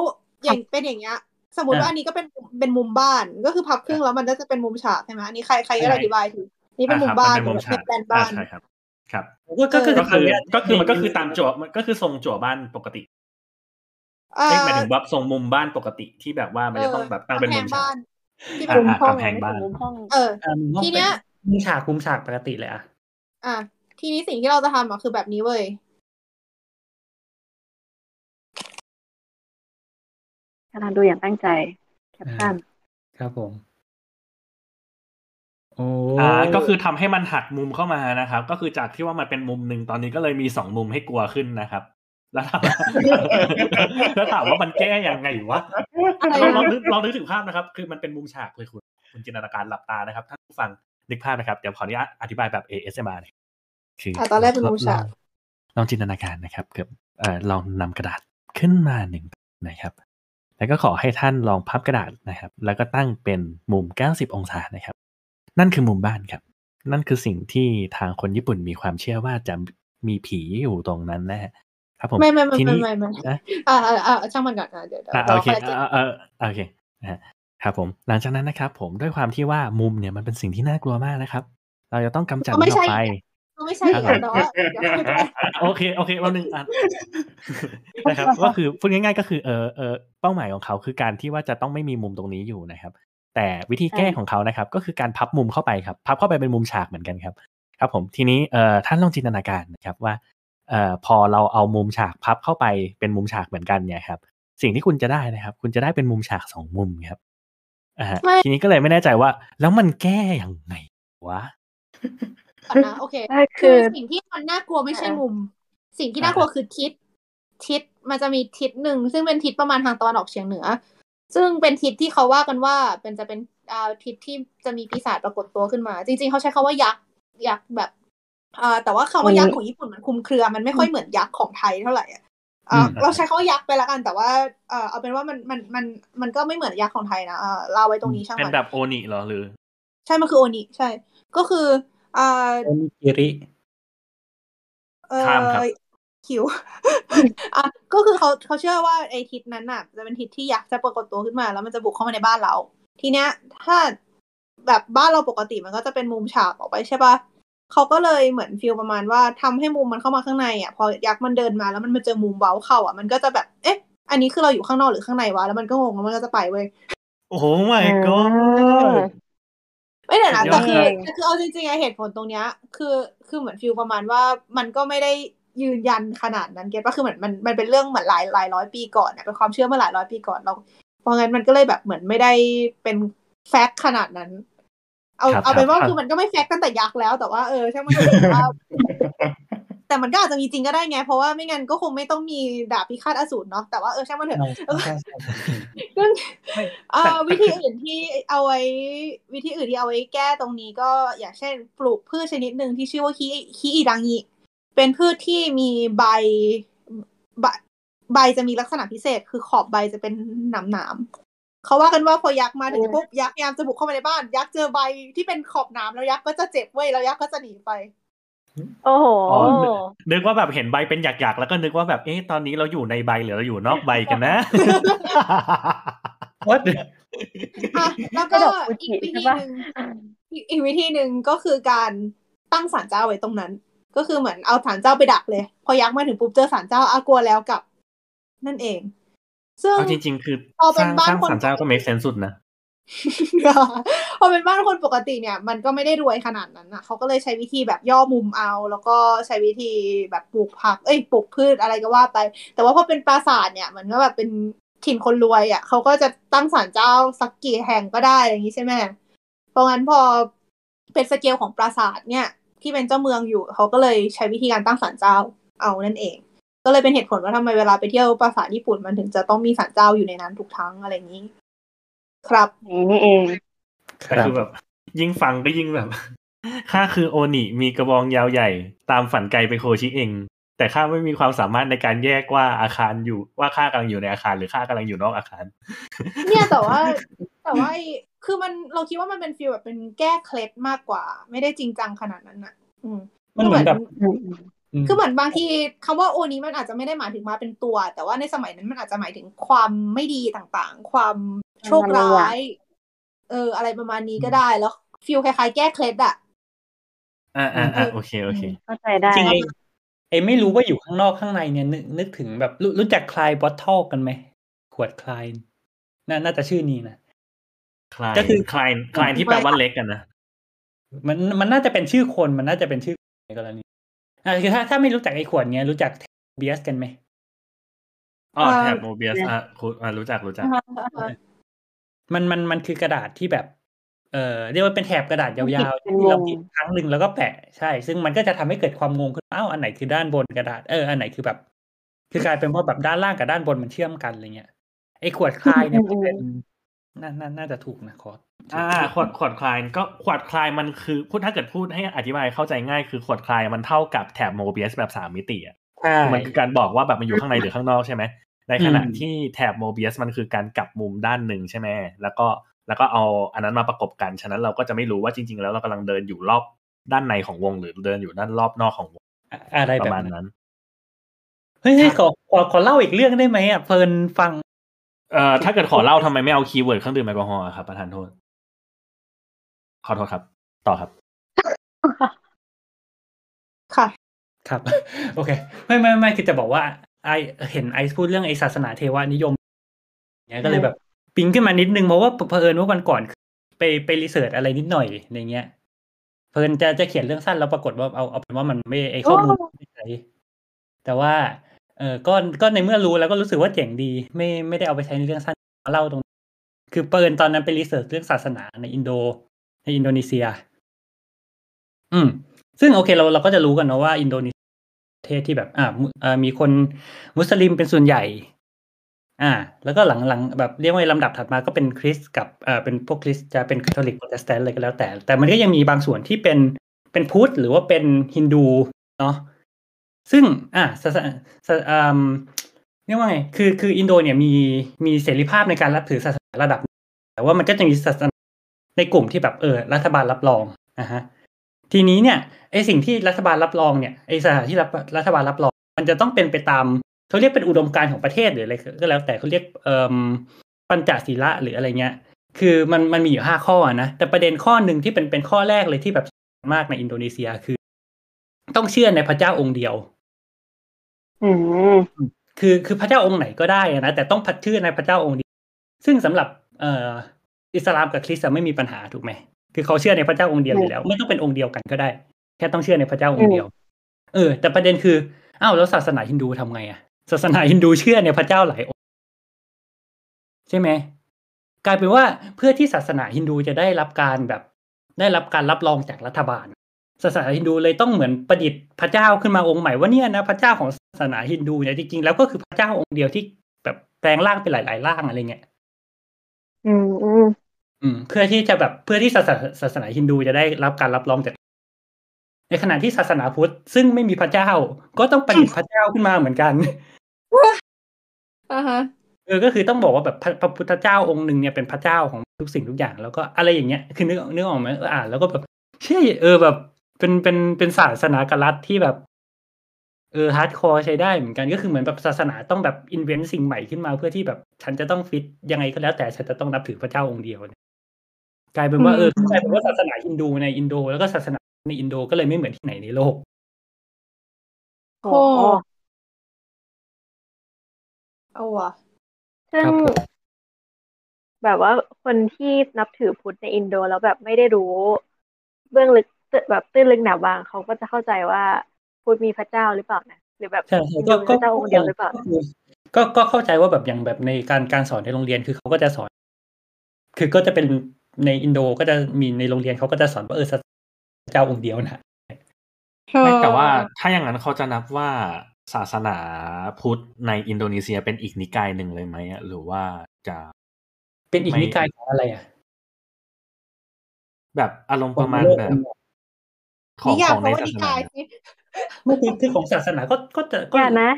S4: อย่างเป็นอย่างเงี้ย สมมติว่าอันนี้ก็เป็นเป็นมุมบ้านก็คือพับครึ่งแล้วมันก็จะเป็นมุมฉากใช่ไหมอันนี้ใครใครก็ได้อธิบายทีนี่เป็นมุม
S2: อะครับ
S4: บ้าน
S2: เป็นมุมฉาก
S4: เป็นแปลนบ้าน
S2: อะใช่ครับครับ
S1: ก็ก็คือ
S2: ก็คือ
S1: ทำเนี่ย
S2: ก็คือมันก็คือตามจั่วมันก็คือทรงจั่วบ้านปกติ
S4: อ่า
S2: เอ้ยหมายถึงว่าทรงมุมบ้านปกติที่แบบว่ามันจะต้องแบบตั้งเป็นมุม
S4: กำแพ
S2: ฉาก
S4: บ้านที่
S2: อะ
S4: เป็น
S3: มุมห้อง
S2: กำแพงบ้าน
S3: มุมห้อง
S4: เออ
S1: อ่ามุมห้อง
S4: ทีเนี้ย
S1: ป็มุมฉากมุมฉากปกติเลยอะ
S4: อะทีนี้สิ่งที่เราจะทำอะคือแบบนี้เว้ย
S3: กำลังดูอย่างตั้งใจแคปชั่น
S1: ครับผมโอ้
S2: อ่าก็คือทำให้มันหักมุมเข้ามานะครับ ก็คือจากที่ว่ามันเป็นมุมหนึ่งตอนนี้ก็เลยมีสองมุมให้กลัวขึ้นนะครับ แล้วถามแล้วถามว่ามันแก้ยังไงวะ
S4: อะไร
S2: ลองลอง
S4: นะ
S2: นึกลองนึกถึงภาพนะครับ คือมันเป็นมุมฉากเลยคุณคุณจินตนาการหลับตานะครับท่านผู้ฟังนึกภาพนะครับเดี๋ยวขออนุญาตอธิบายแบบ ASMR เลยคือ
S4: อะตอนแรกเป็นมุมฉาก
S2: ลองลองจินตนาการนะครับเกือบเอ่อลองนำกระดาษขึ้นมาหนึ่งนะครับ แล้วก็ขอให้ท่านลองพับกระดาษนะครับ แล้วก็ตั้งเป็นมุม 90 องศานะครับ นั่นคือมุมบ้านครับ นั่นคือสิ่งที่ทางคนญี่ปุ่นมีความเชื่อว่าจะมีผีอยู่ตรงนั้นนะฮะ ครับผม
S4: ไม่ไม่ไม่
S2: ที
S4: ไม่
S2: นี้
S4: ไม่ไม่
S2: นะ
S4: อ่าอ่าอ่าช่างมันก่อนนะเดี๋ยวเดี๋ยว
S2: อะ
S4: เรา
S2: โอเค
S4: ค่อยจะ
S2: อะเออโอเคนะฮะครับผมหลังจากนั้นนะครับ ผมด้วยความที่ว่ามุมเนี่ยมันเป็นสิ่งที่น่ากลัวมากนะครับ เราจะต้องกำจัด
S4: ก็
S2: มัน
S4: ไม่
S2: ออ
S4: ใช่
S2: กไป
S4: ก็ไม่ใช่อีกแล้วเนาะเดี๋ยวค่อยจะ
S2: โอเคโอเควันหนึ่งอะนะครับก็คือพูดง่ายๆก็คือเออเออเป้าหมายของเขาคือการที่ว่าจะต้องไม่มีมุมตรงนี้อยู่นะครับ แต่วิธีแก้ของเขานะครับ ก็คือการพับมุมเข้าไปครับ พับเข้าไปเป็นมุมฉากเหมือนกันครับ ครับผมทีนี้เอ่อท่านลองจินตนาการนะครับว่าเอ่อพอเราเอามุมฉากพับเข้าไปเป็นมุมฉากเหมือนกันเนี่ยครับสิ่งที่คุณจะได้นะครับ คุณจะได้เป็นมุมฉากสองมุมครับอ่าฮะ
S4: ไม่
S2: ทีนี้ก็เลยไม่แน่ใจว่า แล้วมันแก้ยังไงวะ
S4: ก่อนนะโอเค
S3: เออคื
S4: คือ
S3: อ
S4: สิ่งที่มันน่ากลัวไม่ใช่
S3: อ่ามุ
S4: มุม สิ่งที่น่ากลัวคือทิศทิศมันจะมีทิศหนึ่งซึ่งเป็นทิศประมาณทางตะวันออกเฉียงเหนือ ซึ่งเป็นทิศที่เขาว่ากันว่าเป็นจะเป็นอ่าทิศที่จะมีปีศาจปรากฏตัวขึ้นมา จริง ๆ เขาใช้คาว่ายักษ์ยักษ์แบบ อ่าแต่ว่าคำว่ายักษ์ของญี่ปุ่นมันคลุมเครือ มันไม่ค่อยเหมือนยักษ์ของไทยเท่าไหร่อะอ่า
S1: อืม
S4: เราใช้คาว่ายักษ์ไปแล้วกัน แต่ว่าเออเอาเป็นว่ามันมันมันมันก็ไม่เหมือนยักษ์ของไทยนะเออเราไว้ตรงนี้ช่าง
S2: เป็น
S4: มัน
S2: แบบโอนิเหรอหรือ
S4: ใช่มันคือโอนิใช่ ก็คืออ่า
S1: โอนิกิริ
S4: เออ
S2: ข้ามครับ
S4: คิวอะก็คือเขาเขาเชื่อว่าไอ้ทิศนั้นน่ะ จะเป็นทิศที่ยักษ์จะปรากฏตัวขึ้นมา แล้วมันจะบุกเข้ามาในบ้านเรา ทีเนี้ย ถ้าแบบบ้านเราปกติมันก็จะเป็นมุมฉากออกไปใช่ปะ เขาก็เลยเหมือนฟีลประมาณว่าทำให้มุมมันเข้ามาข้างในอะพอยักษ์มันเดินมาแล้วมันมาเจอมุมเว้าเข้าอะมันก็จะแบบเอ๊ะ อันนี้คือเราอยู่ข้างนอกหรือข้างในวะแล้วมันก็งงแล้วมันก็จะไปเว้ย
S2: โอ้โห my god
S4: ไม่เดี๋ยวนะ
S2: สุดย
S4: แต่
S2: อด
S4: คือแต่คือเอาจริงๆไอเหตุผลตรงเนี้ย คือคือเหมือนฟิลประมาณว่ามันก็ไม่ได้ยืนยันขนาดนั้นเก็ตปะคือเหมือนมันมันเป็นเรื่องเหมือนหลายหลายร้อยปีก่อนเนี่ยเป็นความเชื่อเมื่อหลายร้อยปีก่อนเรา เพราะงั้นมันก็เลยแบบเหมือนไม่ได้เป็นแฟกต์ขนาดนั้น เอา
S2: ครับ
S4: เอาเป็นว่า
S2: ครับ
S4: คือมันก็ไม่แฟกต์ตั้งแต่ยักษ์แล้ว แต่ว่าเออใช่างมันเถอะแต่ว่าแต่มันก็อาจจะมีจริงก็ได้ไง เพราะว่าไม่งั้นก็คงไม่ต้องมีดาบพิฆาตอสูรเนาะแต่ว่าเออช่างมันเถอะ
S1: ใช่ใช่ใช่
S4: ซึ่ง
S2: ไม่
S4: เอ่อ
S2: แต่
S4: วิธีอื่นที่เอาไว้วิธีอื่นที่เอาไว้แก้ตรงนี้ก็อย่างเช่น ปลูกพืชชนิดหนึ่งที่ชื่อว่าคีคีอิดังงิเป็นพืชที่มีใบใบใบจะมีลักษณะพิเศษ คือขอบใบจะเป็นหนามหนามๆ เขาว่ากันว่าพอยักษ์มาถึงปุ๊บยักษ์พยายามจะบุกเข้ามาในบ้าน ยักษ์เจอใบที่เป็นขอบหนามแล้วยักษ์ก็จะเจ็บเว้ยแล้วยักษ์ก็จะหนีไป
S3: โอ้โห
S2: อ๋อนึกว่าแบบเห็นใบเป็นหยักๆแล้วก็นึกว่าแบบเอ๊ะตอนนี้เราอยู่ในใบหรือเราอยู่นอกใบกันนะ
S1: What?
S4: อะแล้วก็
S3: กระดกฟูจิ
S4: อีกวิ
S3: ใช่
S4: ธี
S3: ปะ
S4: หนึ่งอีกอีกวิธีหนึ่งก็คือการตั้งศาลเจ้าไว้ตรงนั้น ก็คือเหมือนเอาศาลเจ้าไปดักเลย พอยักษ์มาถึงปุ๊บเจอศาลเจ้าอากลัวแล้วกลับ นั่นเอง ซึ่ง
S2: เอาจริงๆ คือ
S4: เอาเป็
S2: ส
S4: น
S2: ร้าง
S4: บ้าน
S2: สร้าง
S4: คน
S2: ศาลเจ้าก็ make sense สุดนะ
S4: พอเป็นบ้านคนปกติเนี่ย มันก็ไม่ได้รวยขนาดนั้นอะเขาก็เลยใช้วิธีแบบย่อมุมเอา แล้วก็ใช้วิธีแบบปลูกผัก เอ้ยปลูกพืชอะไรก็ว่าไป แต่ว่าพอเป็นปราสาทเนี่ยมันก็แบบเป็นถิ่นคนรวยอะเขาก็จะตั้งศาลเจ้าสักกี่แห่งก็ได้อย่างนี้ใช่ไหมเพราะงั้นพอเป็นสเกลของปราสาทเนี่ย ที่เป็นเจ้าเมืองอยู่เขาก็เลยใช้วิธีการตั้งศาลเจ้าเอานั่นเอง ก็เลยเป็นเหตุผลว่าทำไมเวลาไปเที่ยวปราสาทญี่ปุ่นมันถึงจะต้องมีศาลเจ้าอยู่ในนั้นทุกครั้งอะไรอย่างนี้ ครับ
S3: นี่นี่เอง
S1: ค
S2: แต่
S1: รับ
S2: คือแบบ ยิ่งฟังก็ยิ่งแบบข้าคือโอนิมีกระบองยาวใหญ่ ตามฝันไกลไปโคชิเอง แต่ข้าไม่มีความสามารถในการแยกว่าอาคารอยู่ว่าข้ากำลังอยู่ในอาคารหรือข้ากำลังอยู่นอกอาคาร
S4: เนี่ยแต่ว่า แต่ว่าไอ้คือมันเราคิดว่ามันเป็นฟีลแบบเป็นแก้เคล็ดมากกว่า ไม่ได้จริงจังขนาดนั้นน่ะ อืม
S1: มันเหมือนแบบ
S3: อืม
S1: ม
S4: คือเหมือนบางทีคำว่าโอนี้มันอาจจะไม่ได้หมายถึงมาเป็นตัว แต่ว่าในสมัยนั้นมันอาจจะหมายถึงความไม่ดีต่างๆ ความโชคร้าย เออ อะไรประมาณนี้ก็ได้แล้วฟีลคล้ายๆ แก้เคล็ดอะ
S2: อ่าอ่าอ่าโอเคโอเค
S3: เข้าใจได้
S1: จริงๆไอ้ไอ้ไม่รู้ว่าอยู่ข้างนอกข้างในเนี่ยนึกนึกถึงแบบรู้รู้จักคลายบอทเทลกันไหมขวดคลายน่าน่าจะชื่อนี้นะ
S2: คลาย
S1: ก็คือ
S2: คลายคลายที่แปลว่าเล็กกันนะ
S1: มันมันน่าจะเป็นชื่อคนมันน่าจะเป็นชื่อในกรณี อ่าคือถ้าถ้าไม่รู้จักไอ้ขวดเนี้ยรู้จักเบียสกันไหม
S2: อ๋อ
S4: เอ่อ
S2: แถบโมเบียสอะคุณอะรู้จักรู้จัก
S1: มันมันมันคือกระดาษที่แบบ เอ่อเรียกว่าเป็นแถบกระดาษยาวๆ
S3: เป็น
S1: ที่เรา
S3: วง
S1: พิมพ์ครั้งหนึ่งแล้วก็แปะใช่ ซึ่งมันก็จะทำให้เกิดความงงขึ้นอ้าวอันไหนคือด้านบนกระดาษเอออันไหนคือแบบ คือกลายเป็นว่าแบบด้านล่างกับด้านบนมันเชื่อมกันอะไรเงี้ยไอ้ขวดคลายเนี่ยมันเป็นน่าน่าน่าจะถูกนะคอร์ส
S2: อ่าขวดขวดคลายก็ขวดคลายมันคือพูดถ้าเกิดพูดให้อธิบายเข้าใจง่ายคือขวดคลายมันเท่ากับแถบโมเบียสแบบสามมิติอะ
S1: ใช่
S2: มันคือการบอกว่าแบบมันอยู่ข้างในหรือข้างนอกใช่ไหมในขณะ
S1: อืม
S2: ที่แถบโมเบียสมันคือการกลับมุมด้านหนึ่งใช่ไหมแล้วก็แล้วก็เอาอันนั้นมาประกบกันฉะนั้นเราก็จะไม่รู้ว่าจริง ๆ แล้วเรากำลังเดินอยู่รอบด้านในของวงหรือเดินอยู่ด้านรอบนอกของวง
S1: อะอะไรแบบ
S2: ระมาณ
S1: นั้น
S2: นั้น
S1: เฮ้ยเฮ้ยขอขอขอเล่าอีกเรื่องได้ไหมอะเพลินฟัง
S2: เอ่อถ้าเกิดขอเล่าทำไมไม่เอา keyword เครื่องดื่มแอลกอฮอล์อะครับประทานโทษ ขอโทษครับ ต่อครับ
S4: ค่ะ
S1: ครับ โอเค ไม่ไม่ไม่คือจะบอกว่า ไอเห็นไอซ์พูดเรื่องไอศาสนาเทวนิยมเนี้ยก็เลยแบบ ปิ๊งขึ้นมานิดนึงเพราะว่าเผอิญว่าวันก่อน ไปไป research อะไรนิดหน่อยในเงี้ยเพลินจะจะเขียนเรื่องสั้นแล้วปรากฏว่าเอาเอาเป็นว่ามันไม่ไอข้อมูลไม่ใช่แต่ว่า เออก็ก็ในเมื่อรู้แล้วก็รู้สึกว่าเจ๋งดี ไม่ไม่ได้เอาไปใช้ในเรื่องสั้นมาเล่าตรงนี้คือเพลินตอนนั้นไป research เรื่องศาสนาในอินโด ในอินโดนีเซีย อืม ซึ่งโอเคเราเราก็จะรู้กันเนอะว่าอินโดนีเซียประเทศที่แบบอ่ามีคนมุสลิมเป็นส่วนใหญ่ อ่า แล้วก็หลังหลังแบบเรียกว่าลำดับถัดมาก็เป็นคริสต์กับเอ่อเป็นพวกคริสต์จะเป็นคาทอลิกโปรเตสแตนต์อะไรก็แล้วแต่ แต่มันก็ยังมีบางส่วนที่เป็นเป็นพุทธหรือว่าเป็นฮินดูเนาะซึ่งอ่าศาสนาศาอ่าเรียกว่าไง คือ คือ อินโดเนี่ยมี มีเสรีภาพในการรับถือศาสนาระดับ แต่ว่ามันก็จะมีศาสนา ในกลุ่มที่แบบเออรัฐบาลรับรองนะฮะทีนี้เนี่ยไอสิ่งที่รัฐบาลรับรองเนี่ยไอสถานที่รับรัฐบาลรับรอง มันจะต้องเป็นไปตามเขาเรียกเป็นอุดมการณ์ของประเทศหรืออะไรก็แล้วแต่เขาเรียกเอ่อปัญจศีละหรืออะไรเงี้ย คือมันมันมีอยู่ห้าข้ออะนะแต่ประเด็นข้อหนึ่งที่เป็นเป็นข้อแรกเลยที่แบบมากในอินโดนีเซียคือ ต้องเชื่อในพระเจ้าองค์เดียว
S3: อืม
S1: คือคือพระเจ้าองค์ไหนก็ได้อะนะแต่ต้องพัดชื่อในพระเจ้าองค์เดียวซึ่งสำหรับ เอ่อ อิสลามกับคริสต์อะไม่มีปัญหาถูกไหมคือเขาเชื่อในพระเจ้าองค์เดียวอยู่แล้ว ไม่ต้องเป็นองค์เดียวกันก็ได้ แค่ต้องเชื่อในพระเจ้าองค์เดียว เออ แต่ประเด็นคืออ้าวแล้วศาสนาฮินดูทำไงอะศาสนาฮินดูเชื่อในพระเจ้าหลายองค์ใช่ไหมกลายเป็นว่าเพื่อที่ศาสนาฮินดูจะได้รับการแบบ ได้รับการรับรองจากรัฐบาล ศาสนาฮินดูเลยต้องเหมือนประดิษฐ์พระเจ้าขึ้นมาองค์ใหม่ว่าเนี่ยนะพระเจ้าของศาสนาฮินดูเนี่ยจริงๆแล้วก็คือพระเจ้าองค์เดียวที่แบบแปลงร่างเป็นหลาย ๆ ร่างอะไรเงี้ย
S3: อืม อืม
S1: อืมเพื่อที่จะแบบเพื่อที่ศาสนาศาสนาฮินดูจะได้รับการรับรองจาก ในขณะที่ศาสนาพุทธซึ่งไม่มีพระเจ้า ก็ต้องประดิษฐ์พระเจ้าขึ้นมาเหมือนกัน
S4: อ่าฮะ
S1: เออก็คือต้องบอกว่าแบบพระพระพุทธเจ้าองค์หนึ่งเนี่ยเป็นพระเจ้าของทุกสิ่งทุกอย่าง แล้วก็อะไรอย่างเงี้ยคือนึกนึกออกไหมเอออ่านแล้วก็แบบเชื่อเออแบบเป็นเป็นเป็นศาสนากรัฐที่แบบ เออ hardcore ใช้ได้เหมือนกันก็คือเหมือนแบบศาสนาต้องแบบ invent สิ่งใหม่ขึ้นมาเพื่อที่แบบ ฉันจะต้องฟิตยังไงก็แล้วแต่ฉันจะต้องนับถือพระเจ้าองค์เดียวเนี่ย กลายเป็นว่าเออกลายเป็นว่าศาสนาฮินดูในอินโด แล้วก็ศาสนาในอินโดก็เลยไม่เหมือนที่ไหนในโลก
S3: โอ้
S4: โอ้เอาว่ะ
S3: ซึ่ง
S1: ครับผม
S3: แบบว่าคนที่นับถือพุทธในอินโดแล้วแบบไม่ได้รู้เบื้องลึกแบบตื้นลึกหนาบางเขาก็จะเข้าใจว่าพุทธมีพระเจ้าหรือเปล่านะหรือแบบ
S1: ใช่ใช่
S3: ฮิน
S1: ก็
S3: ดูมี
S1: ก็
S3: พระเจ้าองค์เดียวหรือเปล่า
S1: ก็คือก็ก็เข้าใจว่าแบบอย่างแบบในการการสอนในโรงเรียนคือเขาก็จะสอน คือก็จะเป็น ในอินโดก็จะมีในโรงเรียนเขาก็จะสอนว่าเออศาสนาเจ้าองค์เดียวนะ
S2: ไม่แต่ว่าถ้าอย่างนั้นเขาจะนับว่าศาสนาพุทธในอินโดนีเซียเป็นอีกนิกายหนึ่งเลยไหมอะหรือว่าจะ
S1: เป็นอีก
S2: ไม่
S1: นิกายของอะไรอะ
S2: แบบอารมณ์ประมาณแบบ ของ
S4: นิยา
S2: ข
S4: ม
S2: อง
S4: เพ
S2: ใน
S4: ราะว่า
S2: ศา
S4: นิ
S2: สนากา
S4: ยสิ
S1: ไม่คือคือของศาสนาก็ก็จะก็
S3: อย่านะ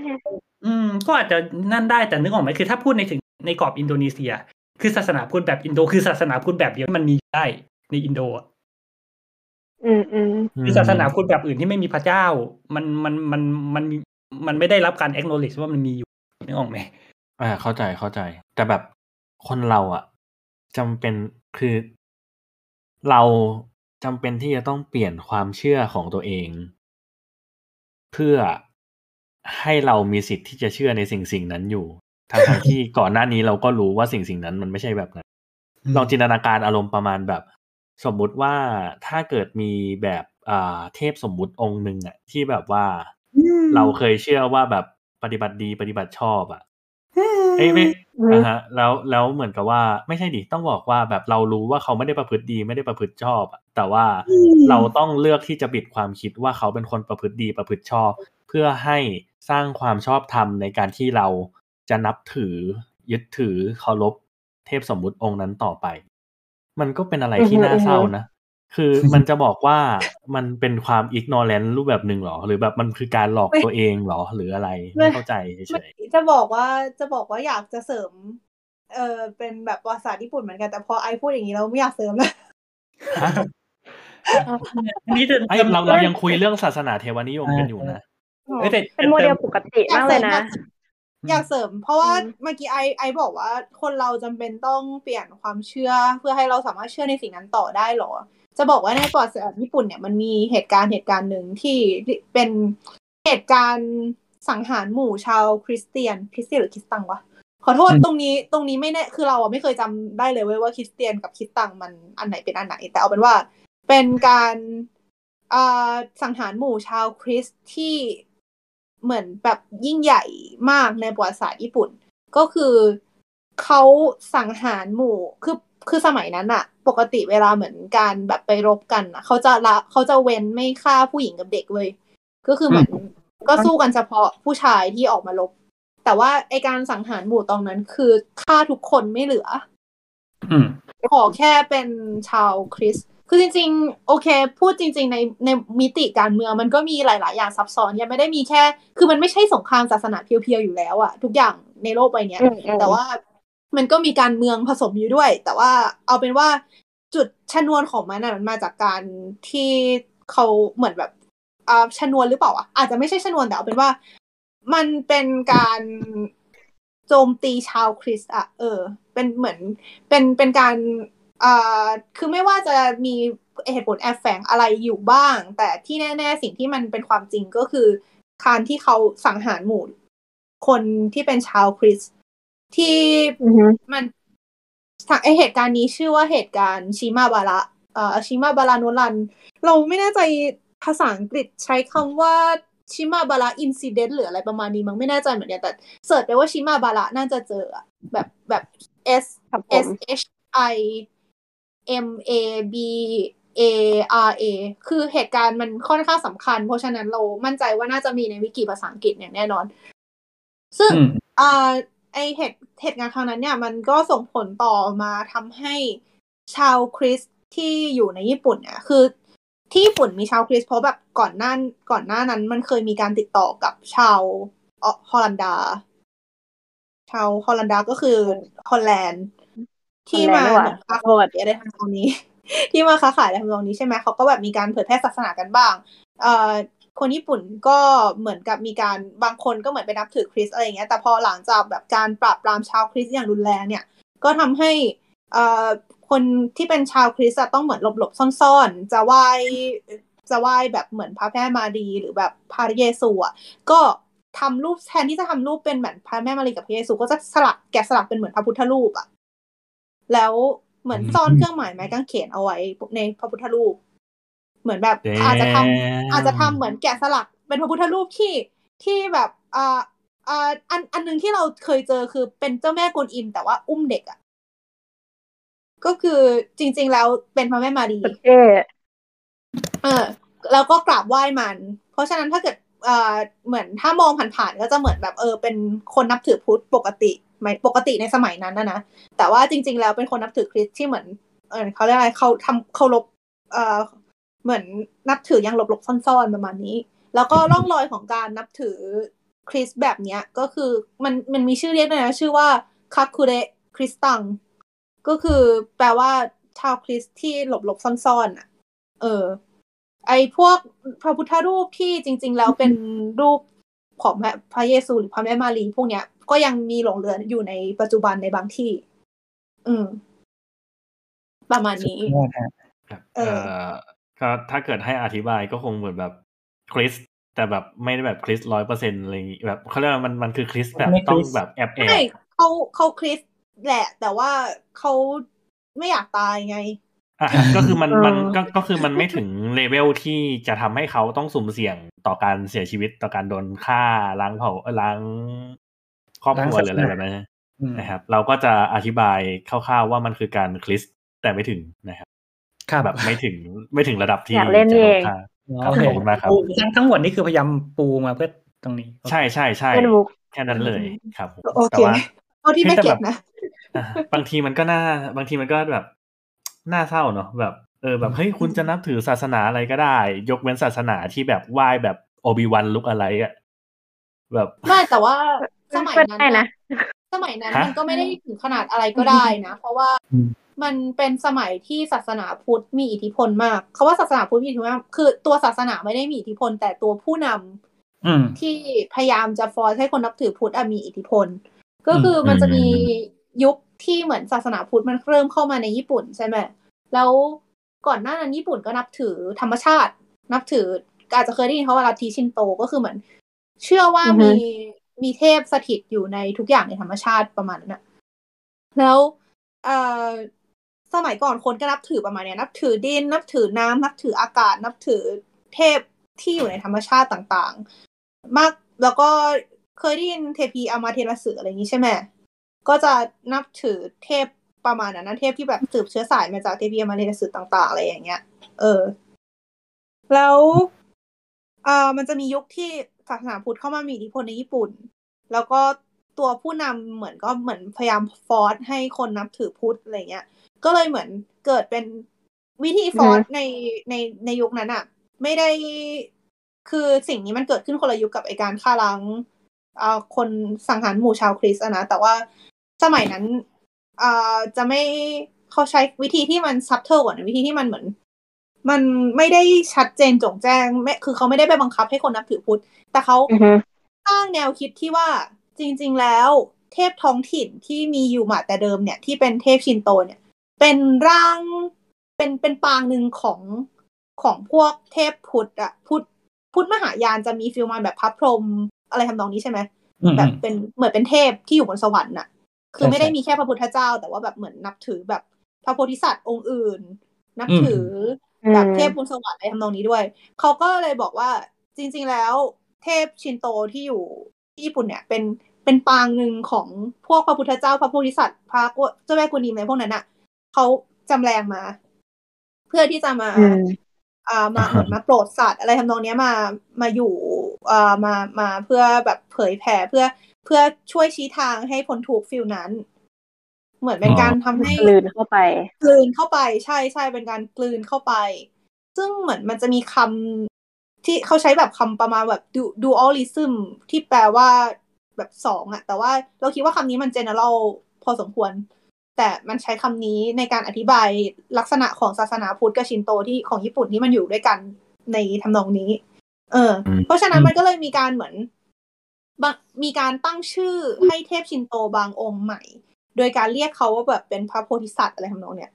S1: อืม ก็อาจจะนั่นได้แต่นึกออกไหมคือถ้าพูดในถึงในกรอบอินโดนีเซีย คือศาสนาพุทธแบบอินโดคือศาสนาพุทธแบบเดียวที่มันมีได้ในอินโดอะ
S3: อืมอืม
S1: คือศาสนาพุทธแบบอื่นที่ไม่มีพระเจ้า มันมันมันมันมีมันไม่ได้รับการ acknowledge ว่ามันมีอยู่นึกออกไหม
S2: อ่าเข้าใจเข้าใจ แต่แบบคนเราอะจำเป็นคือ เราจำเป็นที่จะต้องเปลี่ยนความเชื่อของตัวเอง เพื่อให้เรามีสิทธิ์ที่จะเชื่อในสิ่งสิ่งนั้นอยู่ ทั้งทที่ก่อนหน้านี้เราก็รู้ว่าสิ่งสิ่งนั้นมันไม่ใช่แบบนั้น ลองจินตนาการอารมณ์ประมาณแบบ สมมุติว่าถ้าเกิดมีแบบอ่าเทพสมมุติองค์หนึ่งอะที่แบบว่าเราเคยเชื่อว่าแบบปฏิบัติดีปฏิบัติชอบอะเอ้ยไม่
S3: อืม
S2: อ่าฮะ แล้วแล้วเหมือนกับว่าไม่ใช่ดิต้องบอกว่าแบบเรารู้ว่าเขาไม่ได้ประพฤติดีไม่ได้ประพฤติชอบอะแต่ว่าเราต้องเลือกที่จะบิดความคิดว่าเขาเป็นคนประพฤติดีประพฤติชอบ เพื่อให้สร้างความชอบธรรมในการที่เรา จะนับถือยึดถือเคารพเทพสมมุติองค์นั้นต่อไป มันก็เป็นอะไรที่
S3: อือฮึ
S2: น่าเศร้า
S3: อือฮึ
S2: นะ คือมันจะบอกว่ามันเป็นความอิกนอแลนรูปแบบหนึ่งหรอ หรือแบบมันคือการหลอกตัวเองหรอ หรืออะไรไม่เข้าใจเฉ
S4: ไม่
S2: ย
S4: จะบอกว่าจะบอกว่าอยากจะเสริม เออเป็นแบบภาษาญี่ปุ่นเหมือนกันแต่พอไอพูดอย่างนี้เราไม่อยากเสริมแล้ว
S2: ๆฮะ
S1: อันนี้จะ
S2: ไอยเราเรายังคุยเรื่องศาสนาเทวนิยมกันอยู่นะ
S1: เอ้ยแต่
S3: เป็นโมเดลปกติมากเลยนะ
S4: อยากเสริม เพราะว่า
S3: อืม
S4: เมื่อกี้ไอไอบอกว่าคนเราจำเป็นต้องเปลี่ยนความเชื่อ เพื่อให้เราสามารถเชื่อในสิ่งนั้นต่อได้เหรอ จะบอกว่าในประวัติศาสตร์ญี่ปุ่นเนี่ยมันมีเหตุการณ์เหตุการณ์หนึ่งที่เป็นเหตุการณ์สังหารหมู่ชาวคริสเตียน คริสเตียนหรือคริสตังวะขอโทษตรงนี้ตรงนี้ไม่แน่คือเราอะไม่เคยจำได้เลยเว้ยว่าคริสเตียนกับคริสตังมันอันไหนเป็นอันไหน แต่เอาเป็นว่าเป็นการอ่าสังหารหมู่ชาวคริสต์ที่ เหมือนแบบยิ่งใหญ่มากในประวัติศาสตร์ญี่ปุ่น ก็คือเขาสังหารหมู่คือคือสมัยนั้นอะปกติเวลาเหมือนการแบบไปรบกันอะเขาจะละเขาจะเว้นไม่ฆ่าผู้หญิงกับเด็กเลย ก็คือเหมือนก็สู้กันเฉพาะผู้ชายที่ออกมารบ แต่ว่าไอการสังหารหมู่ตอนนั้นคือฆ่าทุกคนไม่เหลือ
S1: อืม
S4: ขอแค่เป็นชาวคริสต์ คือจริง ๆ โอเค พูดจริง ๆ ในในมิติการเมืองมันก็มีหลาย ๆ อย่างซับซ้อนยังไม่ได้มีแค่ คือมันไม่ใช่สงครามศาสนาเพียวๆอยู่แล้วอะทุกอย่างในโลกใบเนี้ย
S3: อืมอืม
S4: แต่ว่ามันก็มีการเมืองผสมอยู่ด้วย แต่ว่าเอาเป็นว่าจุดชนวนของมันน่ะมันมาจากการที่เขาเหมือนแบบอ่าชนวนหรือเปล่าอะอาจจะไม่ใช่ชนวนแต่เอาเป็นว่า มันเป็นการโจมตีชาวคริสต์อะเออ เป็นเหมือนเป็นเป็นการอ่า คือไม่ว่าจะมีเหตุผลแอบแฝงอะไรอยู่บ้าง แต่ที่แน่ ๆ สิ่งที่มันเป็นความจริงก็คือการที่เขาสังหารหมู่คนที่เป็นชาวคริสต์ที่
S3: อือฮึ
S4: มันไอเหตุการณ์นี้ชื่อว่าเหตุการณ์ชิมาบาระเอ่อชิมาบาราโนรัน เราไม่แน่ใจภาษาอังกฤษใช้คำว่าชิมาบาระอินซิเดนต์หรืออะไรประมาณนี้มั้งไม่แน่ใจเหมือนกันแต่เสิร์ชไปว่าชิมาบาระน่าจะเจออะแบบแบบ S
S3: ครับผม
S4: S H I M A B A R A คือเหตุการณ์มันค่อนข้างสำคัญ เพราะฉะนั้นเรามั่นใจว่าน่าจะมีในวิกิภาษาอังกฤษอย่างแน่นอน ซึ่ง
S1: อืม
S4: อ่าไอเหตุเหตุการณ์ครั้งนั้นเนี่ย มันก็ส่งผลต่อมาทำให้ชาวคริสต์ที่อยู่ในญี่ปุ่นเนี่ยคือที่ญี่ปุ่นมีชาวคริสต์เพราะแบบก่อนหน้าก่อนหน้านั้นมันเคยมีการติดต่อกับชาวเอ่อฮอลันดา ชาวฮอลันดาก็คือฮอลแลนด์ ที่มา
S3: ฮอลแลนด์ด้วย
S4: เหมือนค้าขายอะไรทำตรงนี้ ที่มาค้าขายอะไรทำตรงนี้ใช่ไหมเขาก็แบบมีการเผยแพร่ศาสนากันบ้างเอ่อคนญี่ปุ่นก็เหมือนกับมีการบางคนก็เหมือนไปนับถือคริสต์อะไรอย่างเงี้ยแต่พอหลังจากแบบการปราบปรามชาวคริสต์อย่างรุนแรงเนี่ย ก็ทำให้เอ่อคนที่เป็นชาวคริสต์อะต้องเหมือนหลบๆซ่อนๆ จะไหว้จะไหว้แบบเหมือนพระแม่มารีหรือแบบพระเยซูอะก็ทำรูปแทนที่จะทำรูปเป็นเหมือนพระแม่มารีกับพระเยซูก็จะสลักแกะสลักเป็นเหมือนพระพุทธรูปอะ แล้วเหมือนซ่อนเครื่องหมายไม้กางเขนเอาไว้ในพระพุทธรูป เหมือนแบบอาจจะทำอาจจะทำเหมือนแกะสลัก เป็นพระพุทธรูปที่ที่แบบอ่าอ่าอันอันหนึงที่เราเคยเจอคือเป็นเจ้าแม่กวนอิม แต่ว่าอุ้มเด็กอะ่ะก็คือจริง ๆ แล้วเป็นพระแม่มารี
S3: ประเท่
S4: เออ แล้วก็กราบไหว้มัน เพราะฉะนั้นถ้าเกิดเอ่อเหมือนถ้ามองผ่านๆก็จะเหมือนแบบเออ เป็นคนนับถือพุทธปกติหมาย ปกติในสมัยนั้นนะนะ แต่ว่าจริง ๆ แล้วเป็นคนนับถือคริสต์ที่เหมือนเออเขาเรียกอะไรเขาทำเคารพเอ่อเหมือนนับถือยังหลบๆซ่อนๆประมาณนี้ แล้วก็ร่องรอยของการนับถือคริสต์แบบเนี้ยก็คือมันมันมีชื่อเรียกด้วยนะชื่อว่าคาคูเรคริสตังก็คือแปลว่าชาวคริสต์ที่หลบหลบๆซ่อนๆอะ เออ ไอพวกพระพุทธรูปที่จริง ๆ แล้วเป็นรูปของพระพระเยซูหรือพระแม่มารีพวกเนี้ย ก็ยังมีหลงเหลืออยู่ในปัจจุบันในบางที่ อืม ประมาณนี้
S1: ยอดฮะ
S2: ครับ
S4: เอ
S2: เอ่
S4: อ
S2: อก็ถ้าเกิดให้อธิบายก็คงเหมือนแบบคริสแต่แบบไม่ได้แบบคริสร้อยเปอร์เซ็นอะไรอย่างงี้แบบเขาเรียกว่ามันมันคือคริสแบบ
S1: ไม่คริส
S2: ต้องแบบแอบแอบ
S4: ไม่เขาเขาคริสต์แหละ แต่ว่าเขาไม่อยากตายไง
S2: อะก็คือมัน
S3: เออ
S2: มันก็ก็คือมันไม่ถึงเลเวลที่จะทำให้เขาต้องสุ่มเสี่ยงต่อการเสียชีวิตต่อการโดนฆ่าล้างเผาเอ่อล้าง ครอบครัวหรืออะไรแบบนั้น
S1: อืม
S2: นะครับ เราก็จะอธิบายคร่าวๆว่ามันคือการคริสแต่ไม่ถึงนะครับ
S1: ครับ
S2: แบบไม่ถึงไม่ถึงระดับที่
S3: อยากเล่น
S2: จะโด
S3: เอง
S2: ฆ่า
S1: อ๋อ
S2: ครับ
S1: โอเค
S2: ขอบคุณมากครับ
S1: ปูทั้งทั้งหมดนี่คือพยายามปูมาเพื่อตรงนี้
S2: ใช่ใช่ใช่
S3: เล่นมุก
S2: แค่นั้นเลยครับผม
S4: โอเค
S2: แต่ว่า
S4: เอาที่ไม่
S2: เฮ้ยแต่
S4: เก็
S2: แบบบ
S4: นะ
S2: อะบางทีมันก็น่า บางทีมันก็แบบน่าเศร้าเนาะแบบเออแบบเฮ้ยคุณจะนับถือศาสนาอะไรก็ได้ ยกเว้นศาสนาที่แบบไหว้แบบโอบิวันลุกอะไรอะแบบ
S4: ไม่แต่ว่า สมัย
S3: ก็
S4: นั้น
S3: ได้นะ
S4: น่ะสมัยนั้น
S2: ฮะ
S4: มันก็ไม่ได้ถึงขนาดอะไรก็ได้นะ เพราะว่า
S1: อืม
S4: มันเป็นสมัยที่ศาสนาพุทธมีอิทธิพลมากเขาว่าศาสนาพุทธมีอิทธิพลมากคือตัวศาสนาไม่ได้มีอิทธิพล แต่ตัวผู้นำ
S1: อืม
S4: ที่พยายามจะฟอร์สให้คนนับถือพุทธอะมีอิทธิพล ก็คืออ
S2: ม
S4: มันจะมี
S2: อืม
S4: ยุคที่เหมือนศาสนาพุทธมันเริ่มเข้ามาในญี่ปุ่นใช่ไหมแล้วก่อนหน้านั้นญี่ปุ่นก็นับถือธรรมชาติ นับถืออาจจะเคยได้ยินเขาว่าลัทธิชินโตก็คือเหมือน เชื่อว่า
S3: อือฮึ
S4: มี มีเทพสถิตอยู่ในทุกอย่างในธรรมชาติประมาณนั้นแล้วเอ่อสมัยก่อนคนก็นับถือประมาณนี้นับถือดิน นับถือน้ำนับถืออากาศ นับถือเทพที่อยู่ในธรรมชาติต่างๆ มากแล้วก็เคยได้ยินเทพีอามาเทราสึออะไรอย่างนี้ใช่ไหมก็จะนับถือเทพประมาณนั้นเทพที่แบบสืบเชื้อสายมาจากเทพีอามาเทราสึต่าง ๆ อะไรอย่างเงี้ย เออ แล้วเอ่อมันจะมียุคที่ ศาสนาพุทธเข้ามามีอิทธิพลในญี่ปุ่น แล้วก็ตัวผู้นำเหมือนก็เหมือนพยายามฟอร์สให้คนนับถือพุทธอะไรเงี้ย ก็เลยเหมือนเกิดเป็นวิธีฟอร์สในในในยุคนั้นอะไม่ได้คือสิ่งนี้มันเกิดขึ้นคนละยุคกับไอการฆ่าล้างเอ่อคนสังหารหมู่ชาวคริสต์อะนะ แต่ว่าสมัยนั้นเอ่อจะไม่เขาใช้วิธีที่มัน subtle กว่านะวิธีที่มันเหมือน มันไม่ได้ชัดเจนโจ่งแจ้งไม่คือเขาไม่ได้ไปบังคับให้คนนับถือพุทธ แต่เขา
S3: อือฮึ
S4: สร้างแนวคิดที่ว่าจริง ๆ แล้ว เทพท้องถิ่นที่มีอยู่มาแต่เดิมเนี่ย ที่เป็นเทพชินโตเนี่ย เป็นร่างเป็นเป็นปางหนึ่งของของพวกเทพพุทธอะพุทธพุทธมหายานจะมีฟิลมาแบบพระพรหมอะไรทำนองนี้ใช่ไหม
S1: อืม
S4: แบบเป็นเหมือนเป็นเทพที่อยู่บนสวรรค์น่ะ คือ
S1: ใช่
S4: ไม่ได้
S1: ใช่
S4: มีแค่พระพุทธเจ้า แต่ว่าแบบเหมือนนับถือแบบพระโพธิสัตว์องค์อื่น นับ
S1: อืม
S4: ถือ อ
S3: ม
S4: แบบเทพบนสวรรค์อะไรทำนองนี้ด้วย เขาก็เลยบอกว่าจริง ๆ แล้วเทพชินโตที่อยู่ที่ญี่ปุ่นเนี่ยเป็นเป็นปางหนึ่งของพวกพระพุทธเจ้าพระโพธิสัตว์พระกวเจ้าแม่กวนอิมอะไรพวกนั้นอะเขาจำแรงมา เพื่อที่จะมา
S3: อืม
S4: อ่ามาเหมือนมาโปรดสัตว์อะไรทำนองเนี้ยมามาอยู่อ่ามามาเพื่อแบบเผยแผ่เพื่อเพื่อช่วยชี้ทางให้พ้นทุกข์ฟิลนั้น เหมือนเป็นการทำให้
S3: กลืนเข้าไป
S4: กลืนเข้าไป ใช่ใช่เป็นการกลืนเข้าไป ซึ่งเหมือนมันจะมีคำที่เขาใช้แบบคำประมาณแบบ du- dualism ที่แปลว่าแบบสองอะแต่ว่าเราคิดว่าคำนี้มัน general พอสมควร แต่มันใช้คำนี้ในการอธิบายลักษณะของศาสนาพุทธกับชินโตที่ของญี่ปุ่นที่มันอยู่ด้วยกันในทำนองนี้ เออ
S2: อืม
S4: เพราะฉะนั้นมันก็เลยมีการเหมือนบางมีการตั้งชื่อให้เทพชินโตบางองค์ใหม่ โดยการเรียกเขาว่าแบบเป็นพระโพธิสัตว์อะไรทำนองเนี้ย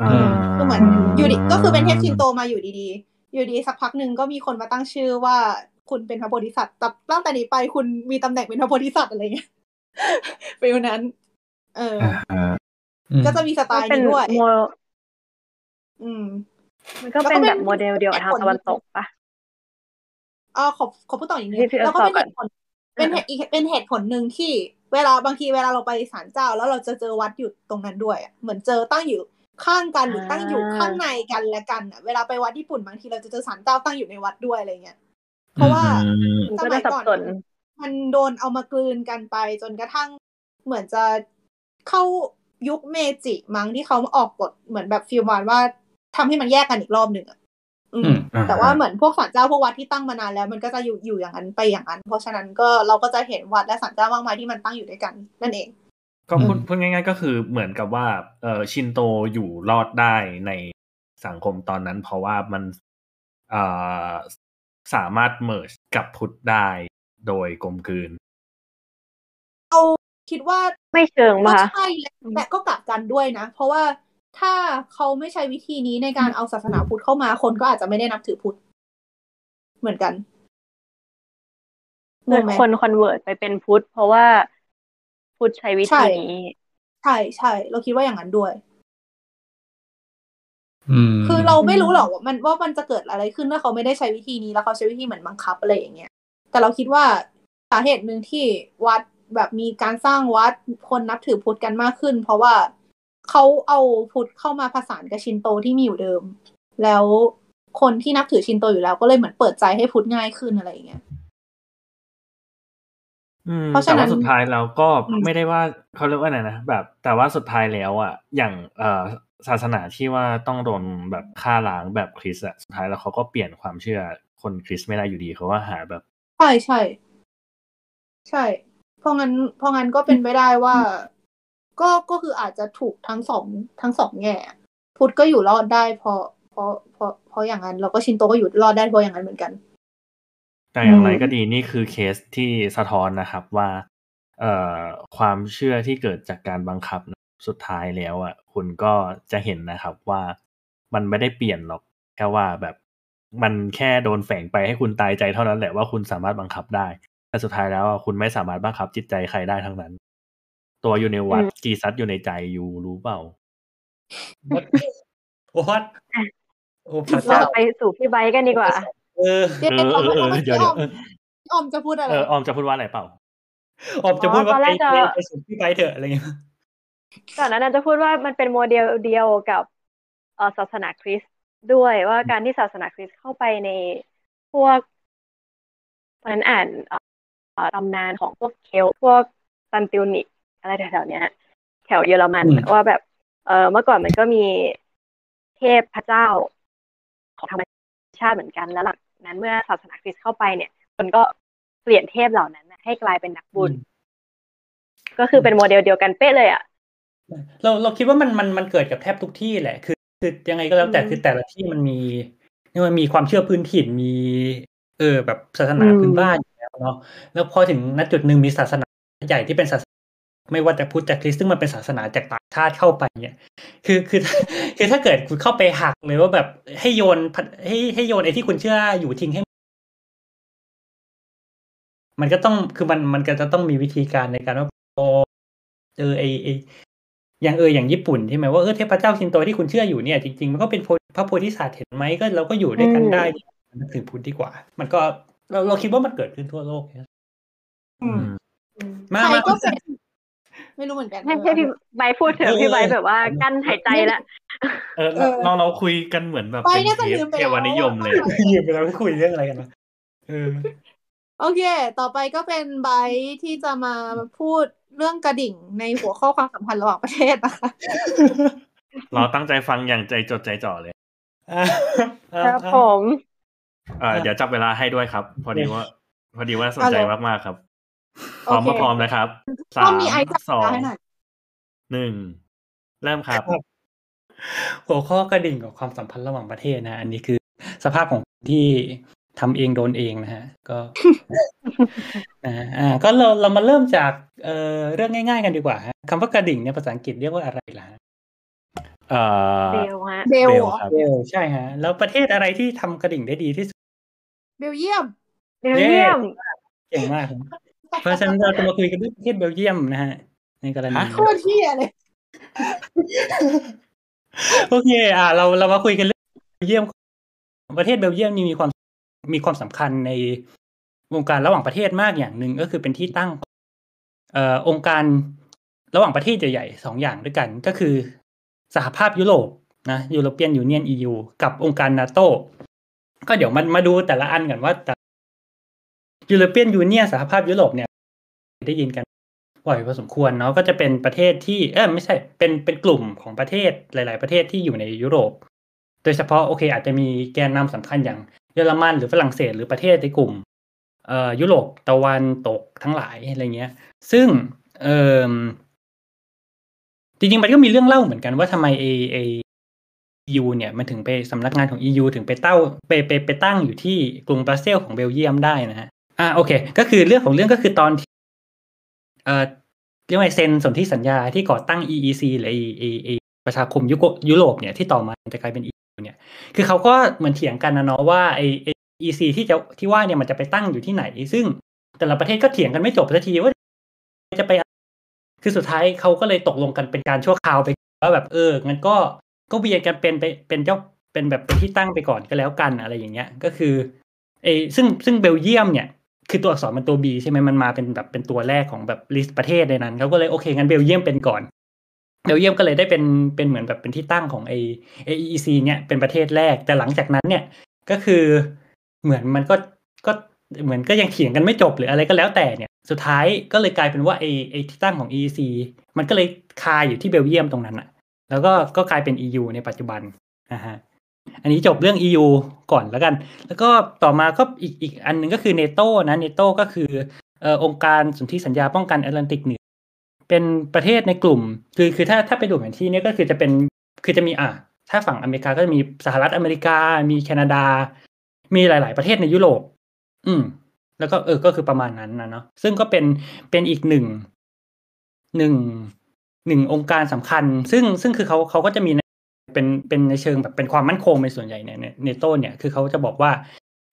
S2: อ่า
S4: ก็เหมือนอยู่ดีก็คือเป็นเทพชินโตมาอยู่ดีๆ อยู่ดีสักพักหนึ่งก็มีคนมาตั้งชื่อว่าคุณเป็นพระโพธิสัตว์แต่ตั้งแต่นี้ไปคุณมีตำแหน่งเป็นพระโพธิสัตว์อะไรเงี้ยฟิลนั้น เออ
S2: อ่า
S1: อืม
S4: ก็จะมีสไต
S3: ก็
S4: ล์
S3: เป็น
S4: นี้ด้วย
S3: โม
S4: อืม
S3: มันก็เป็นแบบโมเดลเดียวกับทางตะวันตกปะ
S4: อ๋อขอขอพูดต่ออีกนิด
S3: พี่พี่
S4: แล้วก็
S3: เอา
S4: เป็น
S3: ต่อ
S4: เห
S3: ก่อน
S4: ตุผลเป็นเหตุอีกเป็นเหตุผลหนึ่งที่ เวลาบางทีเวลาเราไปศาลเจ้า แล้วเราจะเจอวัดอยู่ตรงนั้นด้วยอะเหมือนเจอตั้งอยู่ข้างกันหรือตั้งอยู่
S3: อ่า
S4: ข้างในกันและกันอะเวลาไปวัดญี่ปุ่นบางทีเราจะเจอศาลเจ้าตั้งอยู่ในวัดด้วยอะไรเงี้ยเพราะว่า
S2: อืม
S3: มันก็จะสับสน
S4: มันโดนเอามากลืนกันไป จนกระทั่งเหมือนจะเข้ายุคเมจิมั้งที่เขาออกกฎเหมือนแบบฟิลมานว่าทำให้มันแยกกันอีกรอบหนึ่งอะ อืม
S1: อืม
S2: อ่า
S4: แต่ว่าเหมือนพวกศาลเจ้าพวกวัดที่ตั้งมานานแล้ว มันก็จะอยู่อยู่อย่างนั้นไปอย่างนั้น เพราะฉะนั้นก็เราก็จะเห็นวัดและศาลเจ้ามากมายที่มันตั้งอยู่ด้วยกัน นั่นเอง
S2: ก็พูด
S1: อืม
S2: พูดง่าย ๆ ก็คือเหมือนกับว่าเออชินโตอยู่รอดได้ในสังคมตอนนั้น เพราะว่ามันเอ่อสามารถเมิร์กับพุทธได้โดยกลมกลืน
S4: เอาคิดว่า
S3: ไม่เชิง
S4: ก็
S3: มา
S4: ใช่และแต่ก็กลับกันด้วยนะ เพราะว่า ถ้าเขาไม่ใช้วิธีนี้ในการเอาศาสนาพุทธเข้ามา คนก็อาจจะไม่ได้นับถือพุทธเหมือนกันง
S3: เกิด
S4: งไหม
S3: คนคอนเวิร์ตไปเป็นพุทธเพราะว่าพุทธใช้วิ
S4: ใช่
S3: ธีนี้
S4: ใช่ใช่เราคิดว่าอย่างนั้นด้วย
S1: อืม
S4: คือเราไม่รู้หรอกว่ามันว่ามันจะเกิดอะไรขึ้นถ้าเขาไม่ได้ใช้วิธีนี้แล้วเขาใช้วิธีเหมือนบังคับอะไรอย่างเงี้ย แต่เราคิดว่าสาเหตุหนึ่งที่วัดแบบมีการสร้างวัดคนนับถือพุทธกันมากขึ้น เพราะว่า เขาเอาพุทธเข้ามาผสานกับชินโตที่มีอยู่เดิม แล้วคนที่นับถือชินโตอยู่แล้วก็เลยเหมือนเปิดใจให้พุทธง่ายขึ้นอะไรอย่างเงี้ย
S2: อืม
S4: เพราะฉะ
S2: แต่
S4: นั้
S2: ว่านสุดท้ายเราก็
S4: อืม
S2: ไม่ได้ว่าเขาเรียกว่าไงนะแบบ แต่ว่าสุดท้ายแล้วอะ อย่างเอ่อศาสนาที่ว่าต้องโดนแบบฆ่าล้างแบบคริสต์อะสุดท้ายแล้วเขาก็เปลี่ยนความเชื่อคนคริสต์ไม่ได้อยู่ดีเขาว่าหาแบบ
S4: ใช่ใช่ใช่เพราะงั้นเพราะงั้นก็เป็นไปได้ว่า ก็ก็คืออาจจะถูกทั้งสองทั้งสองแง่พุทธก็อยู่รอดได้เพราะเพราะเพราะเพราะอย่างนั้นแล้วก็ชินโตก็อยู่รอดได้เพราะอย่างนั้นเหมือนกัน
S2: แต่อย่างไร
S4: อืม
S2: ก็ดีนี่คือเคสที่สะท้อนนะครับว่า เอ่อความเชื่อที่เกิดจากการบังคับนะสุดท้ายแล้วอะคุณก็จะเห็นนะครับว่ามันไม่ได้เปลี่ยนหรอกแค่ว่าแบบมันแค่โดนแฝงไปให้คุณตายใจเท่านั้นแหละว่าคุณสามารถบังคับได้ แต่สุดท้ายแล้วอะคุณไม่สามารถบังคับจิตใจใครได้ทั้งนั้น ตัวอยู่ในวัด
S3: อืม
S2: จีซัสอยู่ในใจอยู่รู้เปล่า
S1: โอ้วัดโอ้พระ
S3: เรา
S1: เจ้า
S3: ไปสู่พี่ไบค์กันดีกว่า
S1: เออ
S4: เดี๋ยว
S2: เออเออเออ
S4: เมื่อ
S2: เดี๋
S4: กี้
S2: ยว
S4: อ
S2: เดี๋ยว
S4: อมออมจะพูดอะไร
S2: เออออมจะพูดว่าอะไรเปล่า
S1: ออมจะพูดว่า
S3: อ๋อตอน
S1: ไป
S3: แรกจะ
S1: ไปไปสู่พี่ไปเถอะอะไรเงี้ย
S3: ก่อนหนานั้นจะพูดว่ามันเป็นโมเดลเดียวกับเอ่อศาสนาคริสต์ด้วยว่าการที่ศาสนาคริสต์เข้าไปในพวกตอนนั้นอ่านเอ่อเอ่อตำนานของพวกเคลต์พวกซันติวนิก อะไรแถวๆเนี้ย แถวเยอรมันว่าแบบ เออเมื่อก่อนมันก็มีเทพพระเจ้าของธรรมชาติเหมือนกัน แล้วหลังนั้นเมื่อศาสนาคริสต์เข้าไปเนี่ย คนก็เปลี่ยนเทพเหล่านั้นน่ะให้กลายเป็นนักบุญ ก็คือเป็นโมเดลเดียวกันเป๊ะเลยอะ
S1: เราเราคิดว่ามันมันมันเกิดกับแทบทุกที่แหละ คือคือยังไงก็แล้วแต่
S3: อืม
S1: คือแต่ละที่มันมีมันมีความเชื่อพื้นถิ่นมี เออแบบศาสนา
S3: อืม
S1: พื้นบ้านอยู่แล้วเนาะแล้วพอถึงณจุดหนึ่งมีศาสนาใหญ่ที่เป็นศาสนา ไม่ว่าจะพุทธจะคริสต์ซึ่งมันเป็นศาสนาจากต่างชาติเข้าไปเนี่ย คือคือคือถ้าเกิดคุณเข้าไปหักเลยว่าแบบให้โยนพัดให้ให้โยนไอ้ที่คุณเชื่ออยู่ทิ้งให้ มันก็ต้องคือมันมันก็จะต้องมีวิธีการในการว่าโอเออไอไออย่างเอออย่างญี่ปุ่นใช่ไหมว่าเออเทพเจ้าชินโตที่คุณเชื่ออยู่เนี่ยจริงๆมันก็เป็นโพพระโพธิสัตว์เห็นไหมก็เราก็อยู่ด้วยกันได้นึกถึงพุทธดีกว่า มันก็เราเราคิดว่ามันเกิดขึ้นทั่วโลกเนี่ย
S4: อืม
S1: มา
S4: ใคร
S1: มา
S4: ก็เป็น ไม่รู้เหมือนกัน
S3: ให้ให้พี่ใบร์ทพูดเถอะพี่ใบร์ทแบบว่ากั้นหายใจละ
S2: เออเราเราเราคุยกันเหมือนแบบ
S4: ไป
S2: เป็น
S4: น่าจะ
S2: เท
S4: ลื
S2: ป
S4: มไป
S2: เท
S4: แล้ว
S2: วานิยมเลย
S1: ยืมไปแล้วไม่คุยเรื่องอะไรกันวะเออ
S4: โอเค ต่อไปก็เป็นไบร์ทที่จะมาพูดเรื่องกระดิ่งในหัวข้อความสัมพันธ์ระหว่างประเทศนะคะ
S2: เราตั้งใจฟังอย่างใจจดใจจ่อเลย
S1: อะอะ
S3: ครับ
S1: อะ
S3: ผม
S2: เออเดี๋ยวจับเวลาให้ด้วยครับ พอดีว่า พอดีว่าสนใจ
S4: เอาเลย
S2: มากๆครับ พร้อม
S4: โอเค
S2: มาพร้อมนะครับสา
S4: ก็
S2: ม
S4: มีไอจับ
S2: สอง
S4: เวลาให้หน่อย
S2: หนึ่งเริ่มครับ
S1: หัวข้อกระดิ่งกับความสัมพันธ์ระหว่างประเทศนะ อันนี้คือสภาพของคนที่ทำเองโดนเองนะฮะ ก็นะฮะอ่า ก็เราเรามาเริ่มจากเอ่อเรื่องง่าย ๆ กันดีกว่าฮะคำว่ากระดิ่งเนี่ยภาษาอังกฤษเรียกว่าอะไรล่ะฮะ
S2: เอ่อ
S3: เบลฮะ
S4: เบล
S2: เบ
S4: เห
S2: ล
S4: รอ
S2: ครับ
S1: เบลใช่ฮะ แล้วประเทศอะไรที่ทำกระดิ่งได้ดีที่สุด
S4: เบลเยียม
S3: เบลเยียม
S1: เก่งมากครับ เพราะฉะนั้นเราจะมาคุยกันเรื่องประเทศเบลเยียมนะฮะ ในกรณี
S2: ฮะ
S4: โคตรเที่ยเลย
S1: โอเค อ่า เราเรามาคุยกันเรื่องเบลเยียม ประเทศเบลเยียมนี่มีความมีความสำคัญในวงการระหว่างประเทศมากอย่างหนึ่งก็คือเป็นที่ตั้ง เอ่อองค์การระหว่างประเทศใหญ่ๆสองอย่างด้วยกัน ก็คือสหภาพยุโรปนะยูโรเปียนยูเนียน EU กับองค์การนาโตก็เดี๋ยวมันมาดูแต่ละอันกันว่าแต่ European Union สหภาพยุโรปเนี่ย ได้ยินกันบ่อยพอสมควรเนาะก็จะเป็นประเทศที่เออไม่ใช่เป็นเป็นกลุ่มของประเทศหลาย ๆ ประเทศที่อยู่ในยุโรป โดยเฉพาะโอเค อาจจะมีแกนนำสำคัญอย่างเยอรมันหรือฝรั่งเศสหรือประเทศในกลุ่มเอ่อยุโรปตะวันตกทั้งหลายอะไรเงี้ย ซึ่งเออจริงๆมันก็มีเรื่องเล่าเหมือนกันว่าทำไมเอเอ EU เนี่ยมันถึงไปสำนักงานของ EU ถึงไปเต้าไปไปไปตั้งอยู่ที่กรุงบรัสเซลของเบลเยียมได้นะฮะ อ่าโอเค ก็คือเรื่องของเรื่องก็คือตอนที่เอ่อเรียกว่าเซ็นสนธิสัญญาที่ก่อตั้ง EEC หรือไอไอประชาคมยุโรยุโรปเนี่ยที่ต่อมาจะกลายเป็น EU เนี่ย คือเขาก็เหมือนเถียงกันนะเนาะว่าไอไอ EC ที่จะที่ว่าเนี่ยมันจะไปตั้งอยู่ที่ไหน ซึ่งแต่ละประเทศก็เถียงกันไม่จบสักทีว่าจะไป คือสุดท้ายเขาก็เลยตกลงกันเป็นการชั่วคราวไปว่าแบบเอองั้นก็ก็เวียนกันเป็นไปเป็นเจ้าเป็นแบบเป็นที่ตั้งไปก่อนก็แล้วกันอะไรอย่างเงี้ย ก็คือเอซึ่งซึ่งเบลเยียมเนี่ย คือตัวอักษรมันตัว B ใช่ไหมมันมาเป็นแบบเป็นตัวแรกของแบบ list ประเทศในนั้นเขาก็เลยโอเคงั้นเบลเยียมเป็นก่อนเบลเยียมก็เลยได้เป็นเป็นเหมือนแบบเป็นที่ตั้งของไอ AEC เนี่ยเป็นประเทศแรก แต่หลังจากนั้นเนี่ยก็คือเหมือนมันก็ก็เหมือนก็ยังเถียงกันไม่จบหรืออะไรก็แล้วแต่เนี่ย สุดท้ายก็เลยกลายเป็นว่าไอไอที่ตั้งของ EEC มันก็เลยคาอยู่ที่เบลเยียมตรงนั้นอะแล้วก็ก็กลายเป็น EU ในปัจจุบันนะฮะ อันนี้จบเรื่อง EU ก่อนแล้วกัน แล้วก็ต่อมาก็อีกอีกอันหนึ่งก็คือเนโตนะเนโตก็คือเอ่อองค์การสนธิสัญญาป้องกันแอตแลนติกเหนือเป็นประเทศในกลุ่ม คือคือถ้าถ้าไปดูแผนที่เนี้ก็คือจะเป็นคือจะมีอะถ้าฝั่งอเมริกาก็จะมีสหรัฐอเมริกา มีแคนาดา มีหลาย ๆ ประเทศในยุโรป อืม แล้วก็เออก็คือประมาณนั้นนะเนาะซึ่งก็เป็นเป็นอีกหนึ่งหนึ่งหนึ่งองค์การสำคัญ ซึ่งซึ่งคือเขาเขาก็จะมี เป็นเป็นในเชิงแบบเป็นความมั่นคงเป็นส่วนใหญ่เนี่ยเนโตเนี่ยคือเขาจะบอกว่า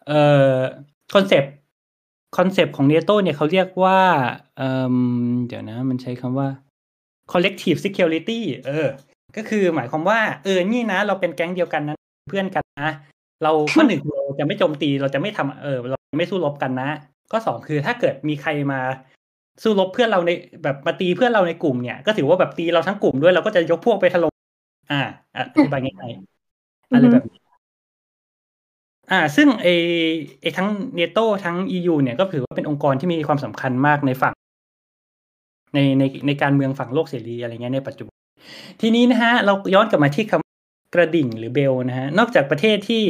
S1: เอ่อ concept concept ของเนโตเนี่ยเขาเรียกว่าเอ่อเดี๋ยวนะ มันใช้คำว่า collective security เออ ก็คือหมายความว่า เออนี่นะ เราเป็นแก๊งเดียวกันนะเพื่อนกันนะ เราข้อหนึ่งเราจะไม่โจมตีเราจะไม่ทำเออ เราไม่สู้รบกันนะข้อสองคือถ้าเกิดมีใครมาสู้รบเพื่อนเราในแบบมาตีเพื่อนเราในกลุ่มเนี่ย ก็ถือว่าแบบตีเราทั้งกลุ่มด้วยเราก็จะยกพวกไปถล่ม อ่าอธิบายง่ายๆอะไรแบบนี้อ่า ซึ่งไอไอทั้งเนโตทั้ง EU เนี่ยก็ถือว่าเป็นองค์กรที่มีความสำคัญมากในฝั่ง ในในในการเมืองฝั่งโลกเสรีอะไรเงี้ยในปัจจุบัน ทีนี้นะฮะ เราย้อนกลับมาที่คำกระดิ่งหรือเบลนะฮะ นอกจากประเทศที่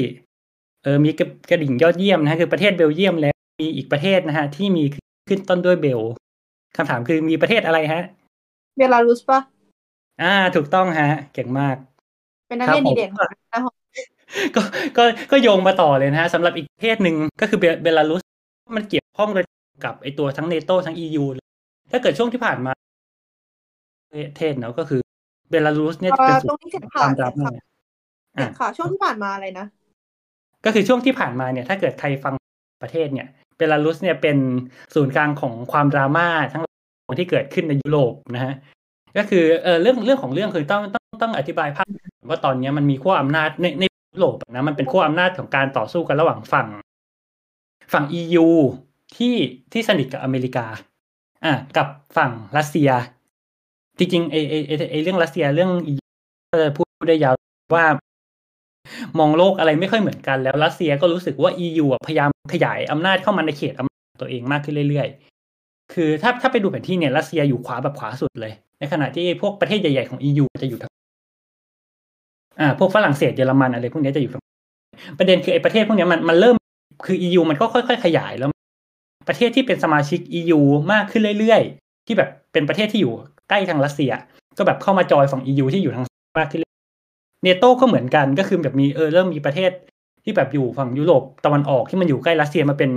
S1: เออมีกระดิ่งยอดเยี่ยมนะฮะคือประเทศเบลเยียมแล้วมีอีกประเทศนะฮะ ที่มีขึ้นต้นด้วยเบลคำถามคือมีประเทศอะไรฮะ
S4: เบลารุสปะ
S1: อ่า ถูกต้องฮะ เก่งมาก
S4: เป็นนักเรียนดีเด่นของนะ
S1: ก็ก็ก็โยงมาต่อเลยนะฮะสำหรับอีกประเทศหนึ่งก็คือเบลารุสมันเกี่ยวข้องโดยกับไอตัวทั้งเนโตทั้ง EU ถ้าเกิดช่วงที่ผ่านมาประเทศเนาะก็คือเบลารุสเนี่ยจะเป็น
S4: ตรงนี้เห็น
S1: ค
S4: ข่าว
S1: วามรับ
S4: เห็น
S1: เนี่ย
S4: ข่าวค่ะช่วงที่ผ่านมาอะไรนะ
S1: ก็คือช่วงที่ผ่านมาเนี่ย ถ้าเกิดใครฟังประเทศเนี่ยเบลารุสเนี่ยเป็นศูนย์กลางของความดราม่าทั้งหมดที่เกิดขึ้นในยุโรปนะฮะ ก็คือเออเรื่องเรื่องของเรื่องคือต้องต้องต้องอธิบายภาพว่าตอนนี้มันมีขั้วอำนาจในในยุโรปนะมันเป็นขั้วอำนาจของการต่อสู้กันระหว่างฝั่ง ฝั่ง EU ที่ที่สนิทกับอเมริกา อะกับฝั่งรัสเซีย จริงๆไอไอไอเรื่องรัสเซียเรื่อง EU ก็จะพูดได้ยาวว่ามองโลกอะไรไม่ค่อยเหมือนกันแล้วรัสเซียก็รู้สึกว่า EU อะพยายามขยายอำนาจเข้ามาในเขตอำนาจตัวเองมากขึ้นเรื่อยๆ คือถ้าถ้าไปดูแผนที่เนี่ยรัสเซียอยู่ขวาแบบขวาสุดเลย ในขณะที่พวกประเทศใหญ่ๆของ EU จะอยู่ทางอ่าพวกฝรั่งเศสเยอรมันอะไรพวกนี้จะอยู่ทางประเด็นคือไอ้ประเทศพวกนี้มันมันเริ่มคือ EU มันก็ค่อยๆ ขยายแล้ว ประเทศที่เป็นสมาชิก EU มากขึ้นเรื่อยๆ ที่แบบเป็นประเทศที่อยู่ใกล้ทางรัสเซีย ก็แบบเข้ามาจอยฝั่ง EU ที่อยู่ทางมากขึ้นเนโต้ก็เหมือนกันก็คือแบบมีเออเริ่มมีประเทศที่แบบอยู่ฝั่งยุโรปตะวันออกที่มันอยู่ใกล้รัสเซียมาเป็น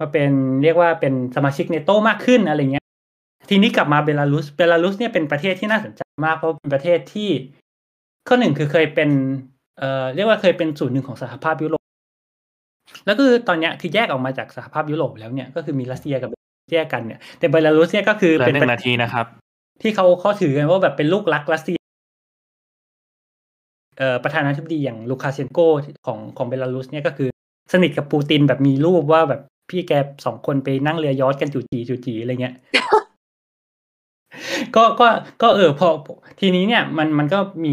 S1: มาเป็นเรียกว่าเป็นสมาชิกเนโตมากขึ้นอะไรเงี้ย ทีนี้กลับมาเบลารุส เบลารุสเนี่ยเป็นประเทศที่น่าสนใจมากเพราะเป็นประเทศที่ข้อหนึ่งคือเคยเป็น เอ่อ เรียกว่าเคยเป็นส่วนหนึ่งของสหภาพยุโรป แล้วคือตอนเนี้ยคือแยกออกมาจากสหภาพยุโรปแล้วเนี่ยก็คือมีรัสเซียกับแยกกันเนี่ย แต่เบลารุสเนี่ยก็คือ
S2: เหลือ
S1: เป็น
S2: หนึ่งในที่นะครับ
S1: ที่เขาเขาถือกันว่าแบบเป็นลูกรักรัสเซีย เอ่อ ประธานาธิบดีอย่างลูคาเชนโกของของเบลารุสเนี่ยก็คือสนิทกับปูตินแบบมีรูปว่าแบบพี่แกสองคนไปนั่งเรือยอชต์กันจู่จีจู่จีอะไรเงี้ย ก็ก็ก็เออพอทีนี้เนี่ยมันมันก็มี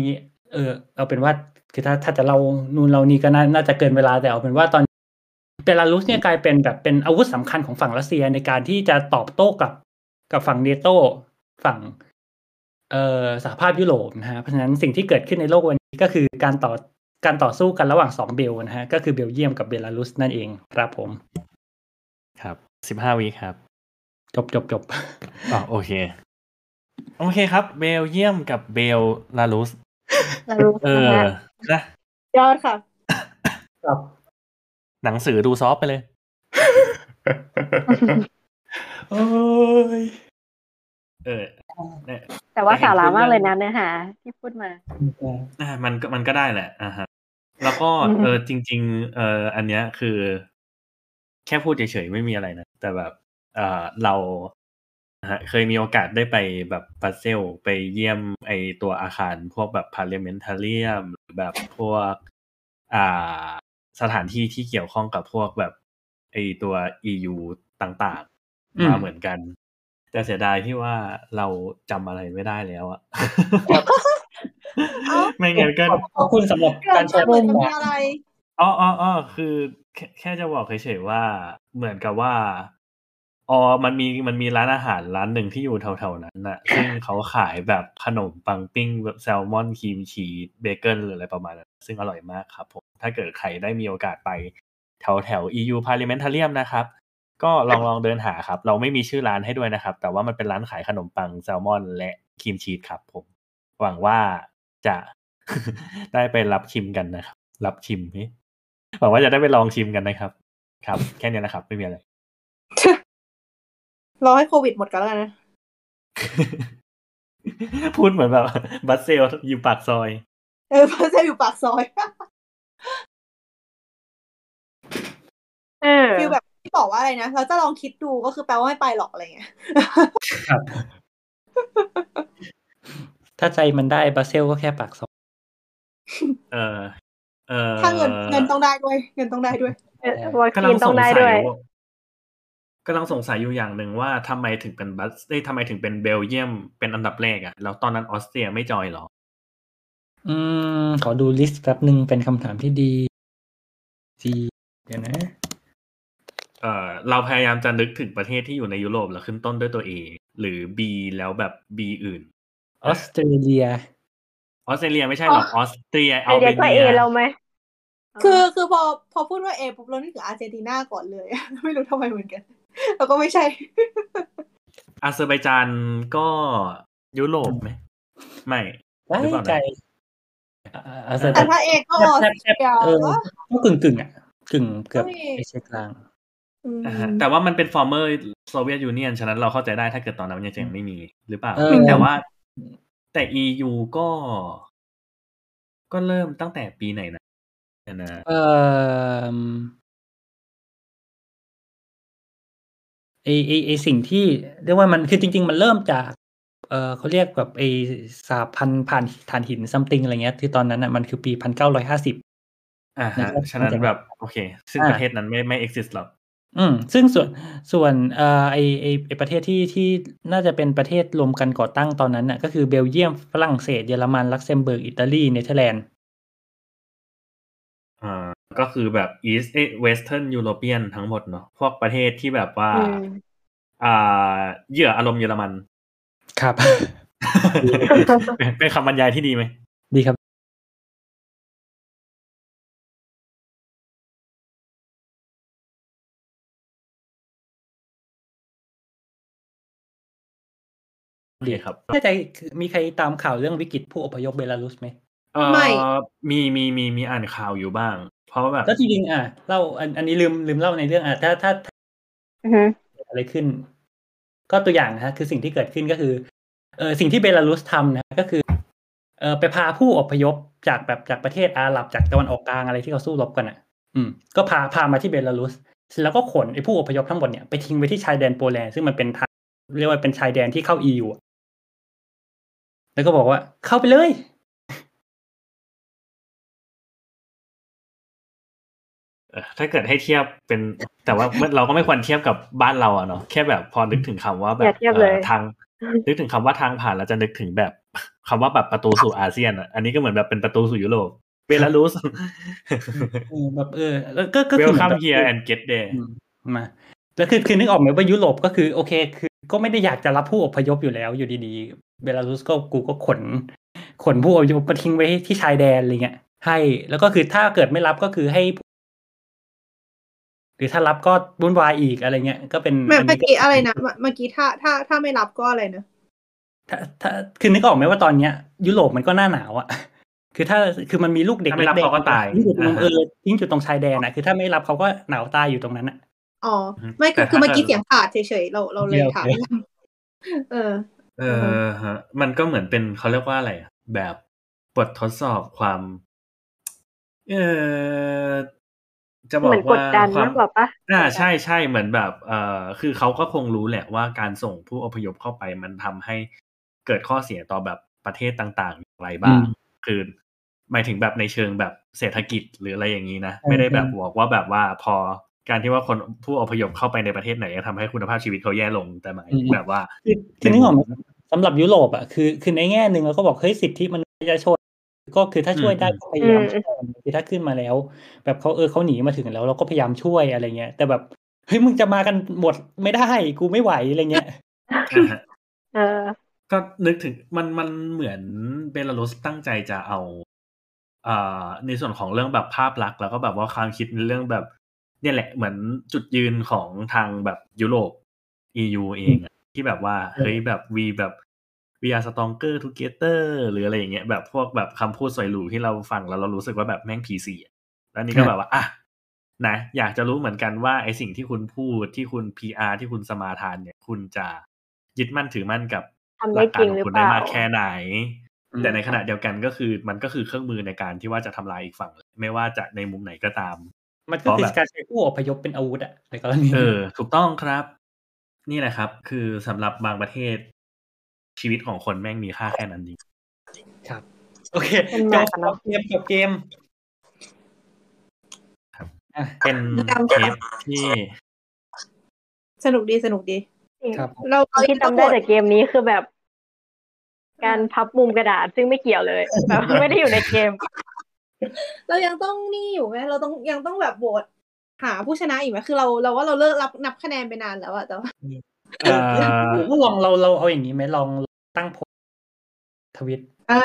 S1: เออเอาเป็นว่าคือถ้าถ้าจะเรานูนเรานี่ก็น่าน่าจะเกินเวลาแต่เอาเป็นว่าตอนเบลารุสเนี่ยกลายเป็นแบบเป็นอาวุธสำคัญของฝั่งรัสเซียในการที่จะตอบโต้กับกับฝั่งเนโตฝั่งเอ่อสหภาพยุโรปนะฮะเพราะฉะนั้นสิ่งที่เกิดขึ้นในโลกวันนี้ก็คือการต่อการต่อสู้กันระหว่างสองเบลนะฮะก็คือเบลเยียมกับเบลารุสนั่นเองครับผม
S2: ครับสิบห้าวิครับ
S1: จบจบจบ
S2: อ๋อโอเค โอเคครับ เบลเยียมกับเบลลารุส
S3: เรารู้
S2: เอ
S3: นะ
S2: อ
S3: ฮะ
S2: นะ
S4: ยอดค่ะ
S1: ครับ
S2: หนังสือดูซอฟต์ไปเลย
S1: โอ้ย
S2: เออเนี่ย
S3: แต่ว่า
S2: แต่เห็น
S3: สาระมาก
S2: พูด
S3: เลย
S2: เรื่
S3: นะ
S2: อง
S3: เนื้อหาที่พูดมา
S2: อ่ามันก็มันก็ได้แหละอ่าฮะแล้วก็
S3: อือฮึ
S2: เออจริง ๆ เอออันเนี้ยคือ แค่พูดเฉยๆไม่มีอะไรนะแต่แบบ เออเรานะ ฮะเคยมีโอกาสได้ไปแบบบรัสเซลไปเยี่ยมไอตัวอาคารพวกแบบพาร์เลเมนทาเรียมหรือแบบพวกอ่าสถานที่ที่เกี่ยวข้องกับพวกแบบไอตัว EU ต่าง
S1: อื
S2: ๆ
S1: ม
S2: มาเหมือนกัน แต่เสียดายที่ว่าเราจำอะไรไม่ได้แล้วอะ
S4: เอ้า
S2: ไม่งั้นก็
S1: ขอบคุณสำหรับ
S4: เกิ
S1: การ
S4: ด
S1: แช
S4: มา
S1: ร์
S4: เหมือน
S1: ข้
S4: จะ
S1: อ
S4: มี
S1: มูล
S4: อะไร
S2: อ๋ออ๋ออ๋อคือแค่แค่จะบอกเฉยๆว่าเหมือนกับว่า อ๋อ มันมีมันมีร้านอาหารร้านหนึ่งที่อยู่แถวๆนั้นน่ะ ซึ่งเขาขายแบบขนมปังปิ้งแบบแซลมอนครีมชีสเบเกิลหรืออะไรประมาณนั้น ซึ่งอร่อยมากครับผมถ้าเกิดใครได้มีโอกาสไปแถวแถว EU Parliamentarium นะครับ ก็ลองลองเดินหาครับ เราไม่มีชื่อร้านให้ด้วยนะครับ แต่ว่ามันเป็นร้านขายขนมปังแซลมอนและครีมชีสครับผม หวังว่าจะได้ไปรับชิมกันนะครับ รับชิมเฮ้ยหวังว่าจะได้ไปลองชิมกันนะครับ ครับ แค่นี้นะครับ ไม่มีอะไร
S4: รอให้โควิดหมดกันแล้วกันนะ
S2: พูดเหมือนแบบ บัสเซลอยู่ปากซอย
S4: เออเพราะจะอยู่ปากซอย
S3: เออ
S4: ฟีลแบบที่บอกว่าอะไรนะ เราจะลองคิดดูก็คือแปลว่าไม่ไปหรอกอะไรเงี้ย
S1: ครับถ้าใจมันได้บราเซลก็แค่ปากซอย
S2: เออ เออ
S4: ถ้าเงินเงินต้องได้ด้วย เงินต้องได้ด้วย
S3: เออวัค
S2: กำลั
S3: ซี
S2: ง
S3: นต้
S2: ส
S3: อง
S2: ง
S3: ได้
S2: สั
S3: ด้วยย
S2: ว่า กำลังสงสัยอยู่อย่างหนึ่งว่าทำไมถึงเป็นบัสเอ้ยทำไมถึงเป็นเบลเยียมเป็นอันดับแรกอะแล้วตอนนั้นออสเตรียไม่จอยเหรอ
S1: อืม ขอดูลิสต์แป๊บหนึ่งเป็นคำถามที่ดีจีเดี๋ยวนะ
S2: เออเราพยายามจะนึกถึงประเทศที่อยู่ในยุโรปแล้วขึ้นต้นด้วยตัว A หรือ B แล้วแบบ B อื่น
S1: ออสเตรเลีย
S2: ออสเตรเลียไม่ใช่หรอกออสเตรีย
S3: เอ
S2: เอา
S3: เดี
S2: เบ
S3: ยก็
S2: เนี
S3: เอยเราไหม
S4: คือคือพอพอพูดว่าเอปุ๊บเรานึกถึงอาร์เจนตินาก่อนเลย ไม่รู้ทำไมเหมือนกัน แล้วก็ไม่ใช่
S2: อาเซอร์ไบจานก็ยุโรปไหมไม่
S1: ได้
S2: หรือเปล่านะ
S1: ใจอ่าอาเซอร์ไบ
S4: แต่ถ้าเอก็ออส
S1: แทบแทบ
S4: เตรีย
S1: เออ
S4: วะ
S1: ก็กึ่งกึ่งๆอะกึ่งเกือบ
S4: เฮ้ย
S1: เอเชียกลาง
S4: อืม
S2: อ่าฮะแต่ว่ามันเป็น former Soviet Union ฉะนั้นเราเข้าใจได้ถ้าเกิดตอนนั้นมันยังไม่มีหรือเปล่า
S1: เออ
S2: แต่ว่า แต่ EU ก็ ก็เริ่มตั้งแต่ปีไหนนะเดี๋ยวนะ
S1: เออ ไอไอไอสิ่งที่เรียกว่ามันคือจริง ๆ มันเริ่มจาก เออเขาเรียกแบบไอสหพันธ์ผ่านถ่านหิน something อะไรเงี้ยที่ตอนนั้นอะมันคือปีพันเก้าร้อยห้าสิบ
S2: อ่า
S1: นะ
S2: ฮะ
S1: ครับ
S2: ฉะนั้นแบบโอเค ซึ่ง
S1: อ่า
S2: ประเทศนั้นไม่ไม่ exist หรอก
S1: อืมซึ่งส่วนส่วนเอ่อไอไอไอประเทศที่ที่น่าจะเป็นประเทศรวมกันก่อตั้งตอนนั้นน่ะก็คือเบลเยียมฝรั่งเศสเยอรมันลักเซมเบิร์กอิตาลีเนเธอร์แลนด์
S2: อ่า ก็คือแบบ East เอ้ Western European ทั้งหมดเนาะพวกประเทศที่แบบว่า
S3: อืม
S2: อ่า เหยื่ออารมณ์เยอรมัน
S1: ครับ
S2: เป็นเป็นคำบรรยายที่ดีไหม
S1: ดีครับ
S2: โอเคครับ
S1: แน่ใจคือมีใครตามข่าวเรื่องวิกฤตผู้อพยพเบลารุสไหม
S2: เอ่อ
S4: ไม่
S2: มีมีมีมีอ่านข่าวอยู่บ้าง เพราะว่าแบบ
S1: ก็จริงๆอะเล่าอันอันนี้ลืมลืมเล่าในเรื่องอะถ้าถ้า
S3: อือฮึ
S1: เกิดอะไรขึ้น ก็ตัวอย่างนะฮะ คือสิ่งที่เกิดขึ้นก็คือ เออสิ่งที่เบลารุสทำนะก็คือ เออไปพาผู้อพยพจากแบบจากประเทศอาหรับจากตะวันออกกลางอะไรที่เขาสู้รบกันอะ อืม ก็พาพามาที่เบลารุสเสร็จแล้วก็ขนไอ้ผู้อพยพทั้งหมดเนี่ยไปทิ้งไว้ที่ชายแดนโปแลนด์ซึ่งมันเป็นทางเรียกว่าเป็นชายแดนที่เข้า EU อะแล้วก็บอกว่าเข้าไปเลย
S2: ถ้าเกิดให้เทียบเป็น แต่ว่าเราก็ไม่ควรเทียบกับบ้านเราอะเนาะแค่แบบพอนึกถึงคำว่าแบ
S3: อย่า
S2: บ
S3: เทียบเลย
S2: อ่อทางนึกถึงคำว่าทางผ่านเราจะนึกถึงแบบคำว่าแบบประตูสู่อาเซียนอะอันนี้ก็เหมือนแบบเป็นประตูสู่ยุโรปเบลารุส
S1: เออแบบเออแล้วก็ก็คือ
S2: Welcome
S1: เหมือนแบบ
S2: here and get there
S1: อืมมาแล้วคือคือนึกออกไหมว่ายุโรปก็คือโอเค คือก็ไม่ได้อยากจะรับผู้อพยพอยู่แล้ว อยู่ดีๆเบลารุสก็กูก็ขน ขนผู้อพยพมาทิ้งไว้ที่ชายแดนอะไรเงี้ยให้ แล้วก็คือถ้าเกิดไม่รับก็คือให้ห รือถ้ารับก็วุ่นวายอีกอะไรเงี้ยก็เป็น
S4: เมื่
S1: อัน
S4: อ
S1: นี้ก็
S4: กี้อะไรนะเมื่อเมื่อกี้ถ้าถ้าถ้าไม่รับก็อะไรนะ
S1: ถ้าถ้าคือนึกออกไหมว่าตอนเนี้ย ยุโรปมันก็หน้าหนาวอะคือถ้าคือมันมีลูกเด็ก
S2: ถ้าไม่รับ
S1: ด็ๆ
S2: เขาก็ตาย
S1: ทิ้งอยู่ตรง
S2: อ่าฮะ
S1: เออทิ้งอยู่ตรงชายแดนอะคือถ้าไม่รับเขาก็หนาวตายอยู่ตรงนั้นอะ
S4: อ๋อ
S2: อืม
S4: ไม่คือ
S2: แต่
S4: คือ
S2: ถ้า
S4: เมื่อกี้
S2: เกิด
S4: เสียงขาดเฉยๆเราเราเลย
S1: โอเค
S4: ถามเออ
S2: เออฮะมันก็เหมือนเป็นเขาเรียกว่าอะไรอะแบบบททดสอบความ เออ จะบอ
S3: เหมือกนก
S2: ว่า
S3: ดดัน
S2: ความ
S3: มากกว่าปะ
S2: อ่าใช่ใช่เหมือนแบบเอ่อคือเขาก็คงรู้แหละว่าการส่งผู้อพยพเข้าไปมันทำให้เกิดข้อเสียต่อแบบประเทศต่างๆอย่างไรบ้าง คือหมายถึงแบบในเชิงแบบเศรษฐกิจหรืออะไรอย่างนี้นะไม่ได้แบบบอกว่าแบบว่าพอการที่ว่าคนผู้อพยพเข้าไปในประเทศไหนจะทำให้คุณภาพชีวิตเขาแย่ลงแต่หมายถึงแบบว่า
S1: คือคือนึกออกไหมสำหรับยุโรปอะคือคือในแง่หนึ่งเราก็บอกเฮ้ยสิทธิมนุษยชน ก็คือถ้าช่วยได้ก็พยายามช่วยคือถ้าขึ้นมาแล้ว แบบเขาเออเขาหนีมาถึงแล้ว เราก็พยายามช่วยอะไรเงี้ย แต่แบบเฮ้ยมึงจะมากันหมดไม่ได้กูไม่ไหวอะไรเงี้ย
S2: อ่าฮะ
S3: เออ
S2: ก็นึกถึงมันมันเหมือนเบลารุสตั้งใจจะเอาอ่าในส่วนของเรื่องแบบภาพลักษณ์แล้วก็แบบว่าความคิดในเรื่องแบบ เนี่ยแหละเหมือนจุดยืนของทางแบบยุโรป EU เองอะที่แบบว่าเฮ้ยแบบวีแบบ we are stronger together หรืออะไรอย่างเงี้ยแบบพวกแบบคำพูดสวยหรูที่เราฟังแล้วเรารู้สึกว่าแบบแม่งผีสีอะแล้วนี่ก็แบบว่าอะนะอยากจะรู้เหมือนกันว่าไอสิ่งที่คุณพูดที่คุณ PR ที่คุณสมาทานเนี่ย คุณจะยึดมั่นถือมั่นกับ
S3: ทำ
S2: ห
S3: ได้
S2: ลัก
S3: จ
S2: การ
S3: ริง
S2: ของ
S3: หรือ
S2: คุณ
S3: เป
S2: ได้
S3: ล่า
S2: มากแค่ไหน
S1: อืม
S2: แต่ในขณะเดียวกันก็คือมันก็คือเครื่องมือในการที่ว่าจะทำลายอีกฝั่ง ไม่ว่าจะในมุมไหนก็ตาม
S1: มันก็คือการใช้ผู้อพยพเป็นอาวุธอะในกรณี
S2: เออถูกต้องครับ นี่แหละครับ คือสำหรับบางประเทศ ชีวิตของคนแม่งมีค่าแค่นั้นจริง
S1: ครับ โอเค
S3: เป็น
S1: จ
S3: มา
S1: บ
S3: กอะเนอะ
S1: เกมจบเกม
S2: ครับ
S1: อะ
S2: เป็น
S4: จำ
S2: เทปที่
S4: สนุกดีสนุกดี
S1: ครับ
S4: เรา
S3: ที่จำได้จากเกมนี้คือแบบ การพับมุมกระดาษซึ่งไม่เกี่ยวเลยแบบไม่ได้อยู่ในเกม
S4: เรายังต้องนี่อยู่ไหมเราต้องยังต้องแบบโหวตหาผู้ชนะอีกไหมคือเราเราว่าเราเลิกรับนับคะแนนไปนานแล้วอะแต่ ว่า
S2: เอ่อ
S1: หรือว่าลองเราเราเอาอย่างนี้ไหมลองตั้งโพสทวิต
S4: อ่า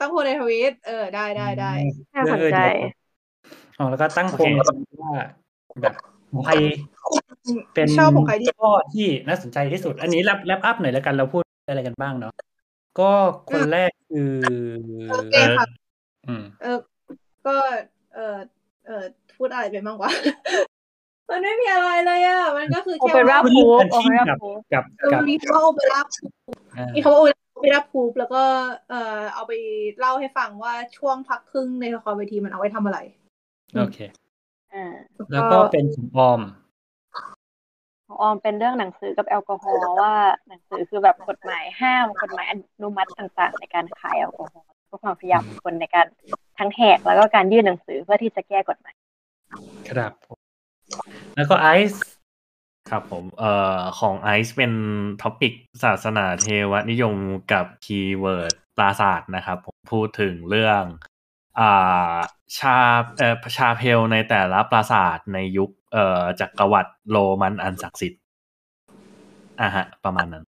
S4: ต้องโพลในทวิตเออได้ได้ได้
S3: น่าสนใจ
S1: อ๋อแล้วก็ตั้งโพลว่าแบบของใครเป็น
S4: ชอบของใครที่
S1: ข้อที่น่าสนใจที่สุด อันนี้แลปแลปอัพหน่อยแล้วกันเราพูดอะไรกันบ้างเนาะก็คนแรกคือ
S4: โอเคค่ะ
S1: อืม
S4: เออก็เออเออพูดอะไรไปบ้างวะ มันไม่มีอะไรเลยอะ มันก็คือ
S3: โอ
S4: แค่
S3: เปร่า
S4: ว่า
S3: พู
S1: เป็น
S3: โอ
S1: ที่
S3: เปร่า
S1: กับ
S3: พู
S1: กับ
S4: เออ
S1: กับ
S4: มีคำว่าโอเปร่า
S1: อ่า
S4: มีคำว่าโอเปร่าพูบแล้วก็เออเอาไปเล่าให้ฟังว่าช่วงพักครึ่งในละครเวทีมันเอาไว้ทำอะไร
S1: โอเค
S3: อ่า
S1: แล้วก็เป็นของออม
S3: ของออมเป็นเรื่องหนังสือกับแอลกอฮอล์ว่าหนังสือคือแบบกฎหมายห้ามกฎหมายอนุมัติต่างๆ ในการขายแอลกอฮอล์เพื่อความพยายามของคนในการทั้งแหกแล้วก็การยื่นหนังสือเพื่อที่จะแก้กฎหมาย
S1: ครับผม แล้วก็ไอซ์
S2: ครับผมเอ่อของไอซ์เป็นท็อปิกศาสนาเทวนิยมกับคีย์เวิร์ดปราศาสตร์นะครับ ผมพูดถึงเรื่องอ่าชาเอ่อชาเพลในแต่ละปราสาทในยุคเอ่อจักรวรรดิโรมันอันศักดิ์สิทธิ์อะฮะ ประมาณนั้น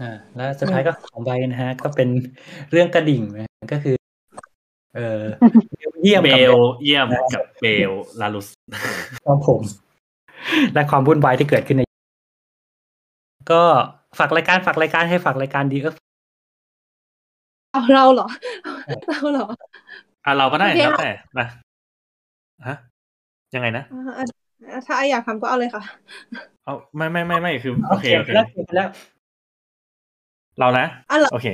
S1: อ่าแล้วสุดท้ายก็ของใบนะฮะ ก็เป็นเรื่องกระดิ่งนะก็คือ เออ เยี่ยม
S2: เบ
S1: กับ
S2: ลเยี่ยมกับเบลลาลุส
S1: ครับผม และความวุ่นวายที่เกิดขึ้นใน ก็ฝากรายการฝากรายการให้ฝากรายการดีเออ
S4: เอาเราเหรอ เราเหรอ
S2: อะเราก็ได้
S4: โอเค
S2: แล้วแต่นะฮะยังไงนะ
S4: อ่าอ่าถ้าไออยากทำก็เอาเลยค่ะ
S2: เอาไม่ไม่ไม่ไม่คือ
S1: โอ
S2: โอ
S1: เค
S2: เคโอเค
S1: แล้วเสร็จแล้ว
S2: เรานะ
S4: อะเหรอ
S2: โอเค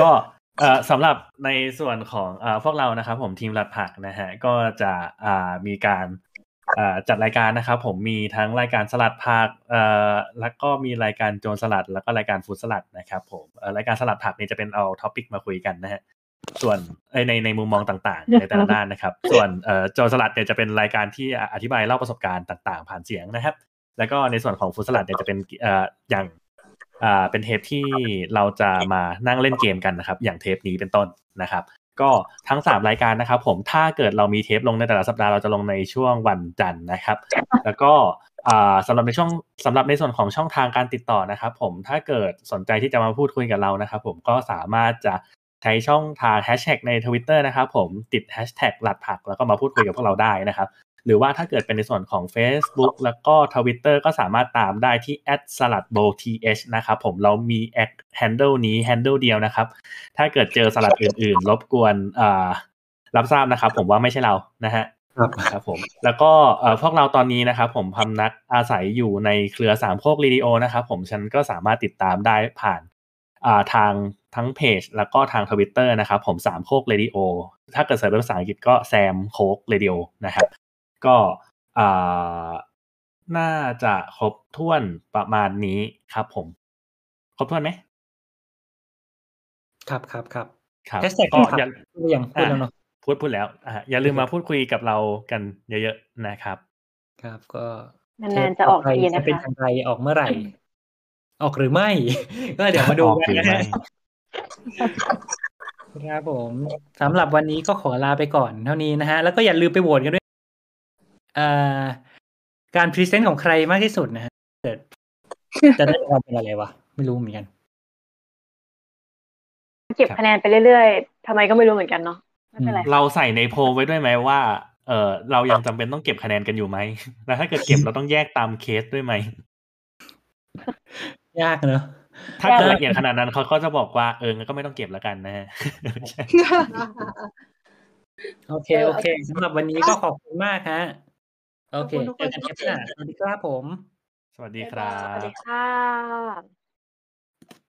S2: ก็เอ่อ สำหรับในส่วนของเอ่อพวกเรานะครับ ผมทีมหลัดผักนะฮะก็จะอ่ามีการอ่าจัดรายการนะครับ ผมมีทั้งรายการสลัดผักเอ่อแล้วก็มีรายการโจรสลัด แล้วก็รายการฟู้ดสลัดนะครับ ผมเอ่อรายการสลัดผักเนี่ยจะเป็นเอาท็อปิกมาคุยกันนะฮะส่วนเอ้ยในในมุมมองต่างๆ ในแต่ละด้านนะครับ ส่วนเอ่อโจรสลัดเนี่ยจะเป็นรายการที่อธิบายเล่าประสบการณ์ต่าง ๆ ผ่านเสียงนะครับ แล้วก็ในส่วนของฟู้ดสลัดเนี่ยจะเป็นเอ่ออย่าง อ่าเป็นเทปที่เราจะมานั่งเล่นเกมกันนะครับ อย่างเทปนี้เป็นต้นนะครับ ก็ทั้งสามรายการนะครับ ผมถ้าเกิดเรามีเทปลงในแต่ละสัปดาห์เราจะลงในช่วงวันจันทร์นะครับ แล้วก็อ่าสำหรับในช่วงสำหรับในส่วนของช่องทางการติดต่อนะครับ ผมถ้าเกิดสนใจที่จะมาพูดคุยกับเรานะครับ ผมก็สามารถจะใช้ช่องทางแฮชแท็กใน Twitter นะครับ ผมติดแฮชแท็กหลัดผักแล้วก็มาพูดคุยกับพวกเราได้นะครับ หรือว่าถ้าเกิดเป็นในส่วนของ Facebook แล้วก็ Twitter ก็สามารถตามได้ที่ @saladbowth นะครับผมเรามี handle นี้ handle เดียวนะครับ ถ้าเกิดเจอสลัดอื่นๆ รบกวนอ่ารับทราบนะครับ ผมว่าไม่ใช่เรานะฮะ
S1: ครับ
S2: ครับผมแล้วก็เอ่อพวกเราตอนนี้นะครับ ผมพำนักอาศัยอยู่ในเครือสามโคกเรดิโอนะครับผมฉันก็สามารถติดตามได้ผ่านอ่าทางทั้งเพจแล้วก็ทางทวิตเตอร์นะครับ ผมสามโคกเรดิโอถ้าเกิด search เป็นภาษาอังกฤษก็ Samkok Radio นะครับ ก็อ่าน่าจะครบถ้วนประมาณนี้ครับผม ครบถ้วนไหม
S1: ครับครับครับ
S2: ครับ
S1: แฮชแท็ก
S2: ก็
S1: ก็
S2: อย่า
S1: พูดไปยังพูดแล้วเนาะ
S2: พูดพูดแล้วอะอย่าลืมมาพูดคุยกับเรากันเยอะๆนะครับ
S1: ครับ ก็
S3: นานๆจะออกทีนะ
S1: จเป็น
S3: คะ
S1: อย่างไรออกเมื่อไหร่ ออกหรือไม่ ก็เดี๋ยวมาดู
S2: ออก
S1: กัน
S2: หรือ
S1: นะ
S2: ไม่
S1: ฮะครับผมสำหรับวันนี้ก็ขอลาไปก่อนเท่านี้นะฮะ แล้วก็อย่าลืมไปโหวตกันด้วยเอ่อ การพรีเซนต์ของใครมากที่สุดนะฮะเกิดจะได้รางวัลเป็นอะไรวะ ไม่รู้เหมือนกัน
S3: เก็บคะแนนไปเรื่อยๆทำไมก็ไม่รู้เหมือนกันเนาะไม่เป็นไร
S2: เราใส่ในโพลไว้ด้วยไหมว่า เออเรายังจำเป็นต้องเก็บคะแนนกันอยู่ไหมแล้วถ้าเกิดเก็บเราต้องแยกตามเคสด้วยไหม
S1: ยากเนอะ
S2: ถ้าเกิดละเอียดขนาดนั้นเขาก็จะบอกว่าเอองั้นก็ไม่ต้องเก็บแล้วกันนะฮะ
S1: โอเค โอเคสำหรับวันนี้ก็ขอบคุณมากฮะ โอเค
S4: ขอบคุณทุกคน
S1: เจอกันเทปหน้าสวัสดีครับผม
S2: สวัสดีครั
S3: สวัส
S2: บ
S3: ดีค่ะ